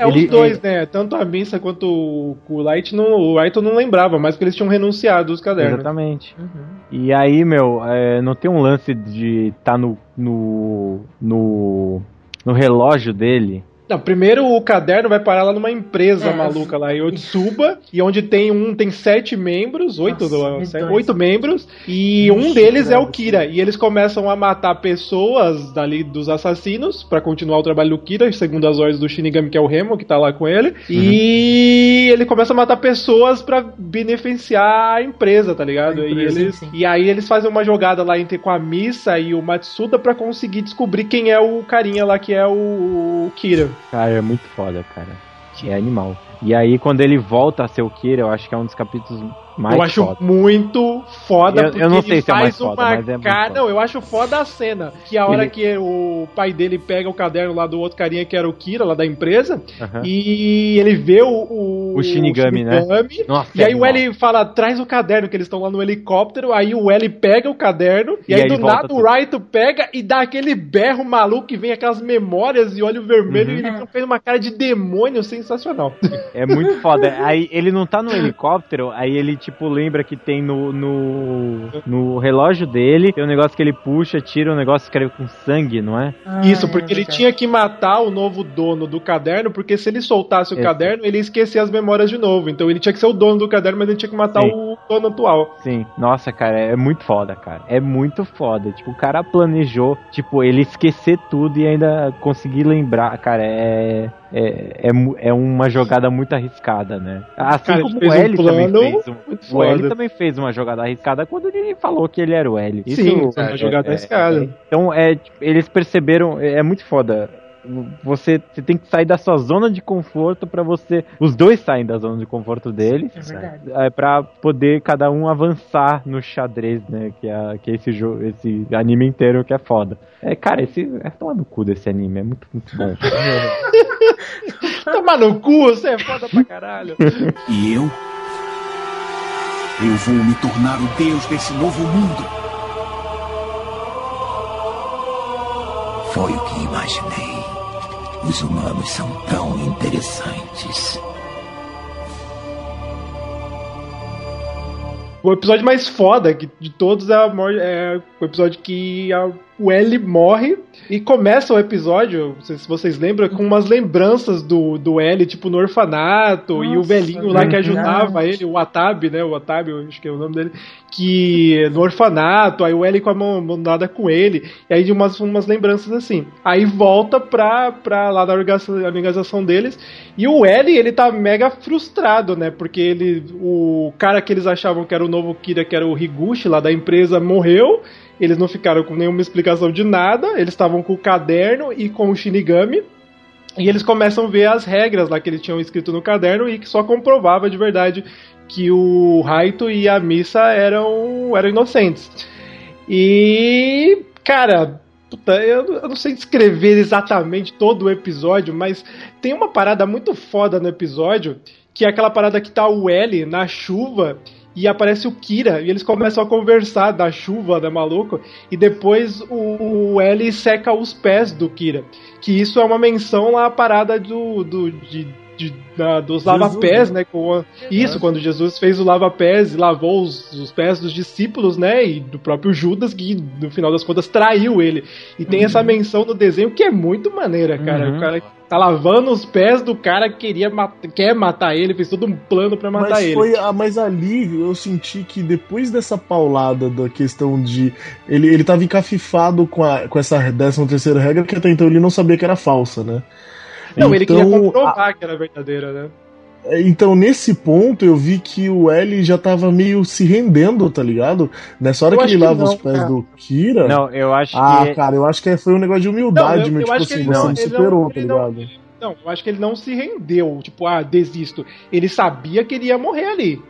É Ele- os dois, né? Tanto a Missa quanto o, o Light, não, o Raito não lembrava, mas porque eles tinham renunciado os cadernos. Exatamente. Uhum. E aí, meu, é, não tem um lance de tá no no no, no relógio dele. Não, primeiro o caderno vai parar lá numa empresa É, maluca lá em Otsuba, e onde tem um, tem sete membros, oito, Nossa, oito membros, e um Ixi, deles é o. Kira. E eles começam a matar pessoas dali dos assassinos pra continuar o trabalho do Kira, segundo as ordens do Shinigami, que é o Remo, que tá lá com ele. E ele começa a matar pessoas pra beneficiar a empresa, tá ligado? A e, empresa, eles, sim. e aí eles fazem uma jogada lá entre com a Missa e o Matsuda pra conseguir descobrir quem é o carinha lá que é o, o Kira. Cara, é muito foda, cara. É animal. E aí, quando ele volta a ser o Kira, eu acho que é um dos capítulos mais eu acho foda. muito foda, Eu- eu porque não ele sei se é o faz foda, uma é cara... Não, eu acho foda a cena. Que a hora Ele- que o pai dele pega o caderno lá do outro carinha que era o Kira, lá da empresa, e ele vê o... O, O Shinigami, né? Shinigami, Nossa, E aí é o. L fala, traz o caderno, que eles estão lá no helicóptero, aí o L pega o caderno, e, E aí, aí do ele nada o. Raito pega e dá aquele berro maluco que vem aquelas memórias e olho vermelho, Uhum. e ele fazendo uma cara de demônio sensacional. É muito foda. <laughs> Aí ele não tá no helicóptero, aí ele, tipo, lembra que tem no, no, no relógio dele, tem um negócio que ele puxa, tira um negócio que escreve com sangue, não é? Ah, Isso, é porque ele verdade. tinha que matar o novo dono do caderno, porque se ele soltasse o Esse. caderno, ele ia esquecer as memórias de novo. Então ele tinha que ser o dono do caderno, mas ele tinha que matar Sim. o dono atual. Sim. Nossa, cara, é muito foda, cara. É muito foda. Tipo, o cara planejou, tipo, ele esquecer tudo e ainda conseguir lembrar, cara, é. É, é, é uma jogada muito arriscada, né? Assim Cara, como o um L também plano fez. um- o L também fez uma jogada arriscada quando ele falou que ele era o L. Sim, foi uma é- jogada é- arriscada. é- então, é, eles perceberam, é é muito foda. Você, você tem que sair da sua zona de conforto pra você. Os dois saem da zona de conforto deles. É verdade. É pra poder cada um avançar no xadrez, né? Que é, que é esse jogo, esse anime inteiro que é foda. É, cara, esse é tomar no cu desse anime, é muito, muito bom. <laughs> Toma no cu, você é foda pra caralho. E eu? Eu vou me tornar o deus desse novo mundo. Foi o que imaginei. Os humanos são tão interessantes. O episódio mais foda de todos é, a é o episódio que a- o L morre e começa o episódio, não sei se vocês lembram, com umas lembranças do, do L, tipo no orfanato, e o Nossa, velhinho lá que ajudava ele, o Atabi, né? O Atabi, acho que é o nome dele, que no orfanato, aí o L com a mão mão dada com ele, e aí de umas, umas lembranças assim. Aí volta pra, pra lá organização, organização deles, e o L, ele tá mega frustrado, né? Porque ele, o cara que eles achavam que era o novo Kira, que era o Higuchi lá da empresa, morreu. Eles não ficaram com nenhuma explicação de nada. Eles estavam com o caderno e com o Shinigami. E eles começam a ver as regras lá que eles tinham escrito no caderno e que só comprovava de verdade que o Raito e a Missa eram, eram inocentes. E, cara, puta, eu, eu não sei descrever exatamente todo o episódio, mas tem uma parada muito foda no episódio, que é aquela parada que tá o L na chuva e aparece o Kira, e eles começam a conversar da chuva, né, maluco? E depois o, o L seca os pés do Kira. Que isso é uma menção lá à parada do, do, de, de- da- dos lava-pés, né? né? Com a- isso, quando Jesus fez o lava-pés e lavou os, os pés dos discípulos, né? E do próprio Judas, que no final das contas traiu ele. E tem essa menção no desenho que é muito maneira, cara. Uhum. O cara tá lavando os pés do cara que queria mat- quer matar ele, fez todo um plano pra matar Mas, ele. foi, ah, mas ali eu senti que depois dessa paulada da questão de. Ele, ele tava encafifado com, a, com essa 13 terceira regra, que até então ele não sabia que era falsa, né? Não, ele queria Então, comprovar que era verdadeira, né? É, Então, nesse ponto, eu vi que o L já tava meio se rendendo, tá ligado? Nessa hora Eu que ele que lava não, os pés cara. do Kira. Não, eu acho ah, que. cara, eu acho que foi um negócio de humildade, Não, eu- meu. eu Tipo acho que assim, ele você não- me não- superou, tá não- ligado? Não, eu acho que ele não se rendeu, tipo, ah, desisto. Ele sabia que ele ia morrer ali.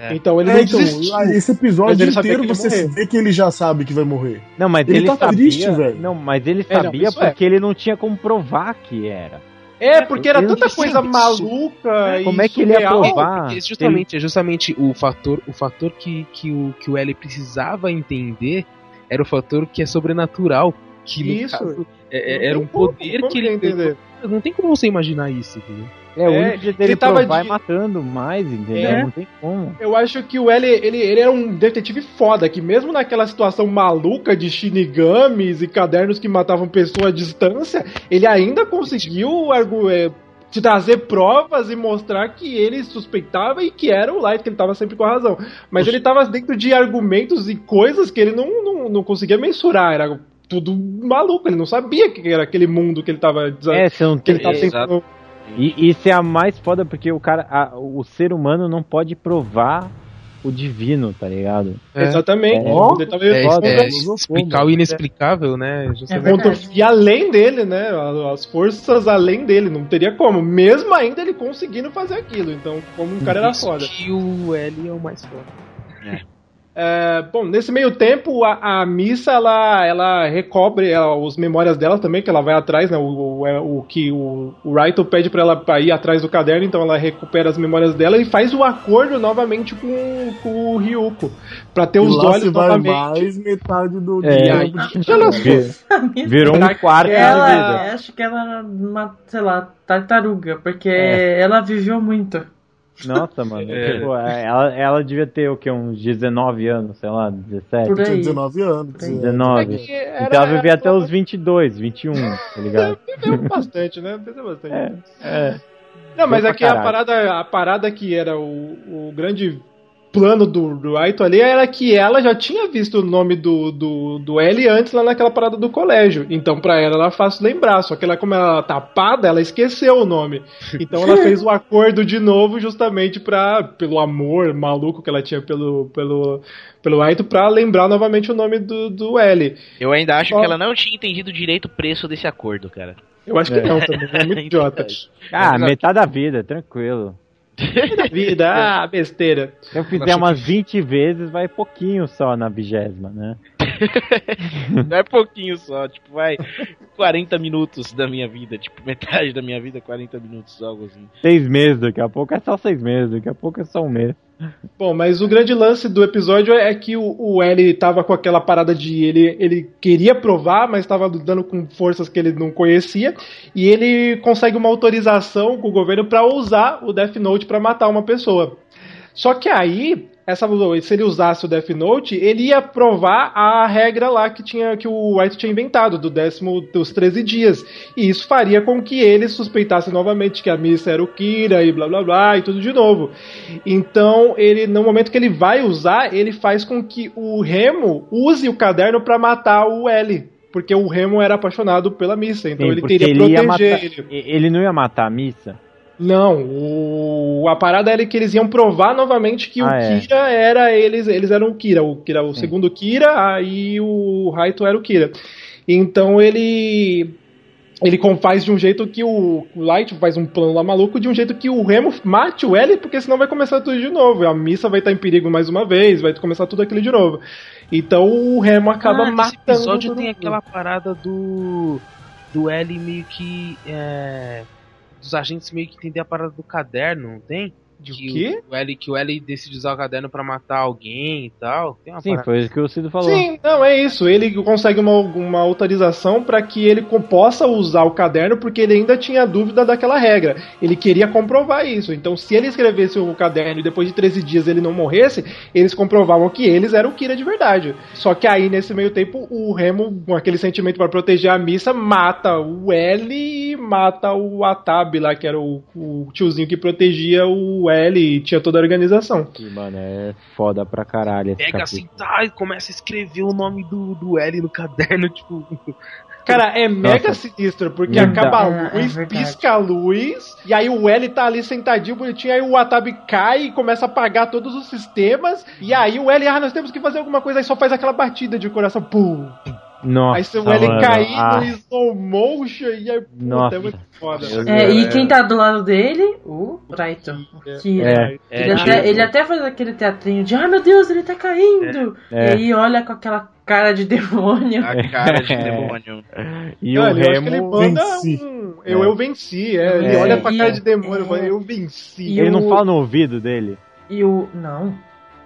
É. Então ele É, não então, desistiu. ah, esse episódio ele sabia inteiro que você morrer. vê que ele já sabe que vai morrer. Não, mas Ele ele, tá sabia. triste, velho. Não, mas ele É, não, sabia é. porque ele não tinha como provar que era. É, porque era tanta coisa isso. maluca e Como é que ele ia surreal. provar? Porque justamente, é justamente o fator, o fator que, que, o, que o L precisava entender era o fator que é sobrenatural. Que no Isso. caso, é- é- era um como- poder como que ele entender. Não tem como você imaginar isso, entendeu? É, o É, único jeito dele ele tava provar de- é matando mais, entendeu? É. Não tem como. Eu acho que o L, ele, ele era um detetive foda, que mesmo naquela situação maluca de shinigamis e cadernos que matavam pessoas à distância, ele ainda conseguiu argu- é, te trazer provas e mostrar que ele suspeitava e que era o Light, que ele tava sempre com a razão. Mas ele tava dentro de argumentos e coisas que ele não, não, não conseguia mensurar, era tudo maluco, ele não sabia que era aquele mundo que ele tava É, que ele tava é. E isso é a mais foda porque o cara, a- o ser humano não pode provar o divino, tá ligado? É. Exatamente. É. Ele tava É, foda, é, é. explicar o inexplicável, né? É E além dele, né? As forças além dele, não teria como. Mesmo ainda ele conseguindo fazer aquilo. Então, como um cara era foda. que o L é o mais foda. É, bom, nesse meio tempo, a, a missa ela, ela recobre ela, os memórias dela também, que ela vai atrás, né? O, o, é, o que o, o Raito pede pra ela pra ir atrás do caderno, então ela recupera as memórias dela e faz o acordo novamente com, com o Ryuko. Pra ter E os lá olhos se vai novamente. mais metade do É. E aí, <laughs> ela Vi- Virou um quarto de Ela, vida. acho que ela era uma, sei lá, tartaruga, porque É. ela viveu muito. Nossa, mano. É. tipo, ela, ela devia ter o que? Uns 19 anos, sei lá, 17. Por Tinha aí. 19 anos. Por aí. 19. É que era- então ela vivia até os 22, 21, tá ligado? <laughs> Viveu bastante, né? Viveu bastante. É, é. Não, mas aqui a parada, a parada que era o, o grande plano do, do Aito ali era que ela já tinha visto o nome do, do, do L antes lá naquela parada do colégio. Então pra ela era fácil lembrar, só que ela, como ela era tapada, ela esqueceu o nome. Então ela fez o acordo de novo justamente pra, pelo amor maluco que ela tinha pelo, pelo, pelo Aito, pra lembrar novamente o nome do, do L. Eu ainda acho Ó. que ela não tinha entendido direito o preço desse acordo, cara. Eu acho que É. não também, é muito <laughs> idiota. Ah, metade da vida, tranquilo. Vida, ah, besteira. Se eu fizer umas 20 vezes, vai pouquinho só na vigésima, né? <laughs> Não é pouquinho só, tipo, vai 40 minutos da minha vida, tipo, metade da minha vida, 40 minutos, algo assim. Seis meses, daqui a pouco é só seis meses, daqui a pouco é só um mês. Bom, mas o grande lance do episódio é que o, o L tava com aquela parada de ele, ele queria provar, mas estava lutando com forças que ele não conhecia, e ele consegue uma autorização com o governo para usar o Death Note para matar uma pessoa. Só que aí, essa, se ele usasse o Death Note, ele ia provar a regra lá que, tinha, que o White tinha inventado, do décimo dos 13 dias. E isso faria com que ele suspeitasse novamente que a missa era o Kira e blá blá blá e tudo de novo. Então, ele no momento que ele vai usar, ele faz com que o Remo use o caderno para matar o L. Porque o Remo era apaixonado pela missa, então Sim, ele teria ia proteger matar, ele. ele não ia matar a missa? Não, o... a parada era que eles iam provar novamente que Ah, o é. Kira era eles, eles eram o Kira, o Kira, o segundo Kira, aí o Raito era o Kira. Então ele ele faz de um jeito que o o Light faz um plano lá maluco, de um jeito que o Remo mate o L, porque senão vai começar tudo de novo. A missa vai estar em perigo mais uma vez, vai começar tudo aquilo de novo. Então o Remo acaba Ah, matando. episódio todo tem aquela parada do. Do L meio que. É, dos agentes meio que entender a parada do caderno, não tem? De que quê? O, o L, que o L decide usar o caderno pra matar alguém e tal. Tem uma Sim, parada. foi isso que o Cido falou. Sim, não, é isso. Ele consegue uma, uma autorização para que ele possa usar o caderno, porque ele ainda tinha dúvida daquela regra. Ele queria comprovar isso. Então, se ele escrevesse o caderno e depois de 13 dias ele não morresse, eles comprovavam que eles eram o Kira de verdade. Só que aí, nesse meio tempo, o Remo, com aquele sentimento para proteger a missa, mata o L e mata o Atab lá, que era o, o tiozinho que protegia o L e tinha toda a organização. Que, mano, é foda pra caralho Pega assim, capítulo. tá, e começa a escrever o nome do, do L no caderno, <laughs> tipo. Cara, é mega Nossa. sinistro, porque Verdade. acaba a É, é luz, verdade. pisca a luz, e aí o L tá ali sentadinho, bonitinho, aí o Watabi cai e começa a apagar todos os sistemas, e aí o L, ah, nós temos que fazer alguma coisa, aí só faz aquela batida de coração, pum. Nossa, aí se o L mano, cair ah, no slow motion, e aí, puta, Nossa. é muito foda. É, e É. quem tá do lado dele? O Raito. Que É. É, ele, tipo, até, ele até faz aquele teatrinho de ai meu Deus, ele tá caindo! É. E aí olha com aquela cara de <laughs> demônio. a cara de <laughs> É. demônio. E Não, o ele- eu acho que ele Remo. venci. um. Eu, É. eu venci, é. Ele É. olha pra E- cara de demônio, é. eu venci. E Ele o- não fala no ouvido dele. E o. Não.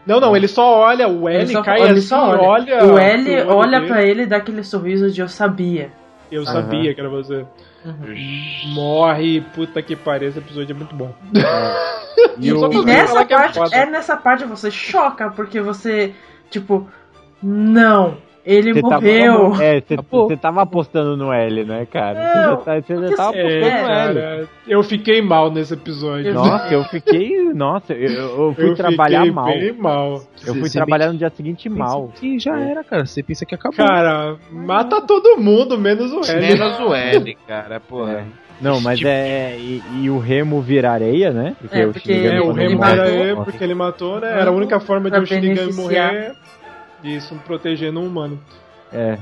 Não, não, ele só olha, o L Ele só, cai ele assim, só olha. olha. O L olha pra ele e dá aquele sorriso de eu sabia. Eu sabia que era você. Uhum. Morre, puta que pariu, esse episódio é muito bom. <laughs> E Só o- pra E nessa é parte, foda. é nessa parte você choca, porque você, tipo, não, ele Você morreu. Tava, é, você, Pô. você tava apostando no L, né, cara? Você já, tá- já porque tava apostando É, no L. cara, eu fiquei mal nesse episódio. Nossa, eu fiquei. Nossa, eu, eu fui eu trabalhar fiquei mal. bem mal. Eu fui Você trabalhar no dia seguinte mal. Que já era, cara. Você pensa que acabou. Cara, mata todo mundo, menos o L. Menos o L, cara, porra. Não, mas Tipo- é. E, e o Remo virar areia, né? É, o porque É, o quando Ele Remo matou. ele porque ele matou, né? Era a única forma de Pra um Shinigami morrer. Isso, protegendo um humano. É.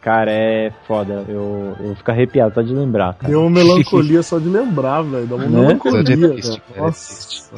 Cara, é foda. Eu, eu fico arrepiado só de lembrar, cara. Deu uma melancolia <laughs> só de lembrar, velho. Dá uma Né? melancolia, é cara, é Nossa.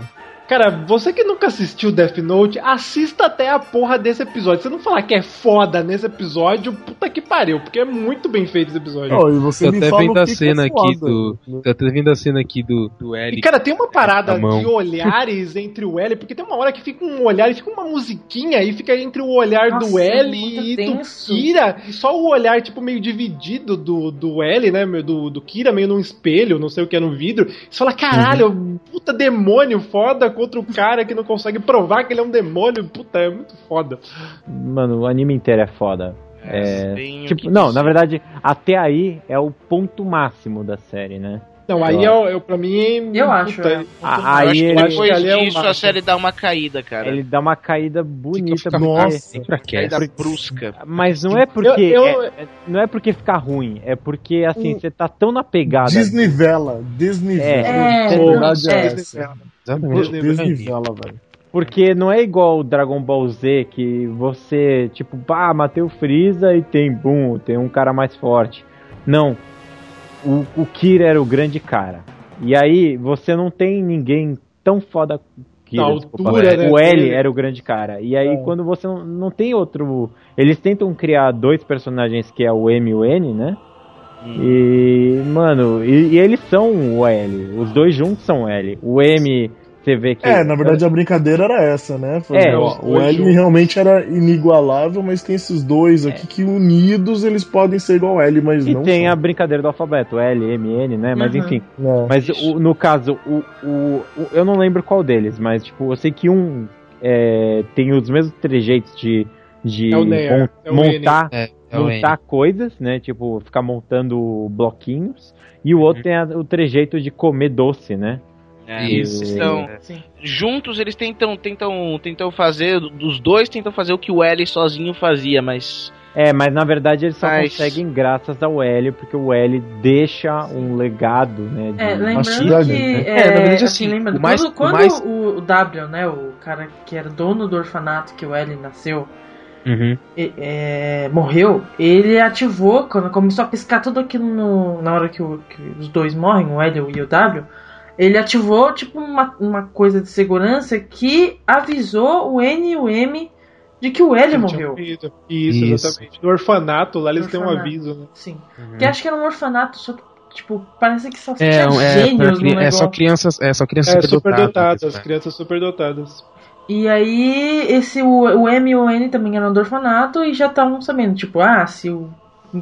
Cara, você que nunca assistiu Death Note, assista até a porra desse episódio. Se não falar que é foda nesse episódio, puta que pariu, porque é muito bem feito esse episódio. Ó, e você me até vendo a que cena é aqui do. né? Tô até vendo a cena aqui do, do L. E, cara, tem uma parada mão. de olhares entre o L, porque tem uma hora que fica um olhar e fica uma musiquinha e fica entre o olhar do Nossa, é L muito e do tenso. Kira. E só o olhar, tipo, meio dividido do, do L, né? meu, Do, do Kira, meio num espelho, não sei o que é no vidro. Você fala, caralho, puta demônio foda contra o cara que não consegue provar que ele é um demônio. Puta, é muito foda. Mano, o anime inteiro é foda. É, o tipo, não, dizer. na verdade, até aí é o ponto máximo da série, né? Não, aí Eu eu, eu, pra mim. Eu acho, é. Ah, Eu aí acho que ele- depois ali é disso a série dá uma caída, cara. Ele dá uma caída bonita. Fica- porque- Nossa. Caída brusca. Mas não é porque. Eu- eu- é- é- não é porque fica ruim, é porque assim, você tá tão na pegada. Desnivela, desnivela. É, a verdade é, é. essa. Exatamente. Desnivela, velho. Porque não é igual o Dragon Ball Z que você, tipo, pá, matei o Freeza e tem, boom, tem um cara mais forte. Não. O, o Kira era o grande cara. E aí você não tem ninguém tão foda Kira, desculpa, né? o L era o grande cara. E aí, É. quando você não, não tem outro. Eles tentam criar dois personagens que é o M e o N, né? E, mano, e, e eles são o L. Os dois juntos são o L. O M, você vê que. É, na verdade a brincadeira era essa, né? É, ó, o L juntos. realmente era inigualável, mas tem esses dois aqui que unidos eles podem ser igual ao L, mas E não tem são. a brincadeira do alfabeto, L, M, N, né? Mas Uhum. enfim. É. Mas o- no caso, o, o, o- eu não lembro qual deles, mas tipo, eu sei que um é, tem os mesmos trejeitos de, de É o Neyer, mon- é o montar, É, é N. montar coisas, né? Tipo, ficar montando bloquinhos. E o outro tem a- o trejeito de comer doce, né? É, Isso. Então, Sim. juntos eles tentam, tentam, tentam fazer, dos dois tentam fazer o que o L sozinho fazia, mas É, mas na verdade eles só Mas- conseguem graças ao L, porque o L deixa um legado, né? de- É, lembrando que. né? É, É, na verdade, assim, assim, lembrando, mais- quando, o quando mais- o W, né, o cara que era dono do orfanato que o L nasceu, Uhum. e- é, morreu, ele ativou, quando começou a piscar tudo aquilo no- na hora que, o- que os dois morrem, o L e o W, ele ativou tipo uma, uma coisa de segurança que avisou o N e o M de que o L morreu. Isso, Isso. exatamente. No orfanato, lá eles têm um aviso, né? Sim. Que acho que era um orfanato, só que, tipo, parece que só É, tinha um- é, gênios pra no cri- é só negócio. crianças, é só crianças É, superdotadas. superdotadas, né? crianças superdotadas. E aí, esse, o, o M e o N também eram do orfanato e já estavam sabendo, tipo, ah, se o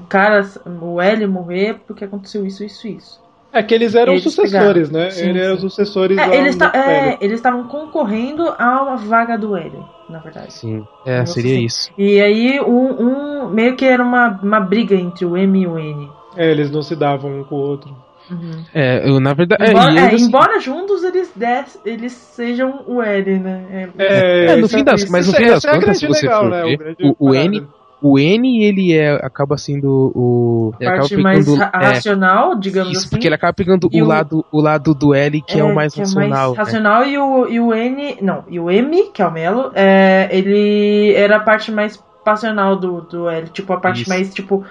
cara, o L morrer, porque aconteceu isso, isso, isso. É que eles eram Eles sucessores, pegaram. né? Sim, Eles eram os sim. sucessores É, lá eles ta- é, eles estavam concorrendo a uma vaga do L, na verdade. Sim, é, Nossa, seria isso. E aí, um, um- meio que era uma, uma briga entre o M e o N. É, eles não se davam um com o outro. Uhum. É, eu, na verdade. é, Embora, é, eles- embora juntos eles, des, eles sejam o L, né? É, É, no isso- fim das, mas no fim é- das é a contas, se você legal, for né? ver, o, o parada. N, o N, ele é, acaba sendo o. acaba parte mais pegando- é, racional, digamos Isso, assim. porque ele acaba pegando o, o- lado, o lado do L, que é, o mais que racional. né? racional e, o, e o N. Não, e o M, que é o Melo, é, ele era a parte mais passional do, do L. Tipo, a parte Isso. mais, tipo.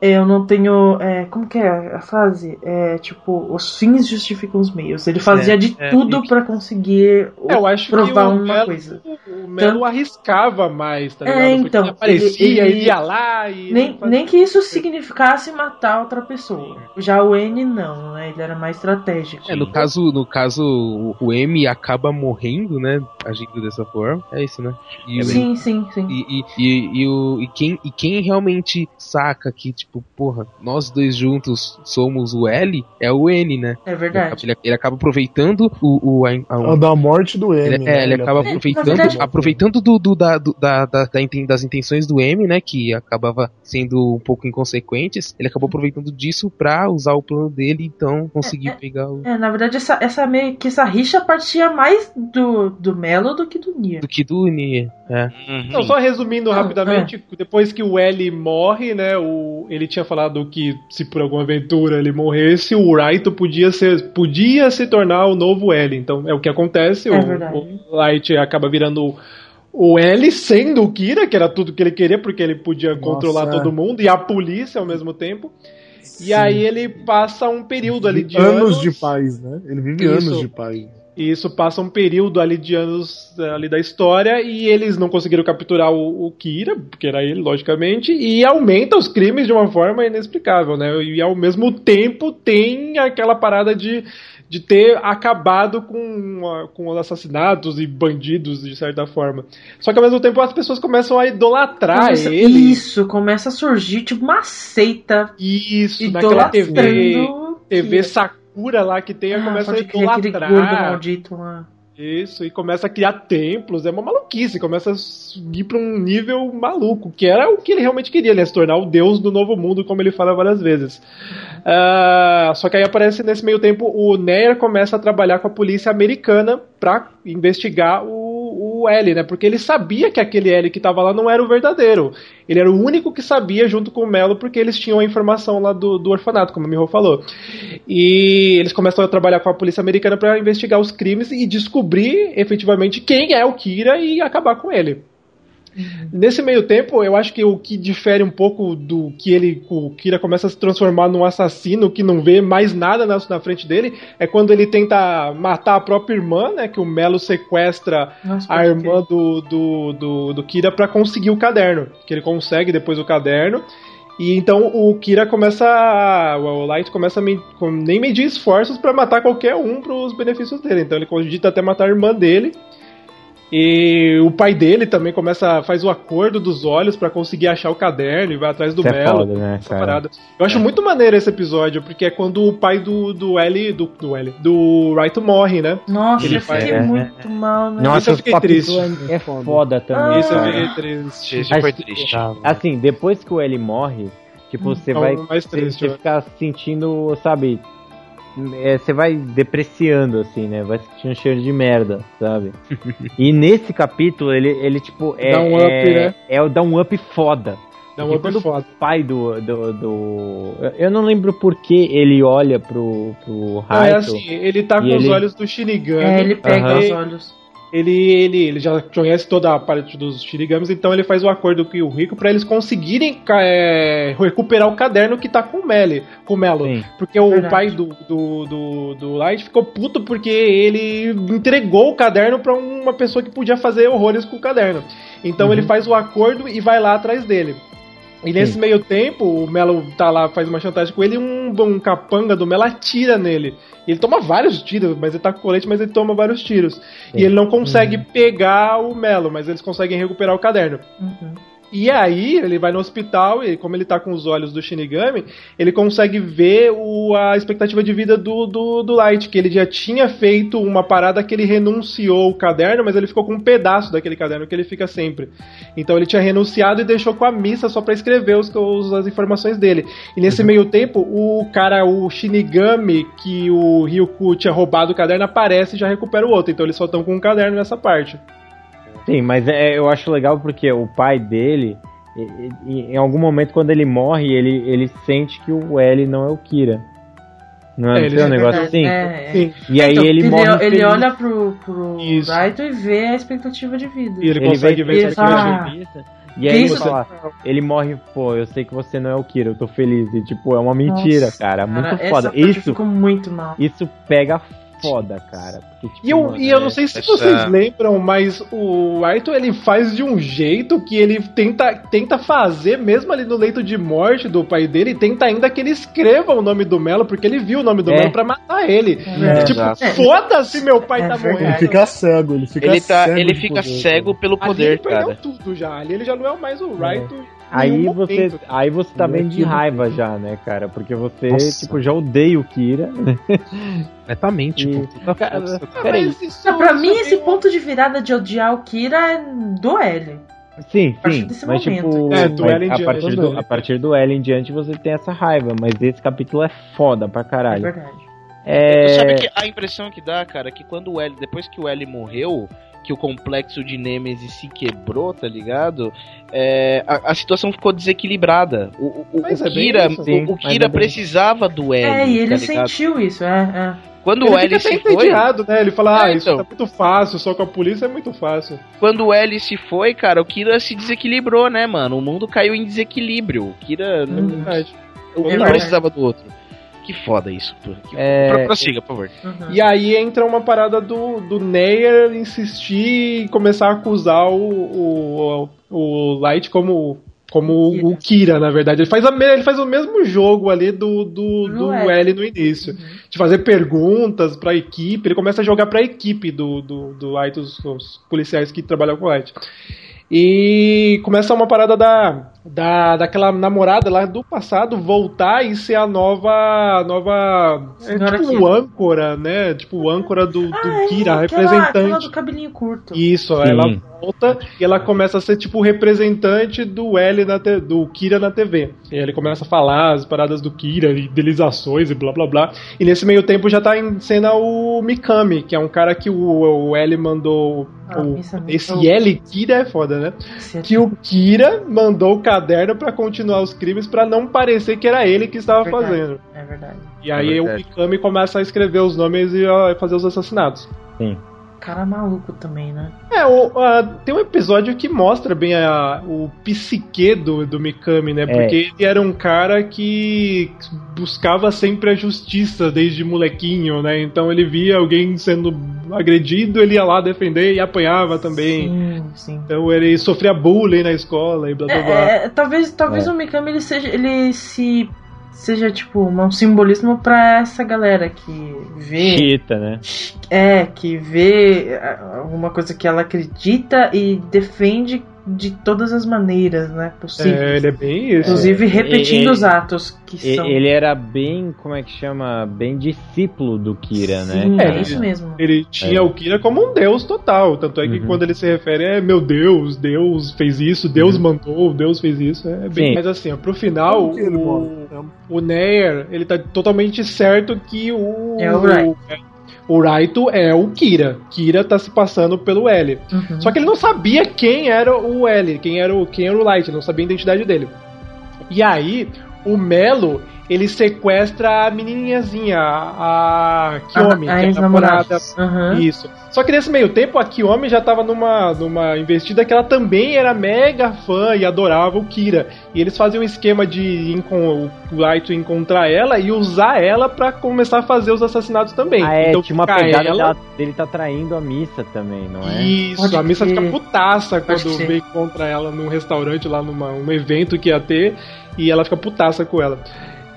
Eu não tenho. é, como que é a frase? É tipo, os fins justificam os meios. Ele fazia É, de é, tudo isso. pra conseguir É, eu acho provar que o uma Melo, coisa. o Melo arriscava mais, tá É, ligado? Porque então, ele aparecia, ele- ia lá e. Nem, fazia- nem que isso significasse matar outra pessoa. Já o N não, né? Ele era mais estratégico. É, no caso, no caso, o, M acaba morrendo, né? Agindo dessa forma. É isso, né? E, o- Sim, sim, sim. e, e, e, e o, e, quem, e quem realmente saca que, tipo, porra, nós dois juntos somos o L, é o N, né? É verdade. ele, ele acaba aproveitando o, o, a, a- A da morte do M. Ele, né? é, ele acaba até- aproveitando, aproveitando do, do- da, do- da, da- da das intenções do M, né? Que acabava sendo um pouco inconsequentes. Ele acabou aproveitando disso pra usar o plano dele, então conseguir É, é. pegar o. É, na verdade, essa, essa meio que essa rixa partia mais do, do Melo do que do Nier. Do que do Nier. É. Não, só resumindo Ah, rapidamente, depois que o L morre, né, o, ele tinha falado que se por alguma aventura ele morresse, o Raito podia, ser, podia se tornar o novo L. Então é o que acontece, É o, o Light acaba virando o, L sendo o Kira, que era tudo que ele queria, porque ele podia Nossa, controlar é. todo mundo, e a polícia ao mesmo tempo. E aí ele passa um período ali de anos, anos de paz, né? Ele vive Isso. anos de paz. E isso passa um período ali de anos eh, ali da história e eles não conseguiram capturar o, o Kira, porque era ele, logicamente, e aumenta os crimes de uma forma inexplicável, né? E ao mesmo tempo tem aquela parada de, de ter acabado com, com os assassinatos e bandidos, de certa forma. Só que ao mesmo tempo as pessoas começam a idolatrar Começa- ele. Isso, começa a surgir tipo uma seita Isso, naquela TV. TV Kira. Sakura lá que tem, Ah, começa a idolatrar. gordo maldito lá. Isso, e começa a criar templos, é uma maluquice, começa a subir pra um nível maluco, que era o que ele realmente queria, né? Se tornar o deus do novo mundo, como ele fala várias vezes. Ah, só que aí aparece nesse meio tempo o Neyer começa a trabalhar com a polícia americana pra investigar o, L, né? Porque ele sabia que aquele L que tava lá não era o verdadeiro. Ele era o único que sabia junto com o Melo, porque eles tinham a informação lá do, do orfanato, como o Miho falou. E eles começam a trabalhar com a polícia americana para investigar os crimes e descobrir efetivamente quem é o Kira e acabar com ele. Nesse meio tempo, eu acho que o que difere um pouco do que ele, o Kira começa a se transformar num assassino que não vê mais nada na, na frente dele, é quando ele tenta matar a própria irmã, né? Que o Melo sequestra Nossa, a irmã do, do, do, do Kira pra conseguir o caderno. Que ele consegue depois o caderno. E então o Kira começa. a- O Light começa a nem medir esforços pra matar qualquer um pros benefícios dele. Então ele cogita até matar a irmã dele. E o pai dele também começa. faz o acordo dos olhos pra conseguir achar o caderno e vai atrás do Isso é Melo. foda, né, parada. Eu acho muito maneiro esse episódio, porque é quando o pai do, do L. Do, do L. Do Raito morre, né? Nossa, Ele eu fiquei faz- muito mal, né? Nossa, Isso eu fiquei triste. é, é foda também. Ah. Isso é meio triste. Esse foi triste. Assim, depois que o L morre, tipo, você é vai. mais triste, você eu fica sentindo, sabe? É, Você vai depreciando, assim, né? Vai sentindo cheiro de merda, sabe? <laughs> e nesse capítulo, ele, ele tipo, é. Dá um up, é, né? é o dá um up foda. Dá um Porque up quando foda. o pai do, do, do- Eu não lembro por que ele olha pro, pro Não, Raito. é assim, ele tá com os ele- olhos do Shinigami. É, ele pega Aham. os olhos. Ele, ele, ele já conhece toda a parte dos Shinigamis, então ele faz o acordo com o Rico pra eles conseguirem é, recuperar o caderno que tá com o Meli, com o Melo. Sim. Porque o pai do, do, do, do Light ficou puto porque ele entregou o caderno pra uma pessoa que podia fazer horrores com o caderno. Então Uhum. ele faz o acordo e vai lá atrás dele. E nesse Sim. meio tempo, o Melo tá lá, faz uma chantagem com ele e um, um capanga do Melo atira nele. Ele toma vários tiros, mas ele tá com colete, mas ele toma vários tiros. E ele não consegue pegar o Melo, mas eles conseguem recuperar o caderno. Uhum. E aí, ele vai no hospital e, como ele tá com os olhos do Shinigami, ele consegue ver o, a expectativa de vida do, do, do Light, que ele já tinha feito uma parada que ele renunciou o caderno, mas ele ficou com um pedaço daquele caderno que ele fica sempre. Então ele tinha renunciado e deixou com a missa só pra escrever os, os- as informações dele. E nesse meio tempo, o cara, o Shinigami, que o Ryuku tinha roubado o caderno, aparece e já recupera o outro. Então eles só estão com um caderno nessa parte. Sim, mas é, eu acho legal porque o pai dele, em algum momento quando ele morre, ele, ele sente que o L não é o Kira. Não é, É, ele um já- negócio É, assim? é, é. E aí Então, ele ele, morre ele feliz. olha pro, pro Isso. Raito e vê a expectativa de vida. E ele, Ele consegue vê ver ele- expectativa. Ah. Isso. E aí ele fala, ele morre, pô, eu sei que você não é o Kira, eu tô feliz. E tipo, é uma mentira, Nossa, cara. Muito essa foda. Isso, fico muito mal. isso pega foda, cara. Porque, tipo, E eu, mano, e eu não sei se essa- vocês lembram, mas o Arthur ele faz de um jeito que ele tenta, tenta fazer, mesmo ali no leito de morte do pai dele, tenta ainda que ele escreva o nome do Melo, porque ele viu o nome do É. Melo pra matar ele. É, tipo, foda-se, meu pai É tá verdade. Ele morrendo. fica cego, ele fica Ele, tá, cego ele fica poder, cego pelo Ali poder, ele perdeu cara. tudo já. Ali ele já não é mais o Raito. Aí você, aí você tá bem de Aquilo- raiva já, né, cara? Porque você, Nossa. tipo, já odeia o Kira. <laughs> Completamente, E- Cara, peraí. Isso- Não, pra mim, é esse ponto de virada de odiar o Kira é do L. Sim, A partir sim. desse Mas momento. tipo, É, do mas L em a, diante partir do, também. a partir do L em diante você tem essa raiva, mas esse capítulo é foda pra É caralho. verdade. É, Sabe que a impressão que dá, cara, é que quando o L, depois que o L morreu, que o complexo de Nemesis se quebrou, tá ligado? É, a, a situação ficou desequilibrada. O, o, o é Kira, isso. Sim, o, o mas Kira é precisava do L. É, e ele tá sentiu isso, é, Quando Ele o L se foi, né? Ele fala, ah, É, isso então. tá muito fácil, só com a polícia é muito fácil. quando o L se foi, cara, o Kira se desequilibrou, né, mano? O mundo caiu em desequilíbrio. O Kira não- Uhum. Verdade. um verdade. precisava do outro. Que foda isso. Que... É, Pro- Prossiga, por favor. é. Uhum. E aí entra uma parada do, do Neyer insistir e começar a acusar o, o, o Light como, como Kira. o Kira, na verdade. Ele faz, a, ele faz o mesmo jogo ali do, do, No do L. L no início. De fazer perguntas pra equipe. Ele começa a jogar pra equipe do, do, do Light, os, os policiais que trabalham com o Light. E começa uma parada da, da daquela namorada lá do passado voltar e ser a nova a nova é, Senhora tipo Kira. o âncora, né? Tipo o âncora do, do Ah, é, Kira, aquela, representante. aquela do cabelinho curto. Isso, Sim. ela volta e ela começa a ser tipo o representante do L na te- do Kira na TV. E ele começa a falar as paradas do Kira, idealizações e blá blá blá. E nesse meio tempo já tá em cena o Mikami, que é um cara que o, o L mandou. Ah, o- é esse. L Kira é foda, né? Que o Kira mandou o caderno pra continuar os crimes pra não parecer que era ele que estava Verdade. fazendo. É verdade. E aí É o verdade. Mikami começa a escrever os nomes e a fazer os assassinatos. sim. Cara maluco também, né? É, o, a- tem um episódio que mostra bem a- o psique do, do Mikami, né? Porque ele era um cara que buscava sempre a justiça desde molequinho, né? Então ele via alguém sendo agredido, ele ia lá defender e apanhava também. Sim, sim. Então ele sofria bullying na escola e blá blá blá. É, é, talvez talvez É. o Mikami ele seja ele se seja tipo um simbolismo pra essa galera que vê Chita, né? é que vê é, alguma coisa que ela acredita e defende de todas as maneiras, né, É, possíveis. ele é bem isso. Inclusive repetindo E- os atos que E- são. Ele era bem, como é que chama? Bem discípulo do Kira, Sim, né? é, isso mesmo. Ele tinha É. o Kira como um deus total. Tanto é que Uhum. quando ele se refere é meu Deus, Deus fez isso, Deus Uhum. mandou, Deus fez isso. É bem. Sim. Mas assim, ó, pro final, ele o, morre? o Neyer, ele tá totalmente certo que o. É o Raito. O Raito é o Kira. Kira tá se passando pelo L. Uhum. Só que ele não sabia quem era o L, quem era o, quem era o Light, ele não sabia a identidade dele. E aí, o Melo, ele sequestra a menininhazinha, a Kiyomi, a, a que é a namorada. Aham. Isso. Só que nesse meio tempo, a Kiyomi já tava numa, numa investida que ela também era mega fã e adorava o Kira. E eles faziam um esquema de encon- o Light encontrar ela e usar ela pra começar a fazer os assassinatos também. Ah, é, então tinha uma pegada ela- dela- dele tá traindo a missa também, não é? isso, Pode a missa fica putaça quando vem contra ela num restaurante lá, numa, um evento que ia ter, e ela fica putaça com ela.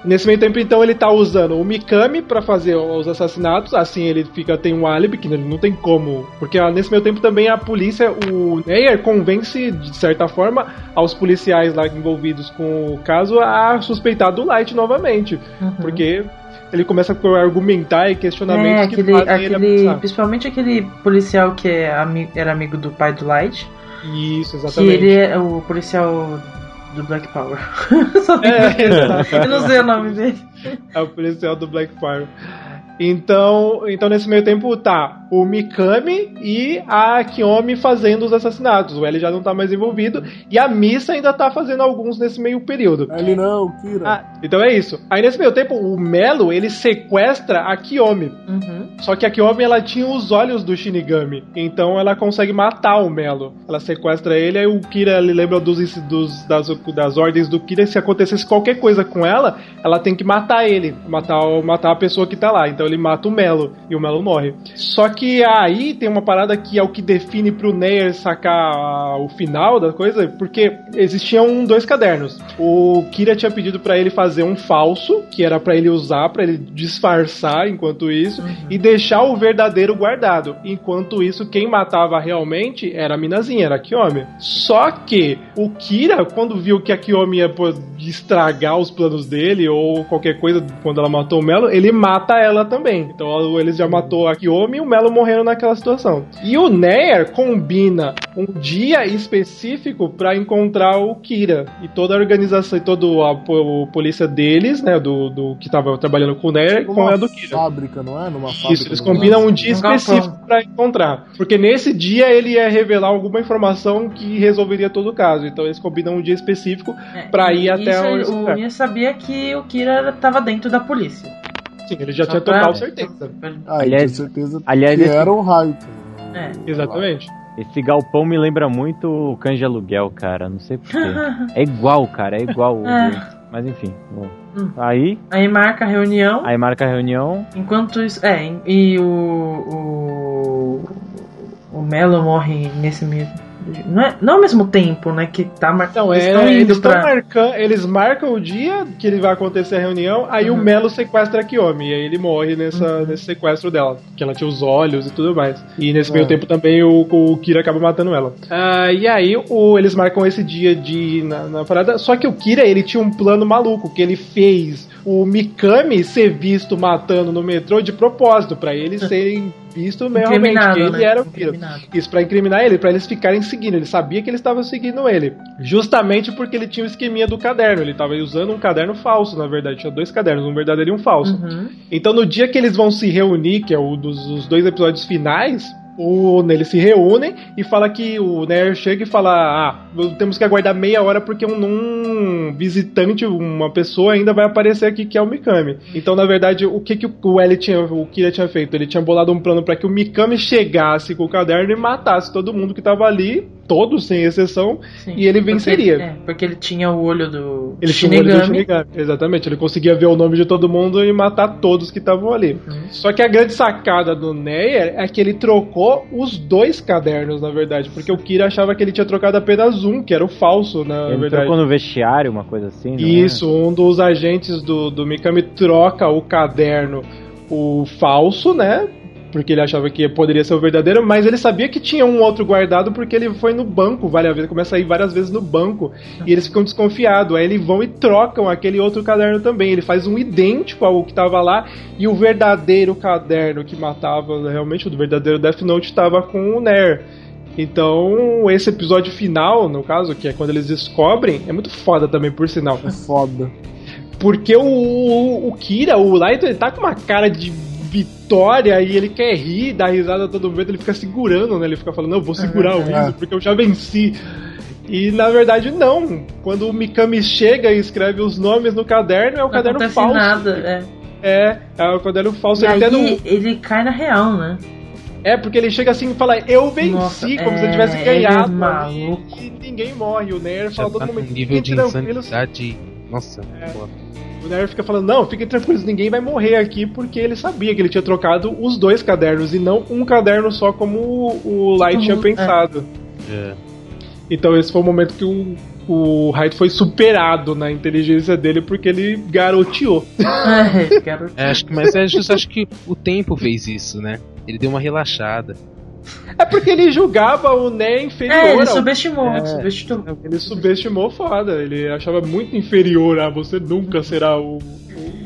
Nesse meio tempo, então, ele tá usando o Mikami pra fazer os assassinatos, assim ele fica tem um álibi, que ele não tem como. Porque ah, nesse meio tempo também a polícia, o Neyer convence, de certa forma, aos policiais lá envolvidos com o caso a suspeitar do Light novamente. Uhum. Porque ele começa a argumentar e É, questionamentos que aquele, fazem ele aquele, abusar. principalmente aquele policial que é ami- era amigo do pai do Light. Isso, Que exatamente. ele é o policial do Black Power. <laughs> É. Eu não sei o nome dele. É o policial do Black Fire. Então, então nesse meio tempo tá o Mikami e a Kiyomi fazendo os assassinatos. O L já não tá mais envolvido e a Missa ainda tá fazendo alguns nesse meio período. Ele não, Kira. Ah, então é isso. Aí nesse meio tempo o Melo ele sequestra a Kiyomi. Uhum. Só que a Kiyomi ela tinha os olhos do Shinigami, então ela consegue matar o Melo. Ela sequestra ele, aí o Kira ele lembra dos, dos- das, das ordens do Kira. Se acontecesse qualquer coisa com ela, ela tem que matar ele, matar, matar a pessoa que tá lá. Então ele mata o Melo e o Melo morre. Só que aí tem uma parada que é o que define pro Neyer sacar o final da coisa, porque existiam dois cadernos. O Kira tinha pedido pra ele fazer um falso, que era pra ele usar, pra ele disfarçar enquanto isso, e deixar o verdadeiro guardado. Enquanto isso, quem matava realmente era a minazinha, era a Kiyomi. Só que o Kira, quando viu que a Kiyomi ia estragar os planos dele, ou qualquer coisa, quando ela matou o Melo, ele mata ela também. Então ele já matou a Kiyomi e o Melo morreram naquela situação. E o Neyer combina um dia específico pra encontrar o Kira. E toda a organização e toda a, po- polícia deles, né, do, do que tava trabalhando com o Neyer, com Numa a do Kira. fábrica, não é? Numa fábrica. Isso, eles combinam um dia galpão. específico pra encontrar. Porque nesse dia ele ia revelar alguma informação que resolveria todo o caso. Então eles combinam um dia específico É, pra ir até o Mia sabia que o Kira tava dentro da polícia. Sim, ele já Só tinha pra- total certeza. Ah, Aliás- certeza aliás, que esse- era o Raito. É. Exatamente. Esse galpão me lembra muito o de aluguel, cara. Não sei porquê. <laughs> É igual, cara. É igual. o- <laughs> É. Mas enfim. bom. Hum. Aí, Aí marca a reunião. aí marca a reunião. Enquanto isso. É, e o. O, o Melo morre nesse mesmo. Não, é, não ao mesmo tempo, né? Que tá marcando. Então, eles é, estão eles indo estão pra. marcando, eles marcam o dia que ele vai acontecer a reunião, aí o Uhum. Melo sequestra a Kiyomi, e aí ele morre nessa, nesse sequestro dela, que ela tinha os olhos e tudo mais. E nesse meio É. tempo também o, o Kira acaba matando ela. Ah, e aí o, eles marcam esse dia de na, na parada, só que o Kira ele tinha um plano maluco que ele fez o Mikami ser visto matando no metrô de propósito, pra eles <laughs> serem vistos realmente que ele né? era o Kira. Isso pra incriminar ele, pra eles ficarem seguindo. Ele sabia que eles estavam seguindo ele. Justamente porque ele tinha o esqueminha do caderno. Ele tava usando um caderno falso, na verdade. Tinha dois cadernos, um verdadeiro e um falso. Uhum. Então no dia que eles vão se reunir, que é o dos os dois episódios finais, o, eles se reúnem e fala que o Nair chega e fala: Ah, temos que aguardar meia hora porque um, um visitante, uma pessoa ainda vai aparecer aqui que é o Mikami. Então, na verdade, o que, que o L tinha, o Kira tinha feito? Ele tinha bolado um plano para que o Mikami chegasse com o caderno e matasse todo mundo que tava ali, todos sem exceção, Sim, e ele porque venceria. ele- é, porque ele tinha o olho do Ele tinha o olho do Shinigami. Shinigami. Exatamente, ele conseguia ver o nome de todo mundo e matar todos que estavam ali. Uhum. Só que a grande sacada do Neyer é que ele trocou os dois cadernos, na verdade, porque o Kira achava que ele tinha trocado apenas um, que era o falso, na Ele verdade. trocou no vestiário, uma coisa assim, não é? Isso, um dos agentes do, do Mikami troca o caderno, o falso, né? Porque ele achava que poderia ser o verdadeiro, mas ele sabia que tinha um outro guardado porque ele foi no banco várias vezes, começa a ir várias vezes no banco e eles ficam desconfiados. Aí eles vão e trocam aquele outro caderno também. Ele faz um idêntico ao que estava lá e o verdadeiro caderno que matava realmente o verdadeiro Death Note estava com o Nair. Então, esse episódio final, no caso, que é quando eles descobrem, é muito foda também, por sinal. É foda. Porque o, o, o Kira, o Light, ele tá com uma cara de vitória e ele quer rir, dar risada a todo momento, ele fica segurando, né? Ele fica falando, não, eu vou segurar o riso porque eu já venci. E na verdade, não. Quando o Mikami chega e escreve os nomes no caderno, é o Não caderno falso. nada, é. É, é o caderno falso. E Ele aí até não- ele cai na real, né? É, porque ele chega assim e fala, eu venci, Nossa, como se ele é, tivesse ele é ganhado. maluco. E ninguém morre. O Nair fala todo tá momento, nível de tranquilos. insanidade. Nossa, pô. O Nair fica falando, não, fiquem tranquilos, ninguém vai morrer aqui, porque ele sabia que ele tinha trocado os dois cadernos e não um caderno só como o, Light Todo tinha mundo- pensado. É. Então esse foi o momento que o, o Hyde foi superado na inteligência dele porque ele garoteou. É. É, acho que, mas é justo, acho que o tempo fez isso, né? Ele deu uma relaxada. É porque ele julgava o Né inferior É, ele ao- subestimou, É. subestimou. Ele subestimou foda, ele achava muito inferior a você nunca será o. o-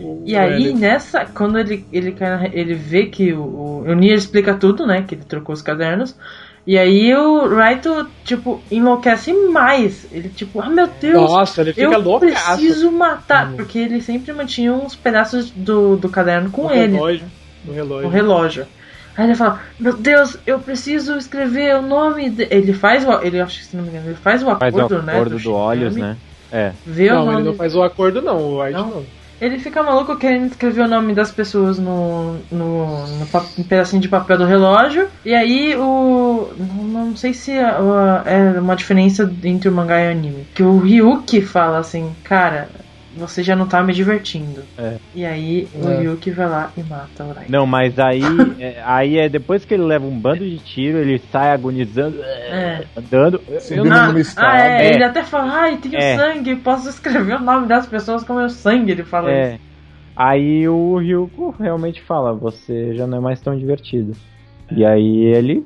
o E aí, L. nessa, quando ele, ele, ele vê que o, o, o Nier explica tudo, né? Que ele trocou os cadernos. E aí o Raito, tipo, enlouquece mais. Ele, tipo, ah meu Deus, Nossa, ele fica eu preciso matar. Porque ele sempre mantinha uns pedaços do, do caderno com no ele, relógio. No relógio. no relógio. Aí ele fala, meu Deus, eu preciso escrever o nome. De... Ele faz o. Ele acho que se não me engano, ele faz o Faz acordo, o né? acordo do Shinigami, olhos, né? É. Vê o Não, nome ele não faz o acordo, não, o White Não? não. Ele fica maluco querendo escrever o nome das pessoas no, no, no um pedacinho de papel do relógio. E aí o. Não, sei se é, é uma diferença entre o mangá e o anime. Que o Ryuki fala assim, cara, você já não tá me divertindo. É. E aí o É. Ryuki vai lá e mata o Rai. Não, mas aí <laughs> é, aí é depois que ele leva um bando de tiro, ele sai agonizando, É. andando. Ah, no estado. ah, é, É. ele até fala, ai, tenho É. sangue, posso escrever o nome das pessoas com meu sangue, ele fala isso. Aí o Ryuko realmente fala, você já não é mais tão divertido. E aí ele,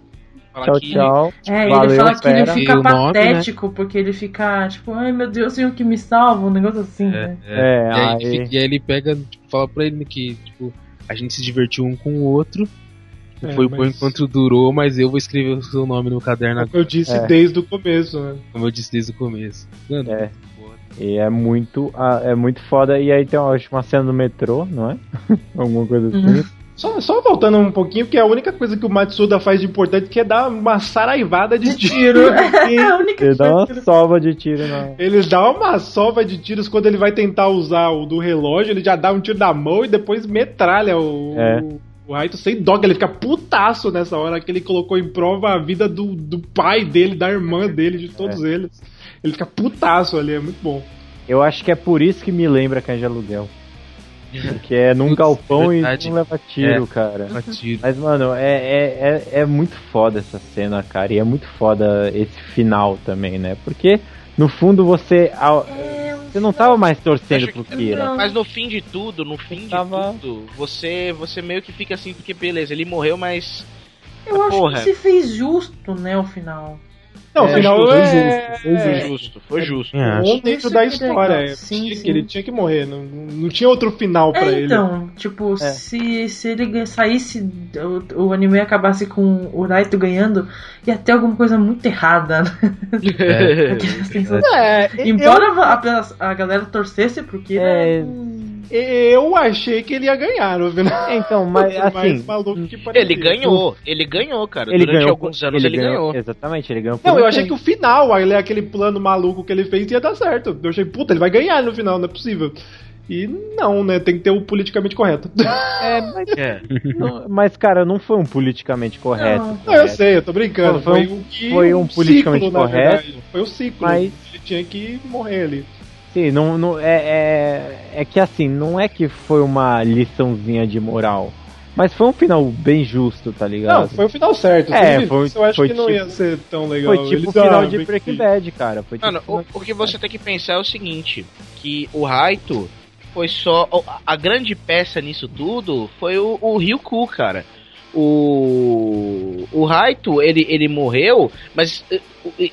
Fala tchau, que- tchau. É, ele Valeu, fala que ele fica E o nome, patético, porque ele fica, tipo, ai meu Deus, um que me salva, um negócio assim, É, né? é. É, e, aí, aí- fica- e aí ele pega, tipo, fala pra ele que, tipo, a gente se divertiu um com o outro. É, foi o mas- bom enquanto durou, mas eu vou escrever o seu nome no caderno, Como eu disse É. desde o começo, né? como eu disse desde o começo. Mano, É. foda. E é muito, ah, é muito foda. E aí tem uma, uma cena no metrô, não é? <laughs> Alguma coisa assim. Só, só voltando um pouquinho, porque a única coisa que o Matsuda faz de importante que é dar uma saraivada de tiro. <laughs> <laughs> É a única Ele dá uma coisa. sova de tiro na. Ele dá uma sova de tiros quando ele vai tentar usar o do relógio, ele já dá um tiro na mão e depois metralha o, É. o, Raito sem dó, que ele fica putaço nessa hora que ele colocou em prova a vida do, do pai dele, da irmã dele, de todos É. eles. Ele fica putaço ali, é muito bom. Eu acho que é por isso que me lembra Cães de Aluguel. <laughs> Porque é num Putz, galpão verdade. e não leva tiro, É. cara. Toma tiro. Mas, mano, é, é, é, é muito foda essa cena, cara. E é muito foda esse final também, né? Porque, no fundo, você. Você não tava mais torcendo pro que- Kira. Mas no fim de tudo, no fim Tava- de tudo, você, você meio que fica assim, porque beleza, ele morreu, mas. Eu acho Porra. que se fez justo, né, o final. Não, É, o final foi é, justo, foi Foi justo. foi justo. É, dentro da é história. é, Sim, sim. Ele tinha que morrer, não, não tinha outro final pra É, ele. então, tipo, É. se, se ele saísse, o, o anime acabasse com o Raito ganhando, ia ter alguma coisa muito errada, né? <laughs> É. Assim, É, Embora a, a- a galera torcesse pro Kira, É. hum, eu achei que ele ia ganhar no final. Então, mas <laughs> assim. Ele ganhou, ele ganhou, cara. Ele Durante ganhou, alguns anos ele, ganhou. Exatamente, ele ganhou. Não, um eu achei que o final, aí, aquele plano maluco que ele fez ia dar certo. Eu achei, puta, ele vai ganhar no final, não é possível. E não, né? Tem que ter o politicamente correto. <laughs> É, mas, É. não- mas, cara, não foi um politicamente correto. Não. Não, eu sei, eu tô brincando. Foi Foi, um- foi um politicamente ciclo, correto, verdade. Foi o ciclo. mas- Ele tinha que morrer ali. Sim, não, não, é, é, é que assim, não é que foi uma liçãozinha de moral. Mas foi um final bem justo, tá ligado? Não, foi o final certo. É, foi- isso eu acho foi que não tipo- ia ser tão legal. Foi tipo o final ah, de Breaking que- Bad, cara. Foi tipo Mano, o, o que você tem que pensar é o seguinte: que o Raito foi só. A grande peça nisso tudo foi o, o Ryuku, cara. O. O Raito, ele, ele morreu, mas eh,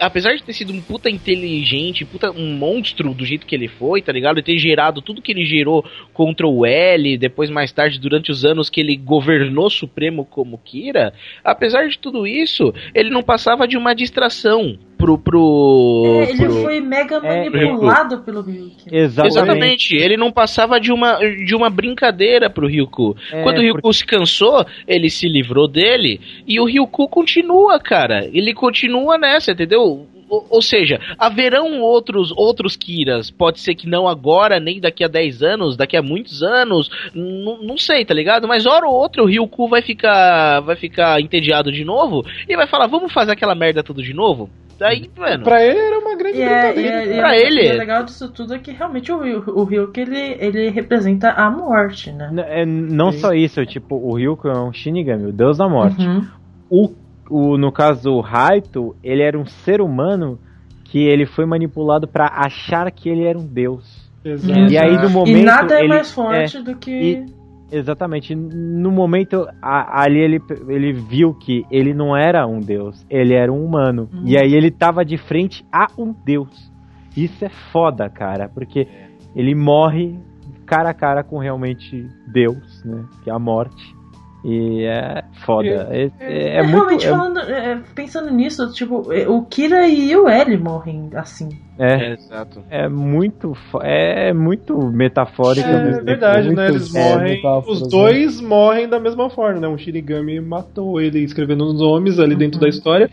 apesar de ter sido um puta inteligente, puta, um monstro do jeito que ele foi, tá ligado? E ter gerado tudo que ele gerou contra o L, depois mais tarde, durante os anos que ele governou Supremo como Kira, apesar de tudo isso, ele não passava de uma distração pro. pro, É, ele pro- foi mega É, manipulado pelo Ryuk. Exatamente. Exatamente, ele não passava de uma, de uma brincadeira pro Ryuku. É, Quando o Ryuku se cansou, ele se livrou dele e o Ryuku continua, cara. Ele continua nessa, entendeu? Ou, ou seja, haverão outros outros Kiras, pode ser que não agora, nem daqui a 10 anos, daqui a muitos anos, n- não sei, tá ligado? Mas hora ou outra o Ryuku vai ficar vai ficar entediado de novo e vai falar, vamos fazer aquela merda tudo de novo? Daí, mano, Pra ele era uma grande E, é, e, brincadeira. é, e, Pra é- ele. é legal disso tudo é que realmente o, o Ryuk ele, ele representa a morte, né? N- é, não Sim. só isso, tipo, o Ryuko é um Shinigami, o deus da morte. Uhum. O, o, no caso, o Raito, ele era um ser humano que ele foi manipulado pra achar que ele era um deus. Exato. E aí, no momento. E nada é ele- mais forte do que. e- Exatamente. No momento, a- ali ele, ele viu que ele não era um deus, ele era um humano. Uhum. E aí ele tava de frente a um deus. Isso é foda, cara, porque ele morre cara a cara com realmente Deus, né? Que é a morte. E é foda. É, é- é muito. realmente é- falando, é, pensando nisso, tipo, é, o Kira e o L morrem assim. É, exato. é muito. É muito metafórico. É tempo, verdade, muito né? Eles morrem. metáforas, Os né? dois morrem da mesma forma, né? Um Shinigami matou ele escrevendo os nomes ali dentro da história.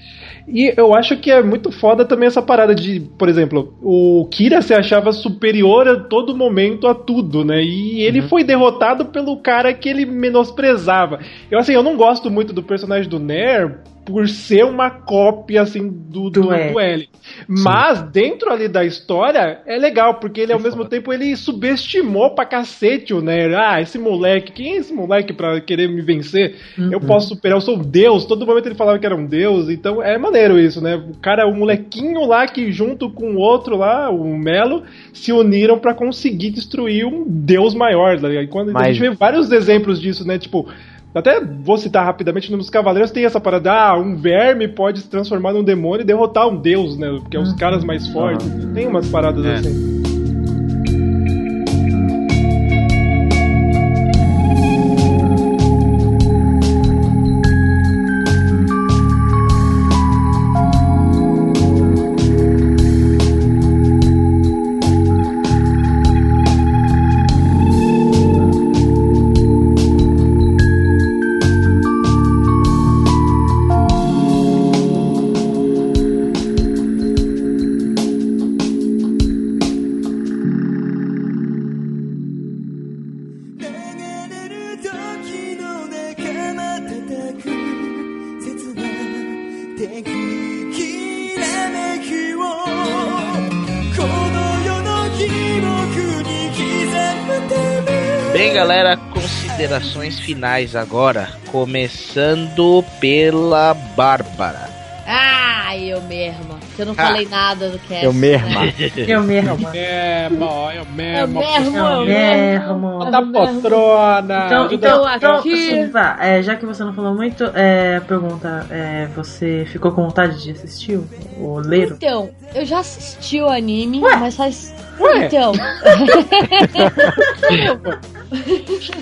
E eu acho que é muito foda também essa parada de, por exemplo, o Kira se achava superior a todo momento a tudo, né? E ele foi derrotado pelo cara que ele menosprezava. Eu assim, eu não gosto muito do personagem do Nair por ser uma cópia assim do, do, Do L. do L. Mas dentro ali da história é legal, porque ele ao mesmo tempo ele subestimou pra cacete o Nair. Ah, esse moleque, quem é esse moleque pra querer me vencer? Eu posso superar, eu sou um deus. Todo momento ele falava que era um deus, então é maneiro isso, né? O cara, o molequinho lá que junto com o outro lá, o Melo, se uniram pra conseguir destruir um deus maior. Ligado? E quando a Mas- gente vê vários exemplos disso, né? Tipo, até vou citar rapidamente, nos Cavaleiros tem essa parada, ah, um verme pode se transformar num demônio e derrotar um deus, né? Porque é os caras mais fortes. Tem umas paradas É. assim. Finais agora. Começando pela Bárbara. Ah, eu mesma. Que eu não Ah. falei nada do cast. Eu mesma. né? <laughs> Eu mesmo. É, mo, eu Eu mesmo. Eu eu mesmo. Da Tá poltrona. Então, então, aqui- então é, já que você não falou muito, é, pergunta, é, você ficou com vontade de assistir o, o Leiro? Então, eu já assisti o anime, mas faz. Ué? Então. <laughs> <laughs>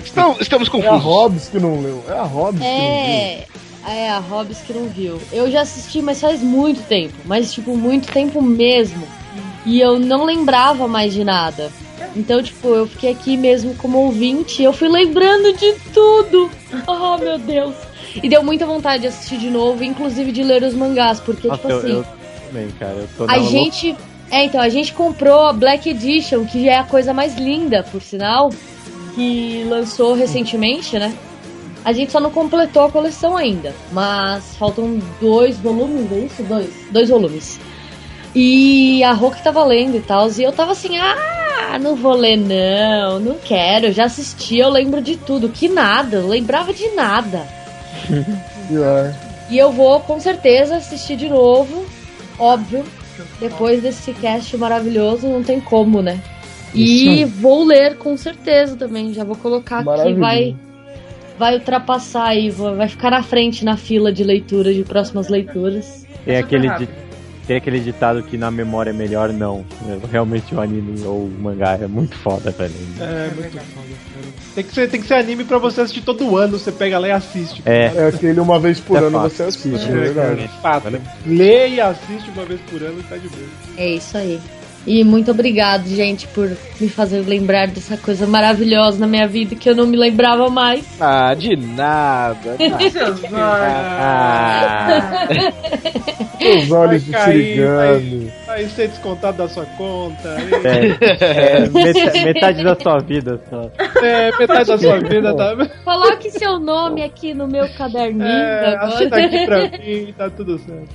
Estamos, estamos É a confusos. Hobbs que não leu. É a Hobbs que não viu. É. É, a Hobbs que não viu. Eu já assisti, mas faz muito tempo. Mas, tipo, muito tempo mesmo. E eu não lembrava mais de nada. Então, tipo, eu fiquei aqui mesmo como ouvinte e eu fui lembrando de tudo. Oh, meu Deus. E deu muita vontade de assistir de novo, inclusive de ler os mangás, porque, Nossa, tipo eu, assim, eu também, cara. Eu tô a gente. É, então, a gente comprou a Black Edition, que é a coisa mais linda, por sinal, que lançou recentemente, né? A gente só não completou a coleção ainda, mas faltam dois volumes, é isso? Dois. Dois volumes. E a Rock tava lendo e tal, e eu tava assim, ah, não vou ler não, não quero, eu já assisti, eu lembro de tudo, que nada, eu lembrava de nada. <laughs> Pior. E eu vou com certeza assistir de novo, óbvio. Depois desse cast maravilhoso, não tem como, né? E vou ler com certeza também. Já vou colocar aqui, Maravilha. vai vai ultrapassar aí, vai ficar na frente na fila de leitura, de próximas leituras. Tem Super aquele, tem aquele ditado que na memória é melhor não. Realmente o anime ou o mangá é muito foda, velho. É, muito foda. Tem que, ser, tem que ser anime pra você assistir todo ano, você pega lá e assiste. É, É aquele uma vez por É ano fácil. você assiste, é verdade. Fato. Lê e assiste uma vez por ano e tá de boa. É isso aí. E muito obrigado, gente, por me fazer lembrar dessa coisa maravilhosa na minha vida que eu não me lembrava mais. Ah, de nada. <laughs> Seus olhos. Ah, Os olhos de Vai cair, Sirigami. Vai ser descontado da sua conta. é, é meta- <laughs> metade da sua vida só. É, metade da sua vida tá. Coloque seu nome aqui no meu caderninho É, agora. assina aqui pra mim, tá tudo certo.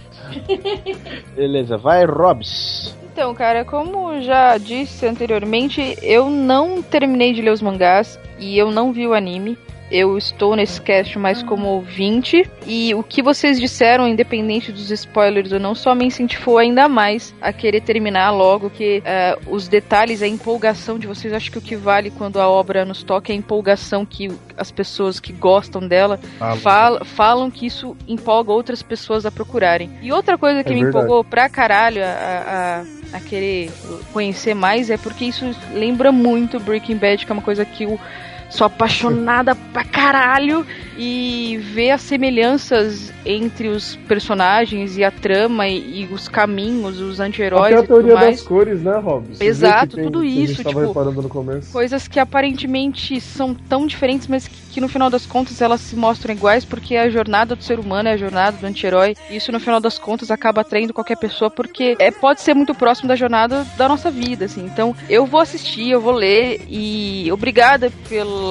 Beleza, vai, Robs. Então, cara, como já disse anteriormente, eu não terminei de ler os mangás e eu não vi o anime. Eu estou nesse cast mais como ouvinte. E o que vocês disseram, independente dos spoilers ou não, só me incentivou ainda mais a querer terminar logo. Que eh, os detalhes, a empolgação de vocês, acho que o que vale quando a obra nos toca é a empolgação que as pessoas que gostam dela fal- falam que isso empolga outras pessoas a procurarem. E outra coisa que É me verdade. empolgou pra caralho a, a, a querer conhecer mais é porque isso lembra muito Breaking Bad, que é uma coisa que eu sou apaixonada pra caralho e ver as semelhanças entre os personagens e a trama e, e os caminhos, os anti-heróis Até a tudo teoria das cores, né, Rob? Você Exato, tem- tudo isso, tipo. Coisas que aparentemente são tão diferentes, mas que, que no final das contas elas se mostram iguais porque é a jornada do ser humano, é a jornada do anti-herói. E isso no final das contas acaba atraindo qualquer pessoa porque é, pode ser muito próximo da jornada da nossa vida, assim. Então eu vou assistir, eu vou ler e obrigada pela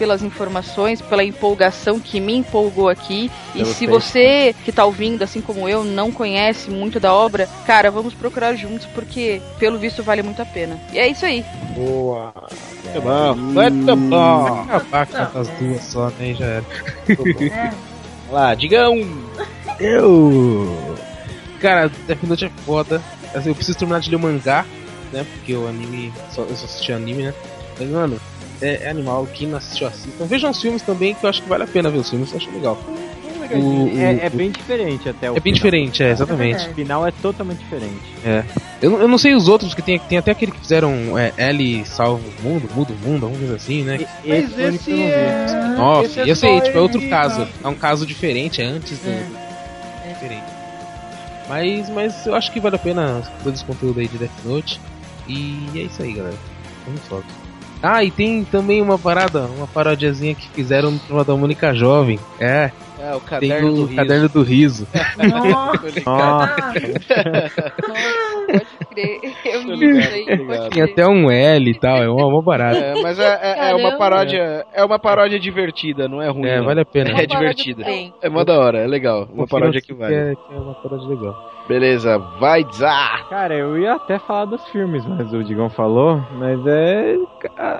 pelas informações, pela empolgação que me empolgou aqui. E Pelo se texto. você que tá ouvindo, assim como eu, não conhece muito da obra, cara, vamos procurar juntos porque pelo visto vale muito a pena. E é isso aí. Boa. Muito bom, muito bom. Acabar com as duas só, né? Já era. <laughs> É. Vai lá, digam. Eu. Cara, Death Note é foda. Assim, eu preciso terminar de ler o mangá, né? Porque o anime. Só, eu só assisti anime, né? Mas, mano, é, é animal. Quem não assistiu, assistam. Vejam os filmes também, que eu acho que vale a pena ver os filmes. Eu acho legal. O- o- É, é bem diferente até o é bem final. diferente, é, exatamente. O final é totalmente diferente. Eu, não- eu não sei os outros, que tem, tem até aquele que fizeram é, L salva o mundo, muda o mundo, alguma coisa assim, né? Mas o único esse que eu não vi. é. Nossa, esse é eu sei, tipo, é outro caso. cara. É um caso diferente, é antes do. É. Diferente. Mas, mas eu acho que vale a pena todo esse conteúdo aí de Death Note. E é isso aí, galera. Vamos foda. Ah, e tem também uma parada, uma parodiazinha que fizeram no da Mônica Jovem. É, É, o tem caderno do o riso. Caderno do Riso. <laughs> Nossa. Pode crer. Eu ligado. pode Tem até um L e tal, é uma, uma barata. É, mas é, é- é uma paródia. É uma paródia divertida, não é ruim. É, não. vale a pena. É Uma divertida. É mó da hora, é legal. Uma Confira paródia que vale. É, que é uma paródia legal. Beleza, vai Zá! Cara, eu ia até falar dos filmes, mas o Digão falou. Mas é.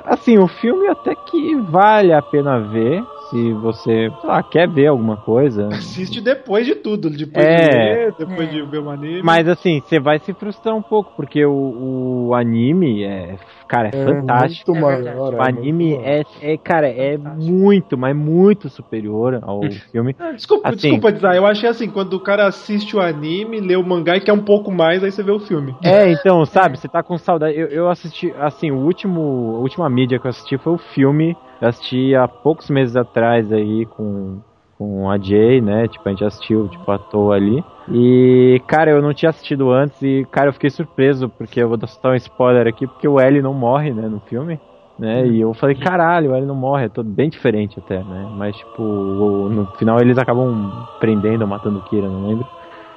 Assim, o filme até que vale a pena ver. Se você, sei lá, quer ver alguma coisa. Assiste depois de tudo, depois É. de ler, depois É. de ver o anime. Mas assim, você vai se frustrar um pouco, porque o, o anime é. Cara, é, fantástico. Muito É maior. verdade. é O anime maior. é, é, cara, é muito, mas muito superior ao <laughs> filme. Ah, Desculpa, Assim. desculpa, Dizar, eu achei assim, quando o cara assiste o anime, lê o mangá e quer um pouco mais, aí você vê o filme. É, então, sabe, você tá com saudade. Eu, eu assisti, assim, o último, a última mídia que eu assisti foi o filme. Eu assisti há poucos meses atrás aí com com a Jay, né? Tipo, a gente assistiu, tipo, à toa ali. E, cara, eu não tinha assistido antes e, cara, eu fiquei surpreso, porque eu vou dar um spoiler aqui, porque o L não morre, né, no filme. Né, e eu falei, caralho, o L não morre, é todo bem diferente até, né? Mas, tipo, no final eles acabam prendendo ou matando o Kira, não lembro.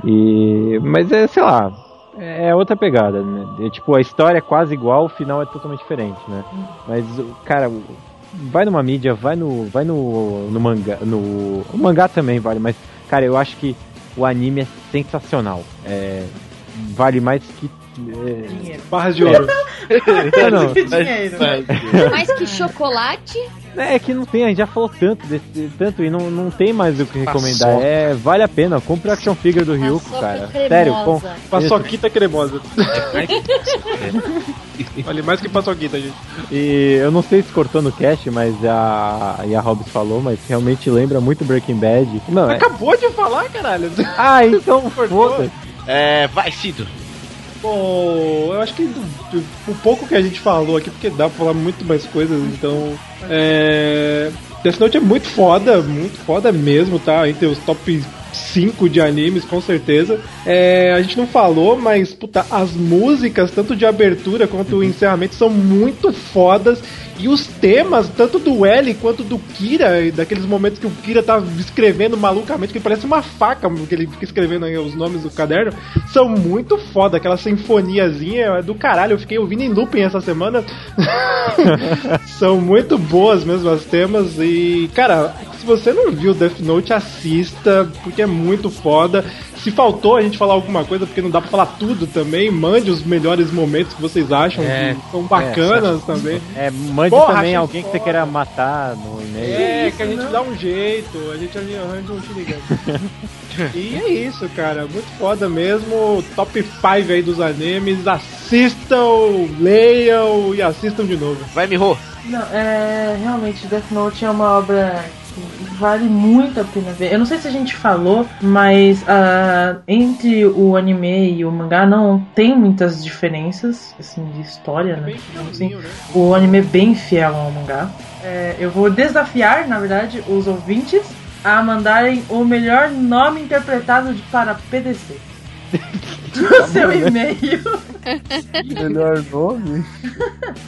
E. Mas é, sei lá, é outra pegada, né? Tipo, a história é quase igual, o final é totalmente diferente, né? Mas, cara, vai numa mídia, vai no. Vai no. no mangá. No, mangá também vale, mas, cara, eu acho que o anime é sensacional. É, vale mais que. É, Dinheiro. Barras de ouro. <laughs> não, não. Dinheiro. Mais que chocolate. É que não tem, a gente já falou tanto desse, tanto e não, não tem mais o que recomendar. Paçoca. É, vale a pena, compre a action figure do Ryuko, Paçoca cara. cremosa. Sério, com, Paçoquita cremosa. <laughs> Vale mais que paçoquita, gente. E eu não sei se cortou no cast, mas a, e a Hobbs falou, mas realmente lembra muito Breaking Bad. Não, é... Acabou de falar, caralho. Ah, então foda É, vai, Cido. Bom, eu acho que do, do- o pouco que a gente falou aqui, porque dá pra falar muito mais coisas, então. É. Death Note é muito foda, muito foda mesmo, tá? Entre os top 5 de animes, com certeza. É, a gente não falou, mas, puta, as músicas, tanto de abertura quanto o encerramento, são muito fodas. E os temas, tanto do L quanto do Kira, daqueles momentos que o Kira tá escrevendo malucamente, que parece uma faca, que ele fica escrevendo os nomes do caderno, são muito foda. Aquela sinfoniazinha é do caralho. Eu fiquei ouvindo em looping essa semana. <laughs> são muito boas mesmo as temas. E, cara, se você não viu Death Note, assista, porque é muito foda. Se faltou a gente falar alguma coisa, porque não dá pra falar tudo também, mande os melhores momentos que vocês acham É, que são bacanas também. É, mande Porra, também alguém que você foda. queira matar no e-mail. É, que a gente dá um jeito, a gente ali arranja um Shinigami. <laughs> e é isso, cara, muito foda mesmo. Top 5 aí dos animes. Assistam, leiam e assistam de novo. Vai, Miho. Não, é. Realmente, Death Note é uma obra vale muito a pena ver. Eu não sei se a gente falou, mas ah, entre o anime e o mangá não tem muitas diferenças, assim, de história, né? Bem Assim, né? o anime é bem fiel ao mangá. É, eu vou desafiar, na verdade, os ouvintes a mandarem o melhor nome interpretado de, para PDC. No <laughs> seu e-mail. Melhor nome?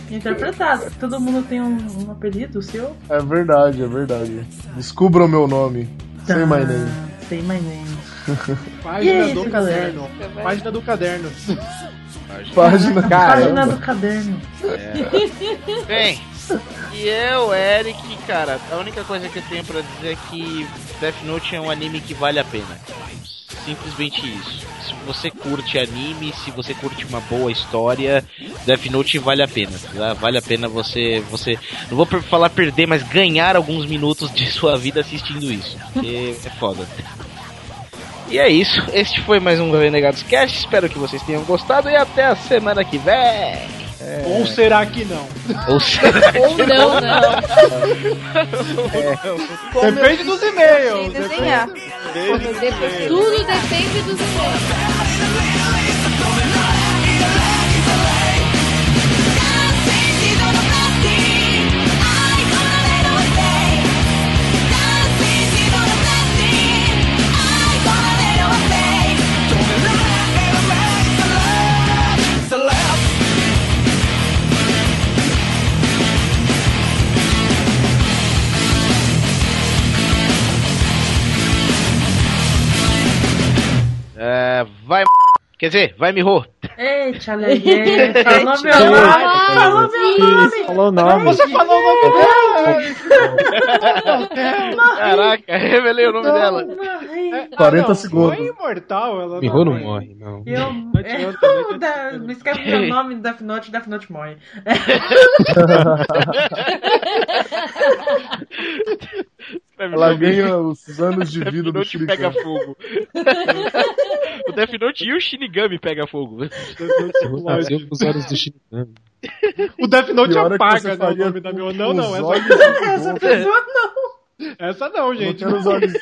Interpretado. Todo mundo tem um, um apelido seu? É verdade, é verdade. Descubra o meu nome. Say my name. Say my name. <laughs> Página E é do isso, caderno. Página do caderno. Página. Página do caderno. Bem, <laughs> e eu, Eric, cara, a única coisa que eu tenho pra dizer é que Death Note é um anime que vale a pena. Simplesmente isso. Se você curte anime, se você curte uma boa história, Death Note vale a pena. tá? Vale a pena você, você, não vou falar perder, mas ganhar alguns minutos de <laughs> sua vida assistindo isso, porque é foda. E é isso. Este foi mais um Renegados Cast. Espero que vocês tenham gostado e até a semana que vem. Ou será que não? Ou será <laughs> Ou não, não. Depende dos e-mails. Depende e-mails. tudo depende dos e-mails. É, vai. Quer dizer, vai Miho. Ei, Tchalegue. Falou meu nome. Falou meu nome. Falou o nome. Você falou o nome dela! Caraca, <laughs> revelei o nome dela. Morri. 40 não, segundos. Foi imortal, ela Miho não morre, não. Eu, <laughs> me escreve meu nome no Death Note, Death Note morre. <laughs> Ela ganha os anos de vida do Note pega Shuriken. fogo. o Death Note e o Shinigami pega fogo. Os olhos do Shinigami. O Death Note é apaga né, o faria nome da minha. Não, não, essa, <laughs> Essa pessoa não. essa não, Eu gente. quero os olhos,